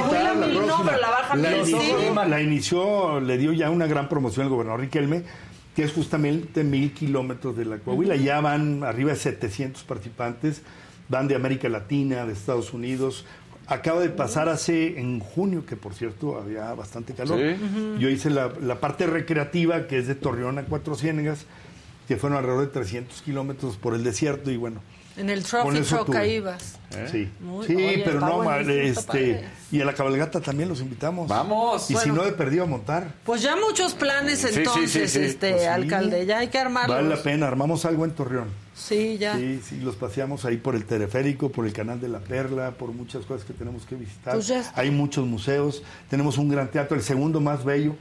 pero la Baja La Mil sí. inició, la inició, le dio ya una gran promoción al gobernador Riquelme, que es justamente mil kilómetros de la Coahuila. Ya van arriba de 700 participantes, van de América Latina, de Estados Unidos. Acaba de pasar hace, en junio, que por cierto había bastante calor. Sí. Yo hice la, la parte recreativa, que es de Torreón a Cuatro Ciénegas, que fueron alrededor de 300 kilómetros por el desierto y bueno, En el Trophy Truck ibas. Sí, Muy- sí oye, pero no, mal, este, y a la cabalgata también los invitamos. Vamos. Y si no he perdido a montar, Pues ya muchos planes Sí, sí, entonces, sí, sí. este Pues sí. alcalde, ya hay que armarlos. vale la pena, armamos algo en Torreón. Sí, ya. Sí, sí, los paseamos ahí por el teleférico, por el canal de la Perla, por muchas cosas que tenemos que visitar. Pues ya está. Hay muchos museos, tenemos un gran teatro, el segundo más bello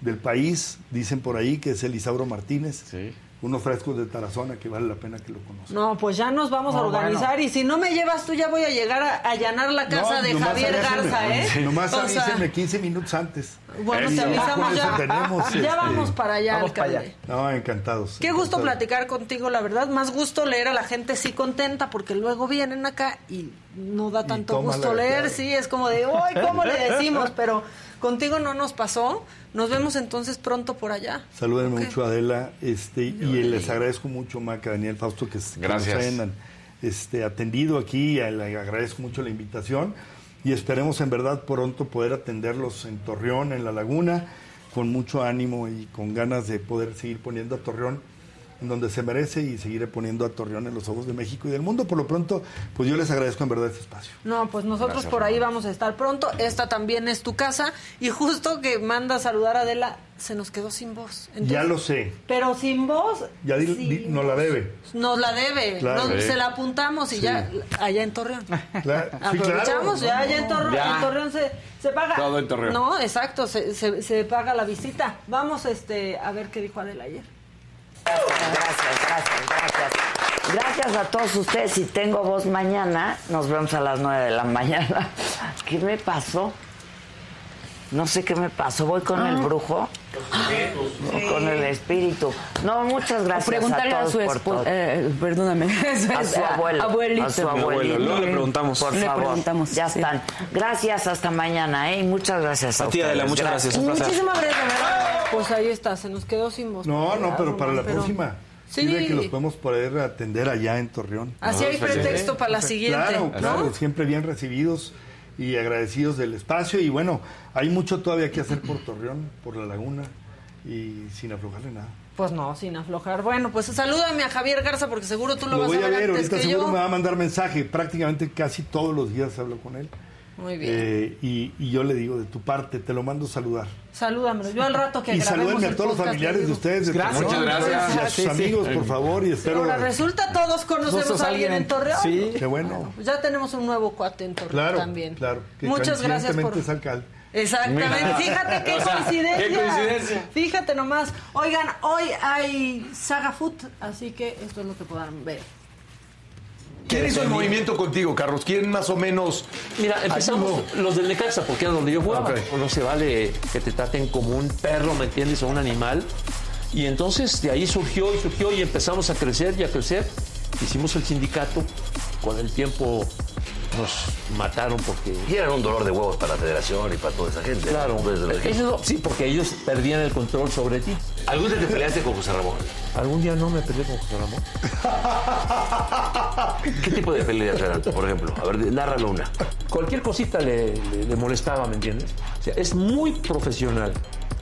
del país, dicen por ahí que es el Isauro Martínez. Sí. Unos frescos de Tarazona que vale la pena que lo conozcan. No, pues ya nos vamos a organizar y si no me llevas tú ya voy a llegar a allanar la casa No, de nomás Javier avísenme, Garza, ¿eh? Nomás O sea, avísenme 15 minutos antes. bueno, te avisamos ya. tenemos, ya este, vamos para allá, vamos para alcalde. allá. No, encantados. Qué gusto platicar contigo, la verdad. Más gusto leer a la gente sí contenta, porque luego vienen acá y no da tanto gusto leer. Sí, es como de, uy, ¿cómo le decimos? Pero contigo no nos pasó. Nos vemos entonces pronto por allá. Salúdenme mucho Adela, este, y les agradezco mucho Maca, Daniel Fausto que, que Gracias. nos hayan este, atendido aquí, y le agradezco mucho la invitación. y esperemos en verdad pronto poder atenderlos en Torreón, en La Laguna, con mucho ánimo y con ganas de poder seguir poniendo a Torreón en donde se merece y seguiré poniendo a Torreón en los ojos de México y del mundo. Por lo pronto, pues yo les agradezco en verdad este espacio. No, pues nosotros Gracias, por ahí vamos a estar pronto. Esta también es tu casa. Y justo que manda a saludar a Adela, se nos quedó sin voz. Entonces- ya lo sé, Pero sin voz, ya di- sí, di- nos la debe. nos la debe. Claro. Nos- Sí. Se la apuntamos y Sí. ya allá en Torreón. Claro, sí, Aprovechamos, claro. ya allá en Torreón, Ya. en Torreón se, se paga. Todo en Torreón. No, exacto, se, se, se paga la visita. Vamos este a ver qué dijo Adela ayer. Gracias, gracias, gracias. Gracias a todos ustedes. Si tengo voz mañana, nos vemos a las 9 de la mañana. ¿Qué me pasó? No sé qué me pasó. ¿Voy con el brujo? O con el espíritu. No, muchas gracias Preguntarle a su esposa, eh, perdóname, A su abuelo. abuelito. A su abuelito. Luego le preguntamos. Por Le favor. preguntamos, Ya sí. están. Gracias, hasta mañana, ¿eh? Y muchas gracias a, A ti. Adela, muchas gracias, placer. Muchísimas gracias. Pues ahí está, se nos quedó sin voz. No, no, pero para la Pero- próxima. Sí. Pide que los podemos poder atender allá en Torreón. Así hay pretexto para la siguiente. Claro, ¿no? claro, siempre bien recibidos y agradecidos del espacio. Y bueno, hay mucho todavía que hacer por Torreón, por la laguna y sin aflojarle nada. Pues no, sin aflojar. Bueno, pues salúdame a Javier Garza porque seguro tú lo, Lo vas voy a ver, antes ahorita que seguro yo. me va a mandar mensaje. Prácticamente casi todos los días hablo con él. Muy bien. Eh, y, y yo le digo, de tu parte, te lo mando saludar. Salúdamelo. Yo al rato que Y el a todos los familiares de ustedes. de Gracias. Muchas gracias. Y a sus Sí, sí. amigos, por favor. Y espero... Ahora resulta todos conocemos ¿Conoces a alguien en Torreón. Sí. Qué bueno. Pues ya tenemos un nuevo cuate en Torreón Claro, también. claro. que Muchas gracias por... es alcalde. Exactamente, Mira. fíjate qué O sea, coincidencia. qué coincidencia. Fíjate nomás. Oigan, hoy hay Saga Food, así que esto es lo que podrán ver. ¿Quién hizo el movimiento contigo, Carlos? ¿Quién más o menos? Mira, empezamos los del Necaxa, porque era donde yo jugaba. Ok. No se vale que te traten como un perro, ¿me entiendes? O un animal. Y entonces de ahí surgió y surgió y empezamos a crecer y a crecer. Hicimos el sindicato. Con el tiempo nos mataron porque... Y eran un dolor de huevos para la federación y para toda esa gente. Claro, sí, porque ellos perdían el control sobre ti. ¿Algún día te peleaste con José Ramón? Algún día no me peleé con José Ramón. ¿Qué tipo de peleas eran, por ejemplo? A ver, nárralo una. Cualquier cosita le, le- le molestaba, ¿me entiendes? O sea, es muy profesional.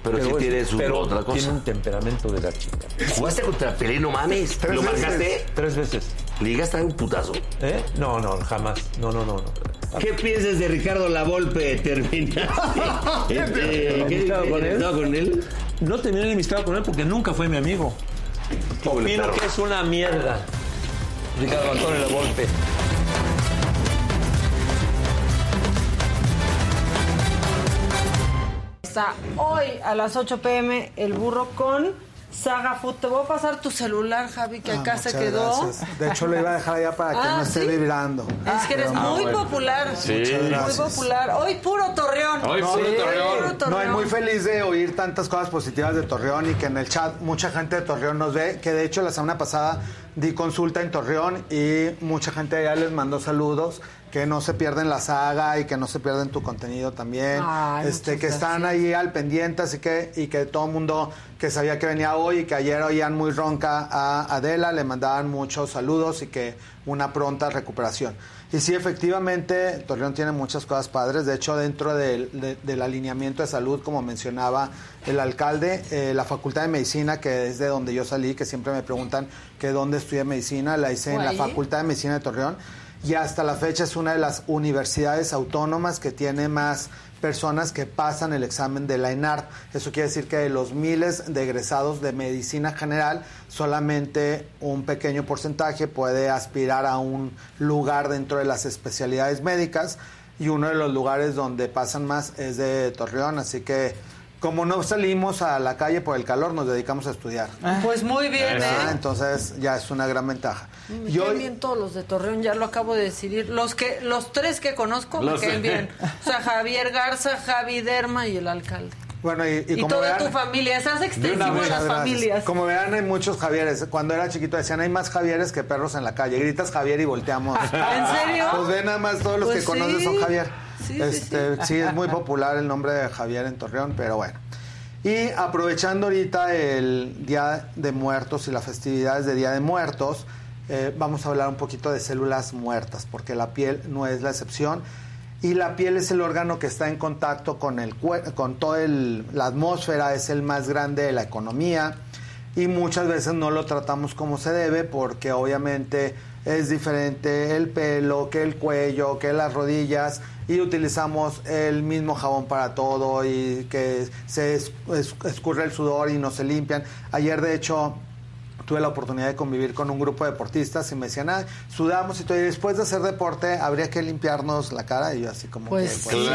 Pero sí es- tiene su pero otra cosa. Tiene un temperamento de la chica. ¿Jugaste contra Pelé, no mames? ¿Lo marcaste? Tres veces. ¿Le llegaste a un putazo? ¿Eh? No, no, jamás. No, no, no. no. ¿Qué piensas de Ricardo Lavolpe terminaste? Este, ¿qué- ¿Enemistado qué- con él? con él? No terminé enemistado con él porque nunca fue mi amigo. Pobre Opino que es una mierda. Ricardo Antonio Lavolpe. Hoy a las 8 pm el burro con Saga Food. Te voy a pasar tu celular, Javi, que Ah, acá se quedó. gracias. De hecho, lo iba a dejar allá para que Ah, no esté ¿sí? vibrando. Es que eres muy popular. Muy popular. Hoy puro Torreón. No, Puro Torreón. No, y muy feliz de oír tantas cosas positivas de Torreón y que en el chat mucha gente de Torreón nos ve, que de hecho la semana pasada di consulta en Torreón y mucha gente allá les mandó saludos, que no se pierden la saga y que no se pierden tu contenido también, Ay, este que están ahí al pendiente, así que y que todo el mundo que sabía que venía hoy y que ayer oían muy ronca a Adela, le mandaban muchos saludos y que una pronta recuperación. Y sí, efectivamente, Torreón tiene muchas cosas padres. De hecho, dentro del, de- del alineamiento de salud, como mencionaba el alcalde, eh, la Facultad de Medicina, que es de donde yo salí, que siempre me preguntan que dónde estudié medicina, la hice en la. Facultad de Medicina de Torreón. Y hasta la fecha es una de las universidades autónomas que tiene más personas que pasan el examen de la ENAR. Eso quiere decir que de los miles de egresados de medicina general, solamente un pequeño porcentaje puede aspirar a un lugar dentro de las especialidades médicas y uno de los lugares donde pasan más es de Torreón. Así que como no salimos a la calle por el calor, nos dedicamos a estudiar. Pues muy bien, Ah, ¿eh? Entonces ya es una gran ventaja. Me Y caen hoy- bien todos los de Torreón, ya lo acabo de decidir. Los que, los tres que conozco Los- me caen bien. O sea, Javier Garza, Javi Derma y el alcalde. Bueno, y, Y, como toda vean- tu familia, en Muchas las gracias. familias. Como vean, hay muchos Javieres. Cuando era chiquito decían, hay más Javieres que perros en la calle. Gritas Javier y volteamos. ¿En serio? Pues ven, nada más todos los Pues que conoces son Javier. Sí, sí, este, sí. sí, es muy popular el nombre de Javier en Torreón, pero bueno. Y aprovechando ahorita el Día de Muertos y las festividades de Día de Muertos, eh, vamos a hablar un poquito de células muertas, porque la piel no es la excepción. y la piel es el órgano que está en contacto con el con toda la atmósfera, es el más grande de la economía y muchas veces no lo tratamos como se debe porque obviamente es diferente el pelo que el cuello, que las rodillas y utilizamos el mismo jabón para todo y que se es- es- escurre el sudor y no se limpian. Ayer de hecho tuve la oportunidad de convivir con un grupo de deportistas y me decían, ah, sudamos y todo, y después de hacer deporte habría que limpiarnos la cara y yo así como Pues que, sí.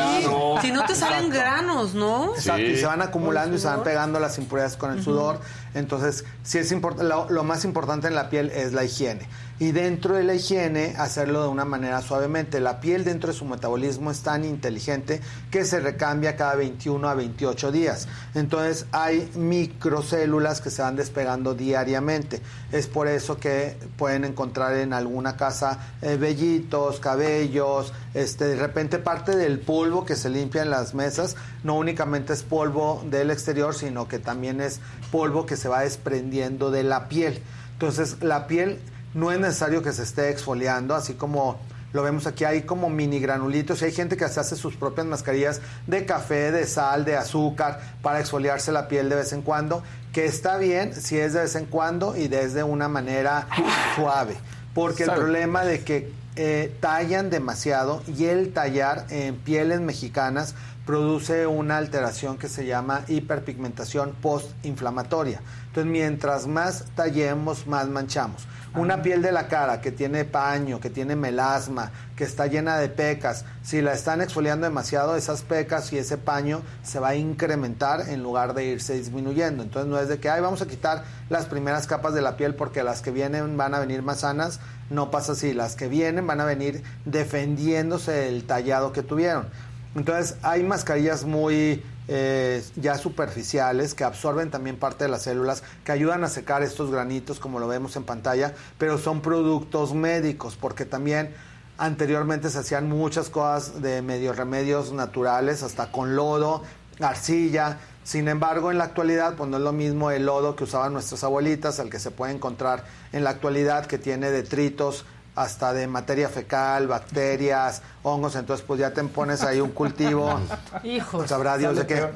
Si no te salen Exacto. granos, ¿no? Exacto, y se van acumulando y se van pegando las impurezades con el sudor. Entonces, sí es importante, lo, lo más importante en la piel es la higiene. Y dentro de la higiene, hacerlo de una manera suavemente. La piel dentro de su metabolismo es tan inteligente que se recambia cada 21 a 28 días. Entonces, hay microcélulas que se van despegando diariamente. Es por eso que pueden encontrar en alguna casa eh, vellitos, cabellos, este, de repente parte del polvo que se limpia en las mesas, no únicamente es polvo del exterior, sino que también es polvo que se va desprendiendo de la piel. Entonces, la piel no es necesario que se esté exfoliando, así como lo vemos aquí, hay como mini granulitos y hay gente que se hace sus propias mascarillas de café, de sal, de azúcar para exfoliarse la piel de vez en cuando, que está bien si es de vez en cuando y desde una manera suave, porque el problema de que eh, tallan demasiado y el tallar en pieles mexicanas produce una alteración que se llama hiperpigmentación postinflamatoria. Entonces, mientras más tallemos, más manchamos. Una piel de la cara que tiene paño, que tiene melasma, que está llena de pecas, si la están exfoliando demasiado, esas pecas y ese paño se va a incrementar en lugar de irse disminuyendo. Entonces no es de que, ay, vamos a quitar las primeras capas de la piel porque las que vienen van a venir más sanas. No pasa así, las que vienen van a venir defendiéndose del tallado que tuvieron. Entonces hay mascarillas muy eh, ya superficiales que absorben también parte de las células, que ayudan a secar estos granitos como lo vemos en pantalla, pero son productos médicos porque también anteriormente se hacían muchas cosas de medio remedios naturales, hasta con lodo, arcilla. Sin embargo, en la actualidad, pues no es lo mismo el lodo que usaban nuestras abuelitas, al que se puede encontrar en la actualidad, que tiene detritos hasta de materia fecal, bacterias, hongos, entonces pues ya te pones ahí un cultivo. Hijos. Sabrá Dios de qué.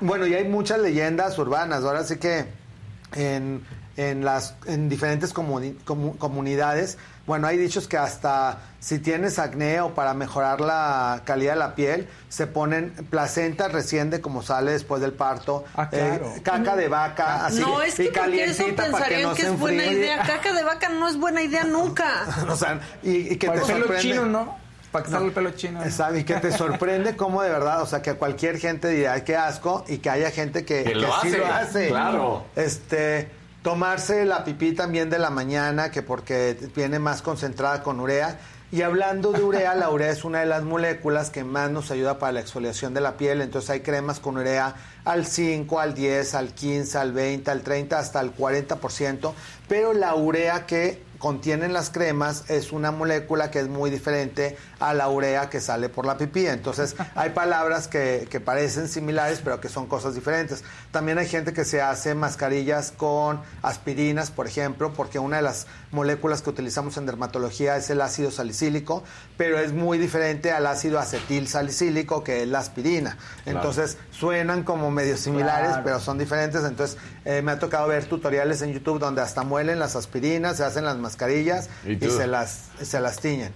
Bueno, y hay muchas leyendas urbanas. Ahora sí que en, en las en diferentes comuni- comu- comunidades, bueno, hay dichos que hasta si tienes acné o para mejorar la calidad de la piel, se ponen placenta recién de como sale después del parto, claro. eh, caca de vaca, así no, es y que porque eso calientita para que pensarían no que, se es buena enfríe. idea. Caca de vaca no es buena idea nunca. o sea, y, y que Para te el pelo sorprende. chino, ¿no? Para que salga el pelo chino. Exacto, y que te sorprende cómo de verdad, o sea, que cualquier gente dirá, "Ay, qué asco, y que haya gente que, Que lo sí hace, lo hace. claro. Este, tomarse la pipí también de la mañana, que porque viene más concentrada con urea. Y hablando de urea, la urea es una de las moléculas que más nos ayuda para la exfoliación de la piel. Entonces hay cremas con urea al 5, al 10, al 15, al 20, al 30, hasta el 40%. Pero la urea que contienen las cremas es una molécula que es muy diferente a la urea que sale por la pipí. Entonces, hay palabras que, que parecen similares, pero que son cosas diferentes. También hay gente que se hace mascarillas con aspirinas, por ejemplo, porque una de las moléculas que utilizamos en dermatología es el ácido salicílico, pero es muy diferente al ácido acetil salicílico, que es la aspirina. Claro. Entonces, suenan como medio similares, Claro. pero son diferentes. Entonces, eh, me ha tocado ver tutoriales en YouTube donde hasta muelen las aspirinas, se hacen las mascarillas ¿Y y, se las, se las tiñen.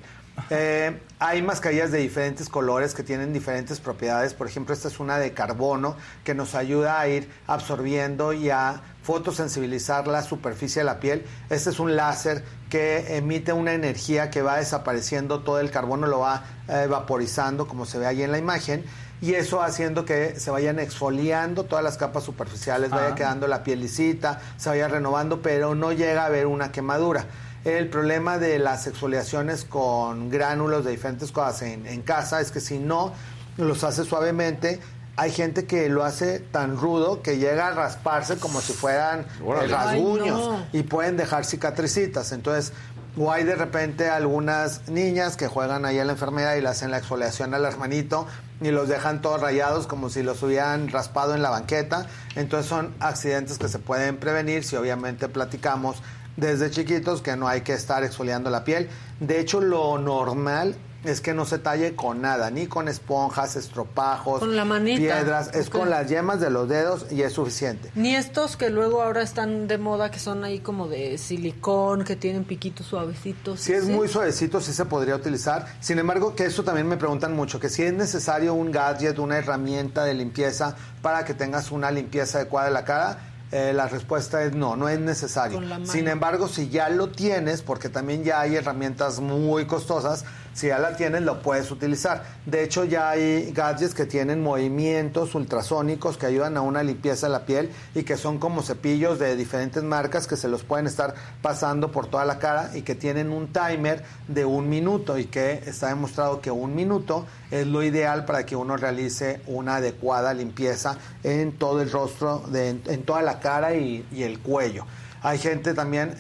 Eh, hay mascarillas de diferentes colores que tienen diferentes propiedades. Por ejemplo, esta es una de carbono que nos ayuda a ir absorbiendo y a fotosensibilizar la superficie de la piel. Este es un láser que emite una energía que va desapareciendo todo el carbono, lo va eh, vaporizando, como se ve ahí en la imagen, y eso haciendo que se vayan exfoliando todas las capas superficiales, vaya Ah. quedando la piel lisita, se vaya renovando, pero no llega a haber una quemadura. El problema de las exfoliaciones con gránulos de diferentes cosas en, en casa es que si no los hace suavemente, hay gente que lo hace tan rudo que llega a rasparse como si fueran eh, rasguños Ay, no. y pueden dejar cicatricitas. Entonces, o hay de repente algunas niñas que juegan ahí a la enfermedad y le hacen la exfoliación al hermanito y los dejan todos rayados como si los hubieran raspado en la banqueta. Entonces son accidentes que se pueden prevenir si obviamente platicamos desde chiquitos que no hay que estar exfoliando la piel. De hecho, lo normal es que no se talle con nada, ni con esponjas, estropajos, Con la manita. piedras, es con las yemas de los dedos y es suficiente. Ni estos que luego ahora están de moda, que son ahí como de silicón, que tienen piquitos suavecitos. Si es muy suavecito, sí se podría utilizar. Sin embargo, que eso también me preguntan mucho, que si es necesario un gadget, una herramienta de limpieza para que tengas una limpieza adecuada de la cara, eh, la respuesta es no, no es necesario. Sin embargo, si ya lo tienes, porque también ya hay herramientas muy costosas, si ya la tienes, lo puedes utilizar. De hecho, ya hay gadgets que tienen movimientos ultrasónicos que ayudan a una limpieza de la piel y que son como cepillos de diferentes marcas que se los pueden estar pasando por toda la cara y que tienen un timer de un minuto y que está demostrado que un minuto es lo ideal para que uno realice una adecuada limpieza en todo el rostro, de- en toda la cara y, el cuello. Hay gente también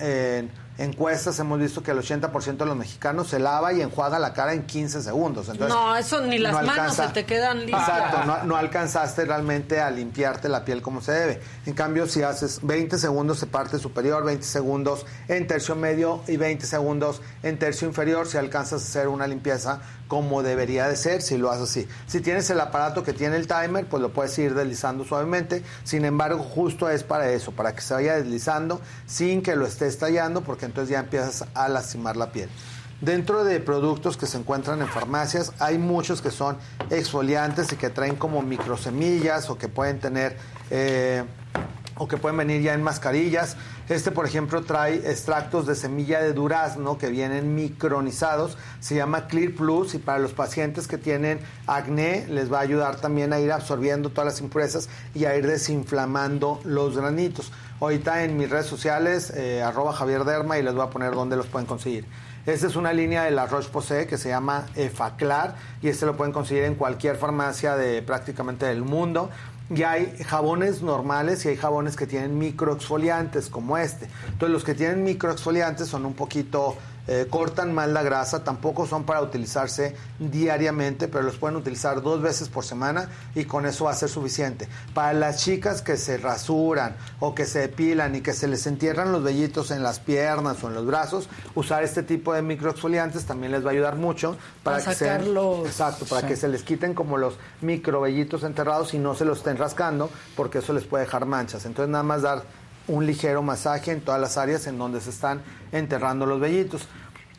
encuestas hemos visto que el 80% de los mexicanos se lava y enjuaga la cara en 15 segundos. Entonces, no, eso ni las no manos alcanza- se te quedan limpias. Exacto, no, no alcanzaste realmente a limpiarte la piel como se debe. En cambio, si haces 20 segundos en parte superior, 20 segundos en tercio medio y 20 segundos en tercio inferior, si alcanzas a hacer una limpieza como debería de ser, si lo haces así. Si tienes el aparato que tiene el timer, pues lo puedes ir deslizando suavemente. Sin embargo, justo es para eso, para que se vaya deslizando sin que lo estés tallando, porque entonces ya empiezas a lastimar la piel. Dentro de productos que se encuentran en farmacias, hay muchos que son exfoliantes y que traen como microsemillas o que pueden tener eh, o que pueden venir ya en mascarillas. Este, por ejemplo, trae extractos de semilla de durazno que vienen micronizados. Se llama Clear Plus y para los pacientes que tienen acné les va a ayudar también a ir absorbiendo todas las impurezas y a ir desinflamando los granitos. Ahorita en mis redes sociales, eh, arroba Javier Derma y les voy a poner dónde los pueden conseguir. Esta es una línea de la Roche-Posay que se llama Efaclar y este lo pueden conseguir en cualquier farmacia de prácticamente del mundo. Y hay jabones normales y hay jabones que tienen microexfoliantes como este. Entonces los que tienen microexfoliantes son un poquito eh, cortan más la grasa, tampoco son para utilizarse diariamente, pero los pueden utilizar dos veces por semana y con eso va a ser suficiente. Para las chicas que se rasuran o que se depilan y que se les entierran los vellitos en las piernas o en los brazos, usar este tipo de microexfoliantes también les va a ayudar mucho para, Para que se, exacto, para Sí. que se les quiten como los microvellitos enterrados y no se los estén rascando, porque eso les puede dejar manchas. Entonces nada más dar un ligero masaje en todas las áreas en donde se están enterrando los vellitos.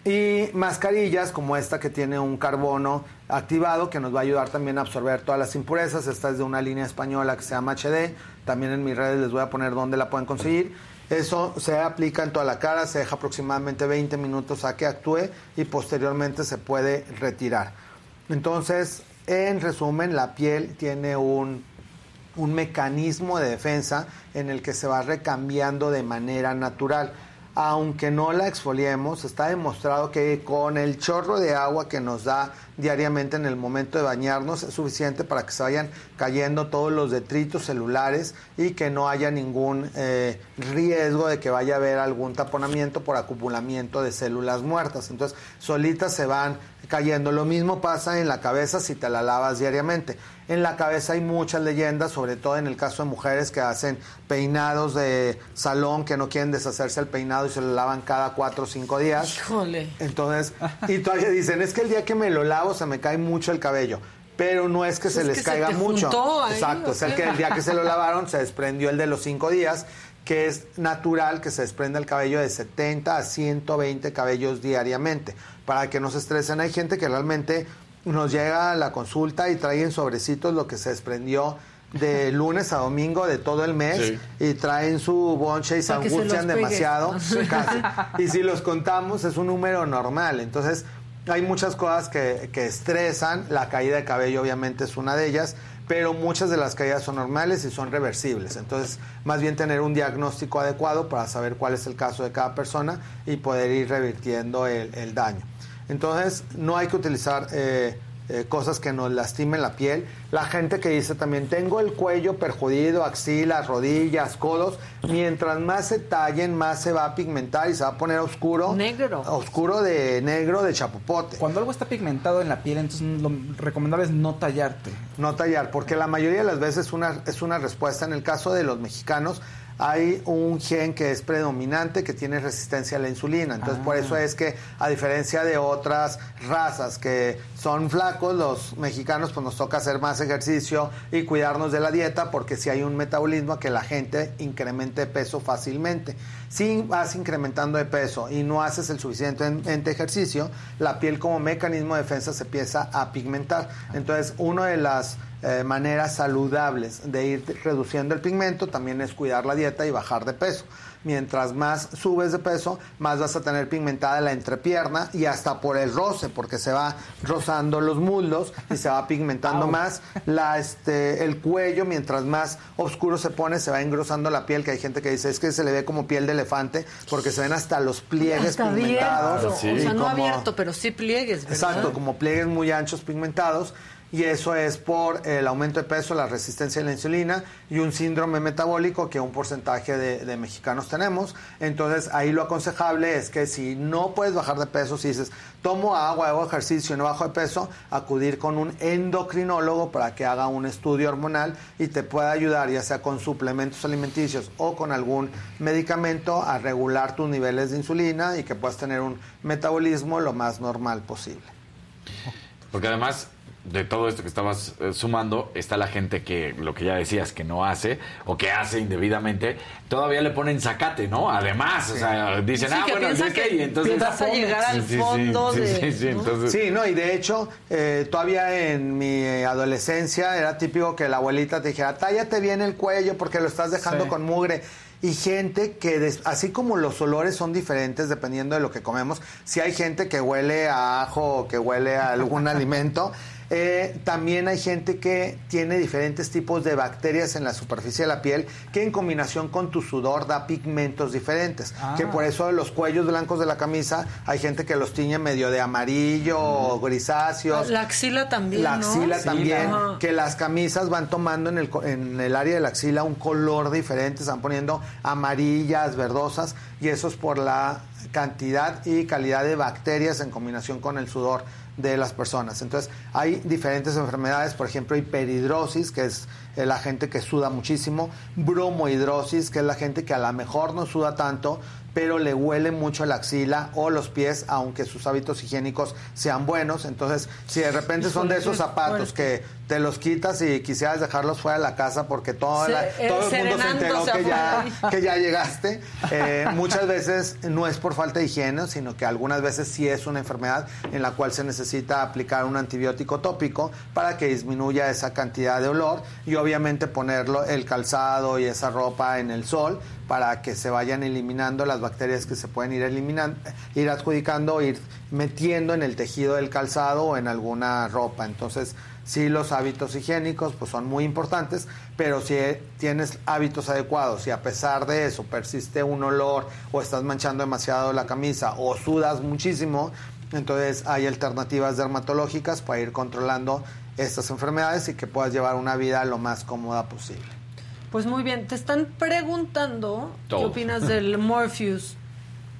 Y mascarillas como esta que tiene un carbono activado que nos va a ayudar también a absorber todas las impurezas. Esta es de una línea española que se llama HD. También en mis redes les voy a poner dónde la pueden conseguir. Eso se aplica en toda la cara, se deja aproximadamente 20 minutos a que actúe y posteriormente se puede retirar. Entonces, en resumen, la piel tiene un un mecanismo de defensa en el que se va recambiando de manera natural. Aunque no la exfoliemos, está demostrado que con el chorro de agua que nos da diariamente en el momento de bañarnos es suficiente para que se vayan cayendo todos los detritos celulares y que no haya ningún eh, riesgo de que vaya a haber algún taponamiento por acumulamiento de células muertas. Entonces, solitas se van cayendo. Lo mismo pasa en la cabeza si te la lavas diariamente. En la cabeza hay muchas leyendas, sobre todo en el caso de mujeres que hacen peinados de salón, que no quieren deshacerse el peinado y se lo lavan cada cuatro o cinco días. Híjole. Entonces, y todavía dicen, es que el día que me lo lavo se me cae mucho el cabello. Pero no es que Pues se es les que se caiga te mucho. ahí, Exacto, ¿o es el qué? que el día que se lo lavaron se desprendió el de los cinco días, que es natural que se desprenda el cabello de 70 a 120 cabellos diariamente. Para que no se estresen, hay gente que realmente nos llega a la consulta y trae en sobrecitos lo que se desprendió de lunes a domingo de todo el mes Sí. y traen su bonche y se angustian demasiado. casi. Y si los contamos es un número normal. Entonces hay muchas cosas que, que estresan. La caída de cabello obviamente es una de ellas. Pero muchas de las caídas son normales y son reversibles. Entonces, más bien tener un diagnóstico adecuado para saber cuál es el caso de cada persona y poder ir revirtiendo el, el daño. Entonces, no hay que utilizar eh, eh, cosas que nos lastimen la piel. La gente que dice también, tengo el cuello perjudido, axilas, rodillas, codos. Mientras más se tallen, más se va a pigmentar y se va a poner oscuro. Negro. Oscuro de negro de chapopote. Cuando algo está pigmentado en la piel, entonces lo recomendable es no tallarte. No tallar, porque la mayoría de las veces una, es una respuesta. En el caso de los mexicanos, hay un gen que es predominante que tiene resistencia a la insulina. Entonces, por Ah. eso es que, a diferencia de otras razas que son flacos, los mexicanos pues nos toca hacer más ejercicio y cuidarnos de la dieta porque si hay un metabolismo que la gente incremente peso fácilmente. Si vas incrementando de peso y no haces el suficiente ejercicio, la piel como mecanismo de defensa se empieza a pigmentar. Entonces, una de las eh, maneras saludables de ir reduciendo el pigmento también es cuidar la dieta y bajar de peso. Mientras más subes de peso, más vas a tener pigmentada la entrepierna y hasta por el roce, porque se va rozando los muslos y se va pigmentando más la, este, el cuello. Mientras más oscuro se pone, se va engrosando la piel, que hay gente que dice es que se le ve como piel de elefante, porque se ven hasta los pliegues pigmentados. O sea, no como- abierto, pero sí pliegues, ¿verdad? Exacto, como pliegues muy anchos pigmentados. Y eso es por el aumento de peso, la resistencia a la insulina y un síndrome metabólico que un porcentaje de, mexicanos tenemos. Entonces ahí lo aconsejable es que si no puedes bajar de peso, si dices tomo agua, hago ejercicio no bajo de peso, acudir con un endocrinólogo para que haga un estudio hormonal y te pueda ayudar ya sea con suplementos alimenticios o con algún medicamento a regular tus niveles de insulina y que puedas tener un metabolismo lo más normal posible. Porque además de todo esto que estabas eh, sumando, está la gente que, lo que ya decías, que no hace o que hace indebidamente, todavía le ponen zacate, ¿no? Además, o sea, dicen, Sí, ah, que bueno, piensa que Y entonces vas a llegar al Sí, sí, sí, fondo sí, de- Sí, sí, entonces... Sí, no, y de hecho, eh, todavía en mi adolescencia era típico que la abuelita te dijera, tállate bien el cuello porque lo estás dejando Sí. con mugre. Y gente que, des- así como los olores son diferentes dependiendo de lo que comemos, si hay gente que huele a ajo o que huele a algún alimento, eh, también hay gente que tiene diferentes tipos de bacterias en la superficie de la piel que en combinación con tu sudor da pigmentos diferentes. Ah. Que por eso los cuellos blancos de la camisa hay gente que los tiñe medio de amarillo o grisáceos. La axila también, La ¿no? axila también, que las camisas van tomando en el, co- en el área de la axila un color diferente, se van poniendo amarillas, verdosas, y eso es por la cantidad y calidad de bacterias en combinación con el sudor de las personas. Entonces, hay diferentes enfermedades, por ejemplo, hiperhidrosis, que es la gente que suda muchísimo, bromohidrosis, que es la gente que a lo mejor no suda tanto, pero le huele mucho la axila o los pies, aunque sus hábitos higiénicos sean buenos. Entonces, si de repente son de esos zapatos que te los quitas y quisieras dejarlos fuera de la casa porque toda Se- la- eh, todo el mundo se enteró que ya, que ya llegaste. Eh, muchas veces no es por falta de higiene, sino que algunas veces sí es una enfermedad en la cual se necesita aplicar un antibiótico tópico para que disminuya esa cantidad de olor y obviamente ponerlo el calzado y esa ropa en el sol para que se vayan eliminando las bacterias que se pueden ir eliminando, ir adjudicando, ir metiendo en el tejido del calzado o en alguna ropa. Entonces, sí los hábitos higiénicos pues son muy importantes, pero si tienes hábitos adecuados y a pesar de eso persiste un olor o estás manchando demasiado la camisa o sudas muchísimo, entonces hay alternativas dermatológicas para ir controlando estas enfermedades y que puedas llevar una vida lo más cómoda posible. Pues muy bien, te están preguntando qué opinas del Morpheus.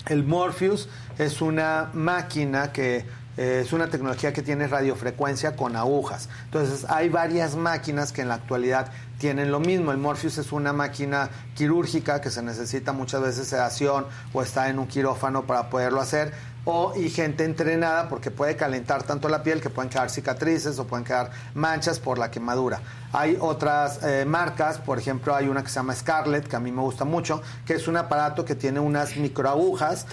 El Morpheus es una máquina que es una tecnología que tiene radiofrecuencia con agujas. Entonces hay varias máquinas que en la actualidad tienen lo mismo. El Morpheus es una máquina quirúrgica que se necesita muchas veces sedación o está en un quirófano para poderlo hacer. O, y gente entrenada porque puede calentar tanto la piel que pueden quedar cicatrices o pueden quedar manchas por la quemadura. Hay otras eh, marcas, por ejemplo, hay una que se llama Scarlett, que a mí me gusta mucho, que es un aparato que tiene unas microagujas,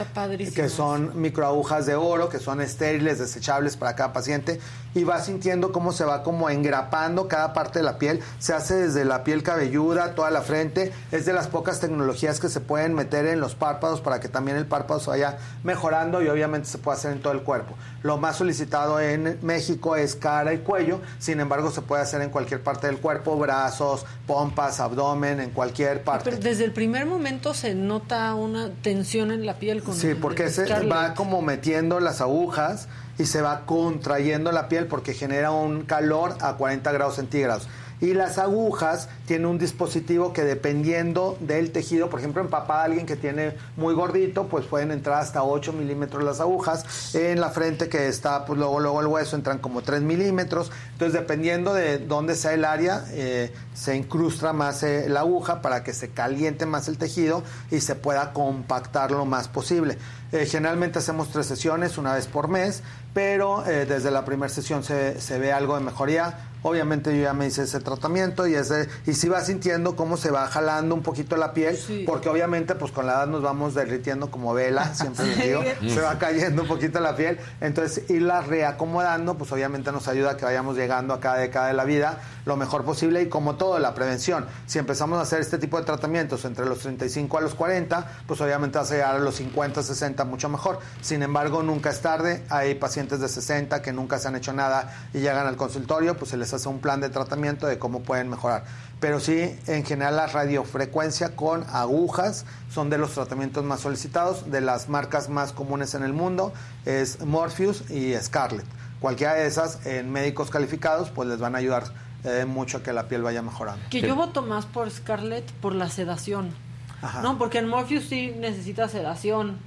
que son microagujas de oro, que son estériles, desechables para cada paciente, y va sintiendo cómo se va como engrapando cada parte de la piel. Se hace desde la piel cabelluda, toda la frente. Es de las pocas tecnologías que se pueden meter en los párpados para que también el párpado se vaya mejorando y obviamente se puede hacer en todo el cuerpo. Lo más solicitado en México es cara y cuello, sin embargo se puede hacer en cualquier parte del cuerpo, brazos, pompas, abdomen, en cualquier parte. Pero desde el primer momento se nota una tensión en la piel con Sí, el- porque se va como metiendo las agujas y se va contrayendo la piel porque genera un calor a 40 grados centígrados. Y las agujas tiene un dispositivo que dependiendo del tejido, por ejemplo, en papá alguien que tiene muy gordito, pues pueden entrar hasta 8 milímetros las agujas. En la frente que está, pues luego, luego el hueso entran como 3 milímetros. Entonces, dependiendo de dónde sea el área, eh, se incrusta más eh, la aguja para que se caliente más el tejido y se pueda compactar lo más posible. Eh, generalmente hacemos tres sesiones, una vez por mes, pero desde la primera sesión se, se ve algo de mejoría. Obviamente yo ya me hice ese tratamiento y ese, y sí va sintiendo cómo se va jalando un poquito la piel, porque obviamente pues con la edad nos vamos derritiendo como vela, siempre les digo, se va cayendo un poquito la piel, entonces irla reacomodando pues obviamente nos ayuda a que vayamos llegando a cada década de la vida lo mejor posible y como todo, la prevención, si empezamos a hacer este tipo de tratamientos entre los 35 a los 40, pues obviamente vas a llegar a los 50, 60 mucho mejor, sin embargo nunca es tarde, hay pacientes de 60 que nunca se han hecho nada y llegan al consultorio, pues se les hace un plan de tratamiento de cómo pueden mejorar. Pero sí, en general la radiofrecuencia con agujas son de los tratamientos más solicitados, de las marcas más comunes en el mundo, es Morpheus y Scarlett. Cualquiera de esas en médicos calificados pues les van a ayudar eh, mucho a que la piel vaya mejorando. Que yo voto más por Scarlett por la sedación. Ajá. No, porque en Morpheus sí necesita sedación.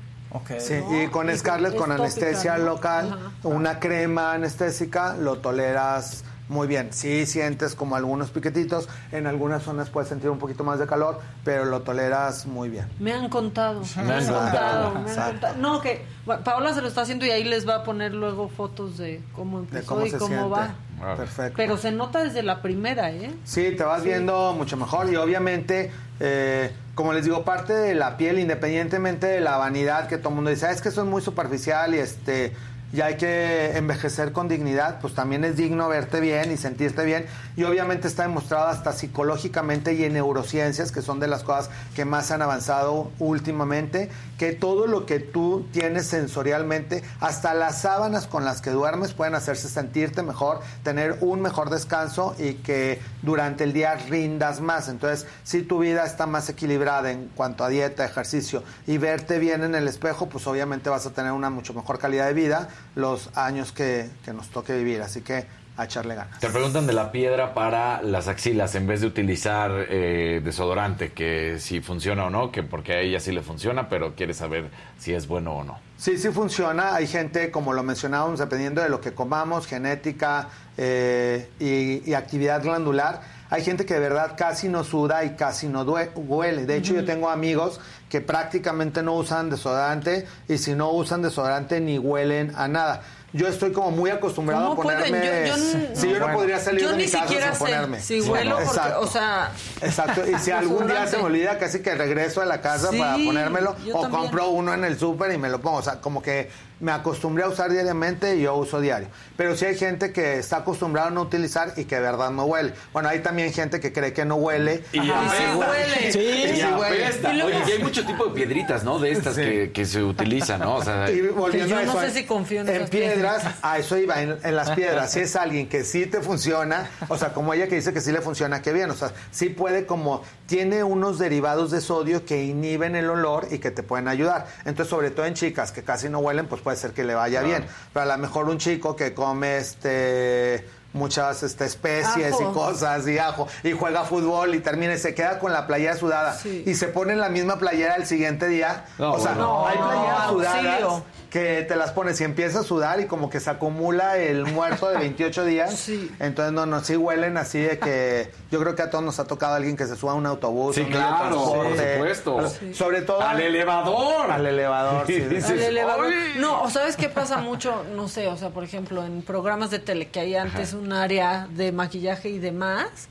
Sí, ¿no? y con Scarlett es con tópica, anestesia ¿no? local, Ajá. una crema anestésica, lo toleras muy bien. Sí sientes como algunos piquetitos, en algunas zonas puedes sentir un poquito más de calor, pero lo toleras muy bien. Me han contado. Me han contado. me han contado. No, que bueno, Paola se lo está haciendo y ahí les va a poner luego fotos de cómo De empezó cómo y se cómo siente. va. Perfecto. Pero se nota desde la primera, ¿eh? Sí, te vas viendo mucho mejor y obviamente, eh, como les digo, parte de la piel, independientemente de la vanidad que todo el mundo dice, "Ah, es que eso es muy superficial y este y hay que envejecer con dignidad, pues también es digno verte bien y sentirte bien. Y obviamente está demostrado hasta psicológicamente y en neurociencias, que son de las cosas que más han avanzado últimamente, que todo lo que tú tienes sensorialmente, hasta las sábanas con las que duermes, pueden hacerse sentirte mejor, tener un mejor descanso y que durante el día rindas más. Entonces, si tu vida está más equilibrada en cuanto a dieta, ejercicio y verte bien en el espejo, pues obviamente vas a tener una mucho mejor calidad de vida los años que, que nos toque vivir. Así que a echarle ganas. Te preguntan de la piedra para las axilas en vez de utilizar eh, desodorante, que si funciona o no, que porque a ella sí le funciona, pero quiere saber si es bueno o no. Sí, sí funciona. Hay gente, como lo mencionábamos, dependiendo de lo que comamos, genética eh, y, y actividad glandular. Hay gente que de verdad casi no suda y casi no huele. De hecho, yo tengo amigos que prácticamente no usan desodorante y si no usan desodorante ni huelen a nada. Yo estoy como muy acostumbrado a ponerme... Yo- yo no bueno. podría salir Yo de mi casa sin sé ponerme. si huelo porque, Exacto. o sea... Exacto, y si algún día se me olvida, casi que regreso a la casa Sí, para ponérmelo o también. compro uno en el súper y me lo pongo. O sea, como que me acostumbré a usar diariamente y yo uso diario. Pero sí hay gente que está acostumbrada a no utilizar y que de verdad no huele. Bueno, hay también gente que cree que no huele. Y apesta. huele. Sí, Y sí huele. Oye, y hay mucho tipo de piedritas, ¿no? De estas que, que se utilizan, ¿no? O sea, Y volviendo yo a no eso, sé en- si confío en en piedras, piedras. a eso iba, en, en las piedras, si es alguien que sí te funciona, o sea, como ella que dice que sí le funciona, qué bien, o sea, sí puede como, tiene unos derivados de sodio que inhiben el olor y que te pueden ayudar. Entonces, sobre todo en chicas que casi no huelen, pues puede ser que le vaya Claro. bien. Pero a lo mejor un chico que come este muchas este, especies Ajo. y cosas y ajo y juega fútbol y termina y se queda con la playera sudada y se pone en la misma playera el siguiente día. No, o sea, bueno. hay playeras No, sudadas auxilio. Que te las pones y empieza a sudar y como que se acumula el muerto de 28 días. Entonces, no, no, sí huelen así de que yo creo que a todos nos ha tocado alguien que se suba a un autobús. Sí, un claro, por supuesto. Sí. Sobre todo. Al elevador. Al elevador, sí. Dices, Al elevador. No, o sabes qué pasa mucho, no sé, o sea, por ejemplo, en programas de tele que hay antes un área de maquillaje y demás,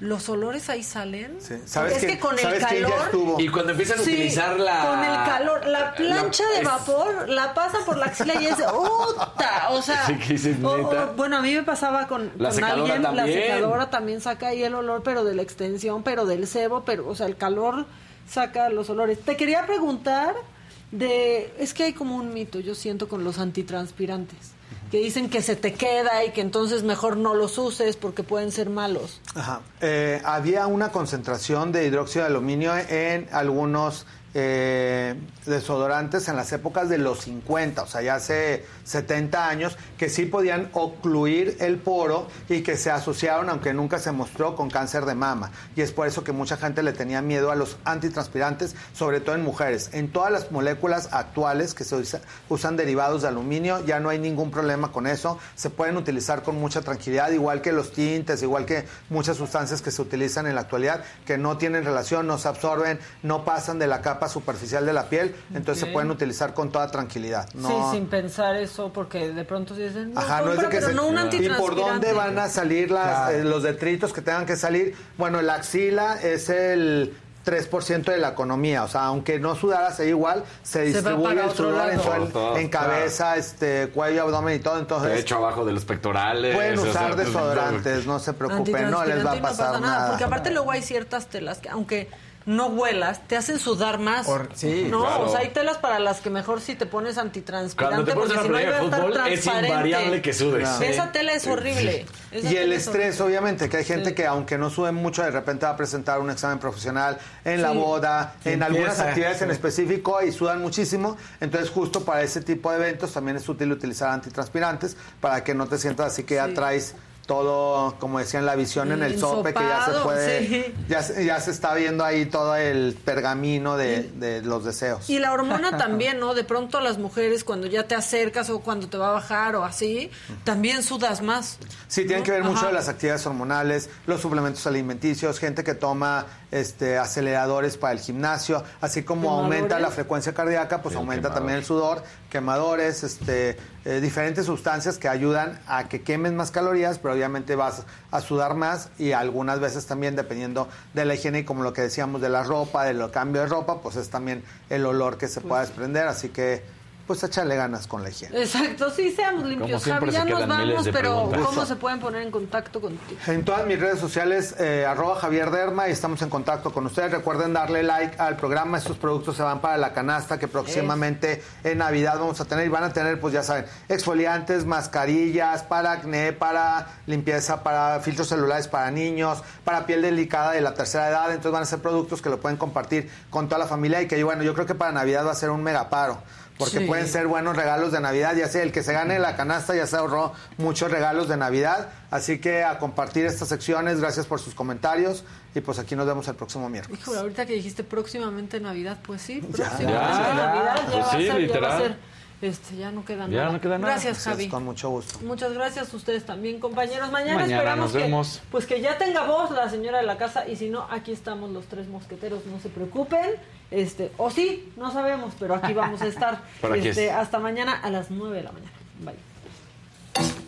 los olores ahí salen. ¿Sabes es que- que, con el sabes calor. Y cuando empiezan a Sí, utilizar la... Con el calor, la plancha la- de es- vapor la pasan por la axila y es ¡Uta! O sea, Sí, o- bueno, a mí me pasaba con, La con alguien, la también. secadora también saca ahí el olor, pero de la extensión, pero del cebo, pero, o sea, el calor saca los olores. Te quería preguntar de, es que hay como un mito, yo siento, con los antitranspirantes, que dicen que se te queda y que entonces mejor no los uses porque pueden ser malos. Ajá. Eh, había una concentración de hidróxido de aluminio en algunos eh, desodorantes en las épocas de los 50, o sea, ya hace 70 años, que sí podían ocluir el poro y que se asociaron, aunque nunca se mostró, con cáncer de mama. Y es por eso que mucha gente le tenía miedo a los antitranspirantes, sobre todo en mujeres. En todas las moléculas actuales que se usa- usan derivados de aluminio, ya no hay ningún problema con eso. Se pueden utilizar con mucha tranquilidad, igual que los tintes, igual que muchas sustancias que se utilizan en la actualidad, que no tienen relación, no se absorben, no pasan de la capa superficial de la piel, entonces se pueden utilizar con toda tranquilidad. No, Sí, sin pensar eso, porque de pronto dicen, no, Ajá, no es de que pero se- no un ¿Y por dónde van a salir las, Claro. eh, los detritos que tengan que salir? Bueno, la axila es el 3% de la economía, o sea, aunque no sudaras ahí igual, se distribuye el sudor en, todo en cabeza, este, cuello, abdomen y todo, entonces... De hecho, abajo de los pectorales. Pueden o sea, usar desodorantes, no se preocupen, no les va a no pasar pasa nada. Porque aparte luego hay ciertas telas que, aunque no huelas, te hacen sudar más. Hor- sí, no, claro. o sea, hay telas para las que mejor si te pones antitranspirante. Cuando te pones porque si no iba a estar fútbol, es invariable que sudes. Esa tela es horrible. Esa Y el es estrés, obviamente, que hay gente que aunque no sube mucho, de repente va a presentar un examen profesional en la boda, Sí, en algunas actividades en específico y sudan muchísimo. Entonces, justo para ese tipo de eventos también es útil utilizar antitranspirantes para que no te sientas así que ya traes todo, como decían, la visión en el sope, que ya se puede, sí. ya, se- ya se está viendo ahí todo el pergamino de, de los deseos. Y la hormona también, ¿no? De pronto las mujeres cuando ya te acercas o cuando te va a bajar o así, también sudas más. Sí, tienen que ver mucho Ajá. de las actividades hormonales, los suplementos alimenticios, gente que toma este, aceleradores para el gimnasio, así como ¿Quemadores? aumenta la frecuencia cardíaca, pues Sí, aumenta quemador. también el sudor, quemadores, este, eh, diferentes sustancias que ayudan a que quemes más calorías, pero obviamente vas a sudar más y algunas veces también dependiendo de la higiene y como lo que decíamos de la ropa, del cambio de ropa, pues es también el olor que se pueda desprender, así que pues échale ganas con la higiene. Exacto, sí, seamos limpios. Javi, ya nos vamos, pero preguntas. ¿cómo se pueden poner en contacto contigo? En todas mis redes sociales, eh, arroba Javier Derma y estamos en contacto con ustedes. Recuerden darle like al programa. Estos productos se van para la canasta que próximamente en Navidad vamos a tener. Y van a tener, pues ya saben, exfoliantes, mascarillas, para acné, para limpieza, para filtros celulares para niños, para piel delicada de la tercera edad. Entonces van a ser productos que lo pueden compartir con toda la familia y que, bueno, yo creo que para Navidad va a ser un megaparo. Porque Sí. pueden ser buenos regalos de Navidad, ya sea el que se gane la canasta ya se ahorró muchos regalos de Navidad. Así que a compartir estas secciones, gracias por sus comentarios y pues aquí nos vemos el próximo miércoles. Híjole, ahorita que dijiste próximamente Navidad, pues sí, Ya, próximamente ya, Navidad ya pues va a sí, ser, ya va a literal. ser. Este, ya no queda Ya nada. no queda nada. Gracias, Así es, Javi. Con mucho gusto. Muchas gracias a ustedes también, compañeros. Mañana, Mañana esperamos nos que, vemos. pues que ya tenga voz la señora de la casa y si no, aquí estamos los tres mosqueteros, no se preocupen. Este, o sí, no sabemos, pero aquí vamos a estar. Este, es. hasta mañana a las 9 de la mañana. Bye.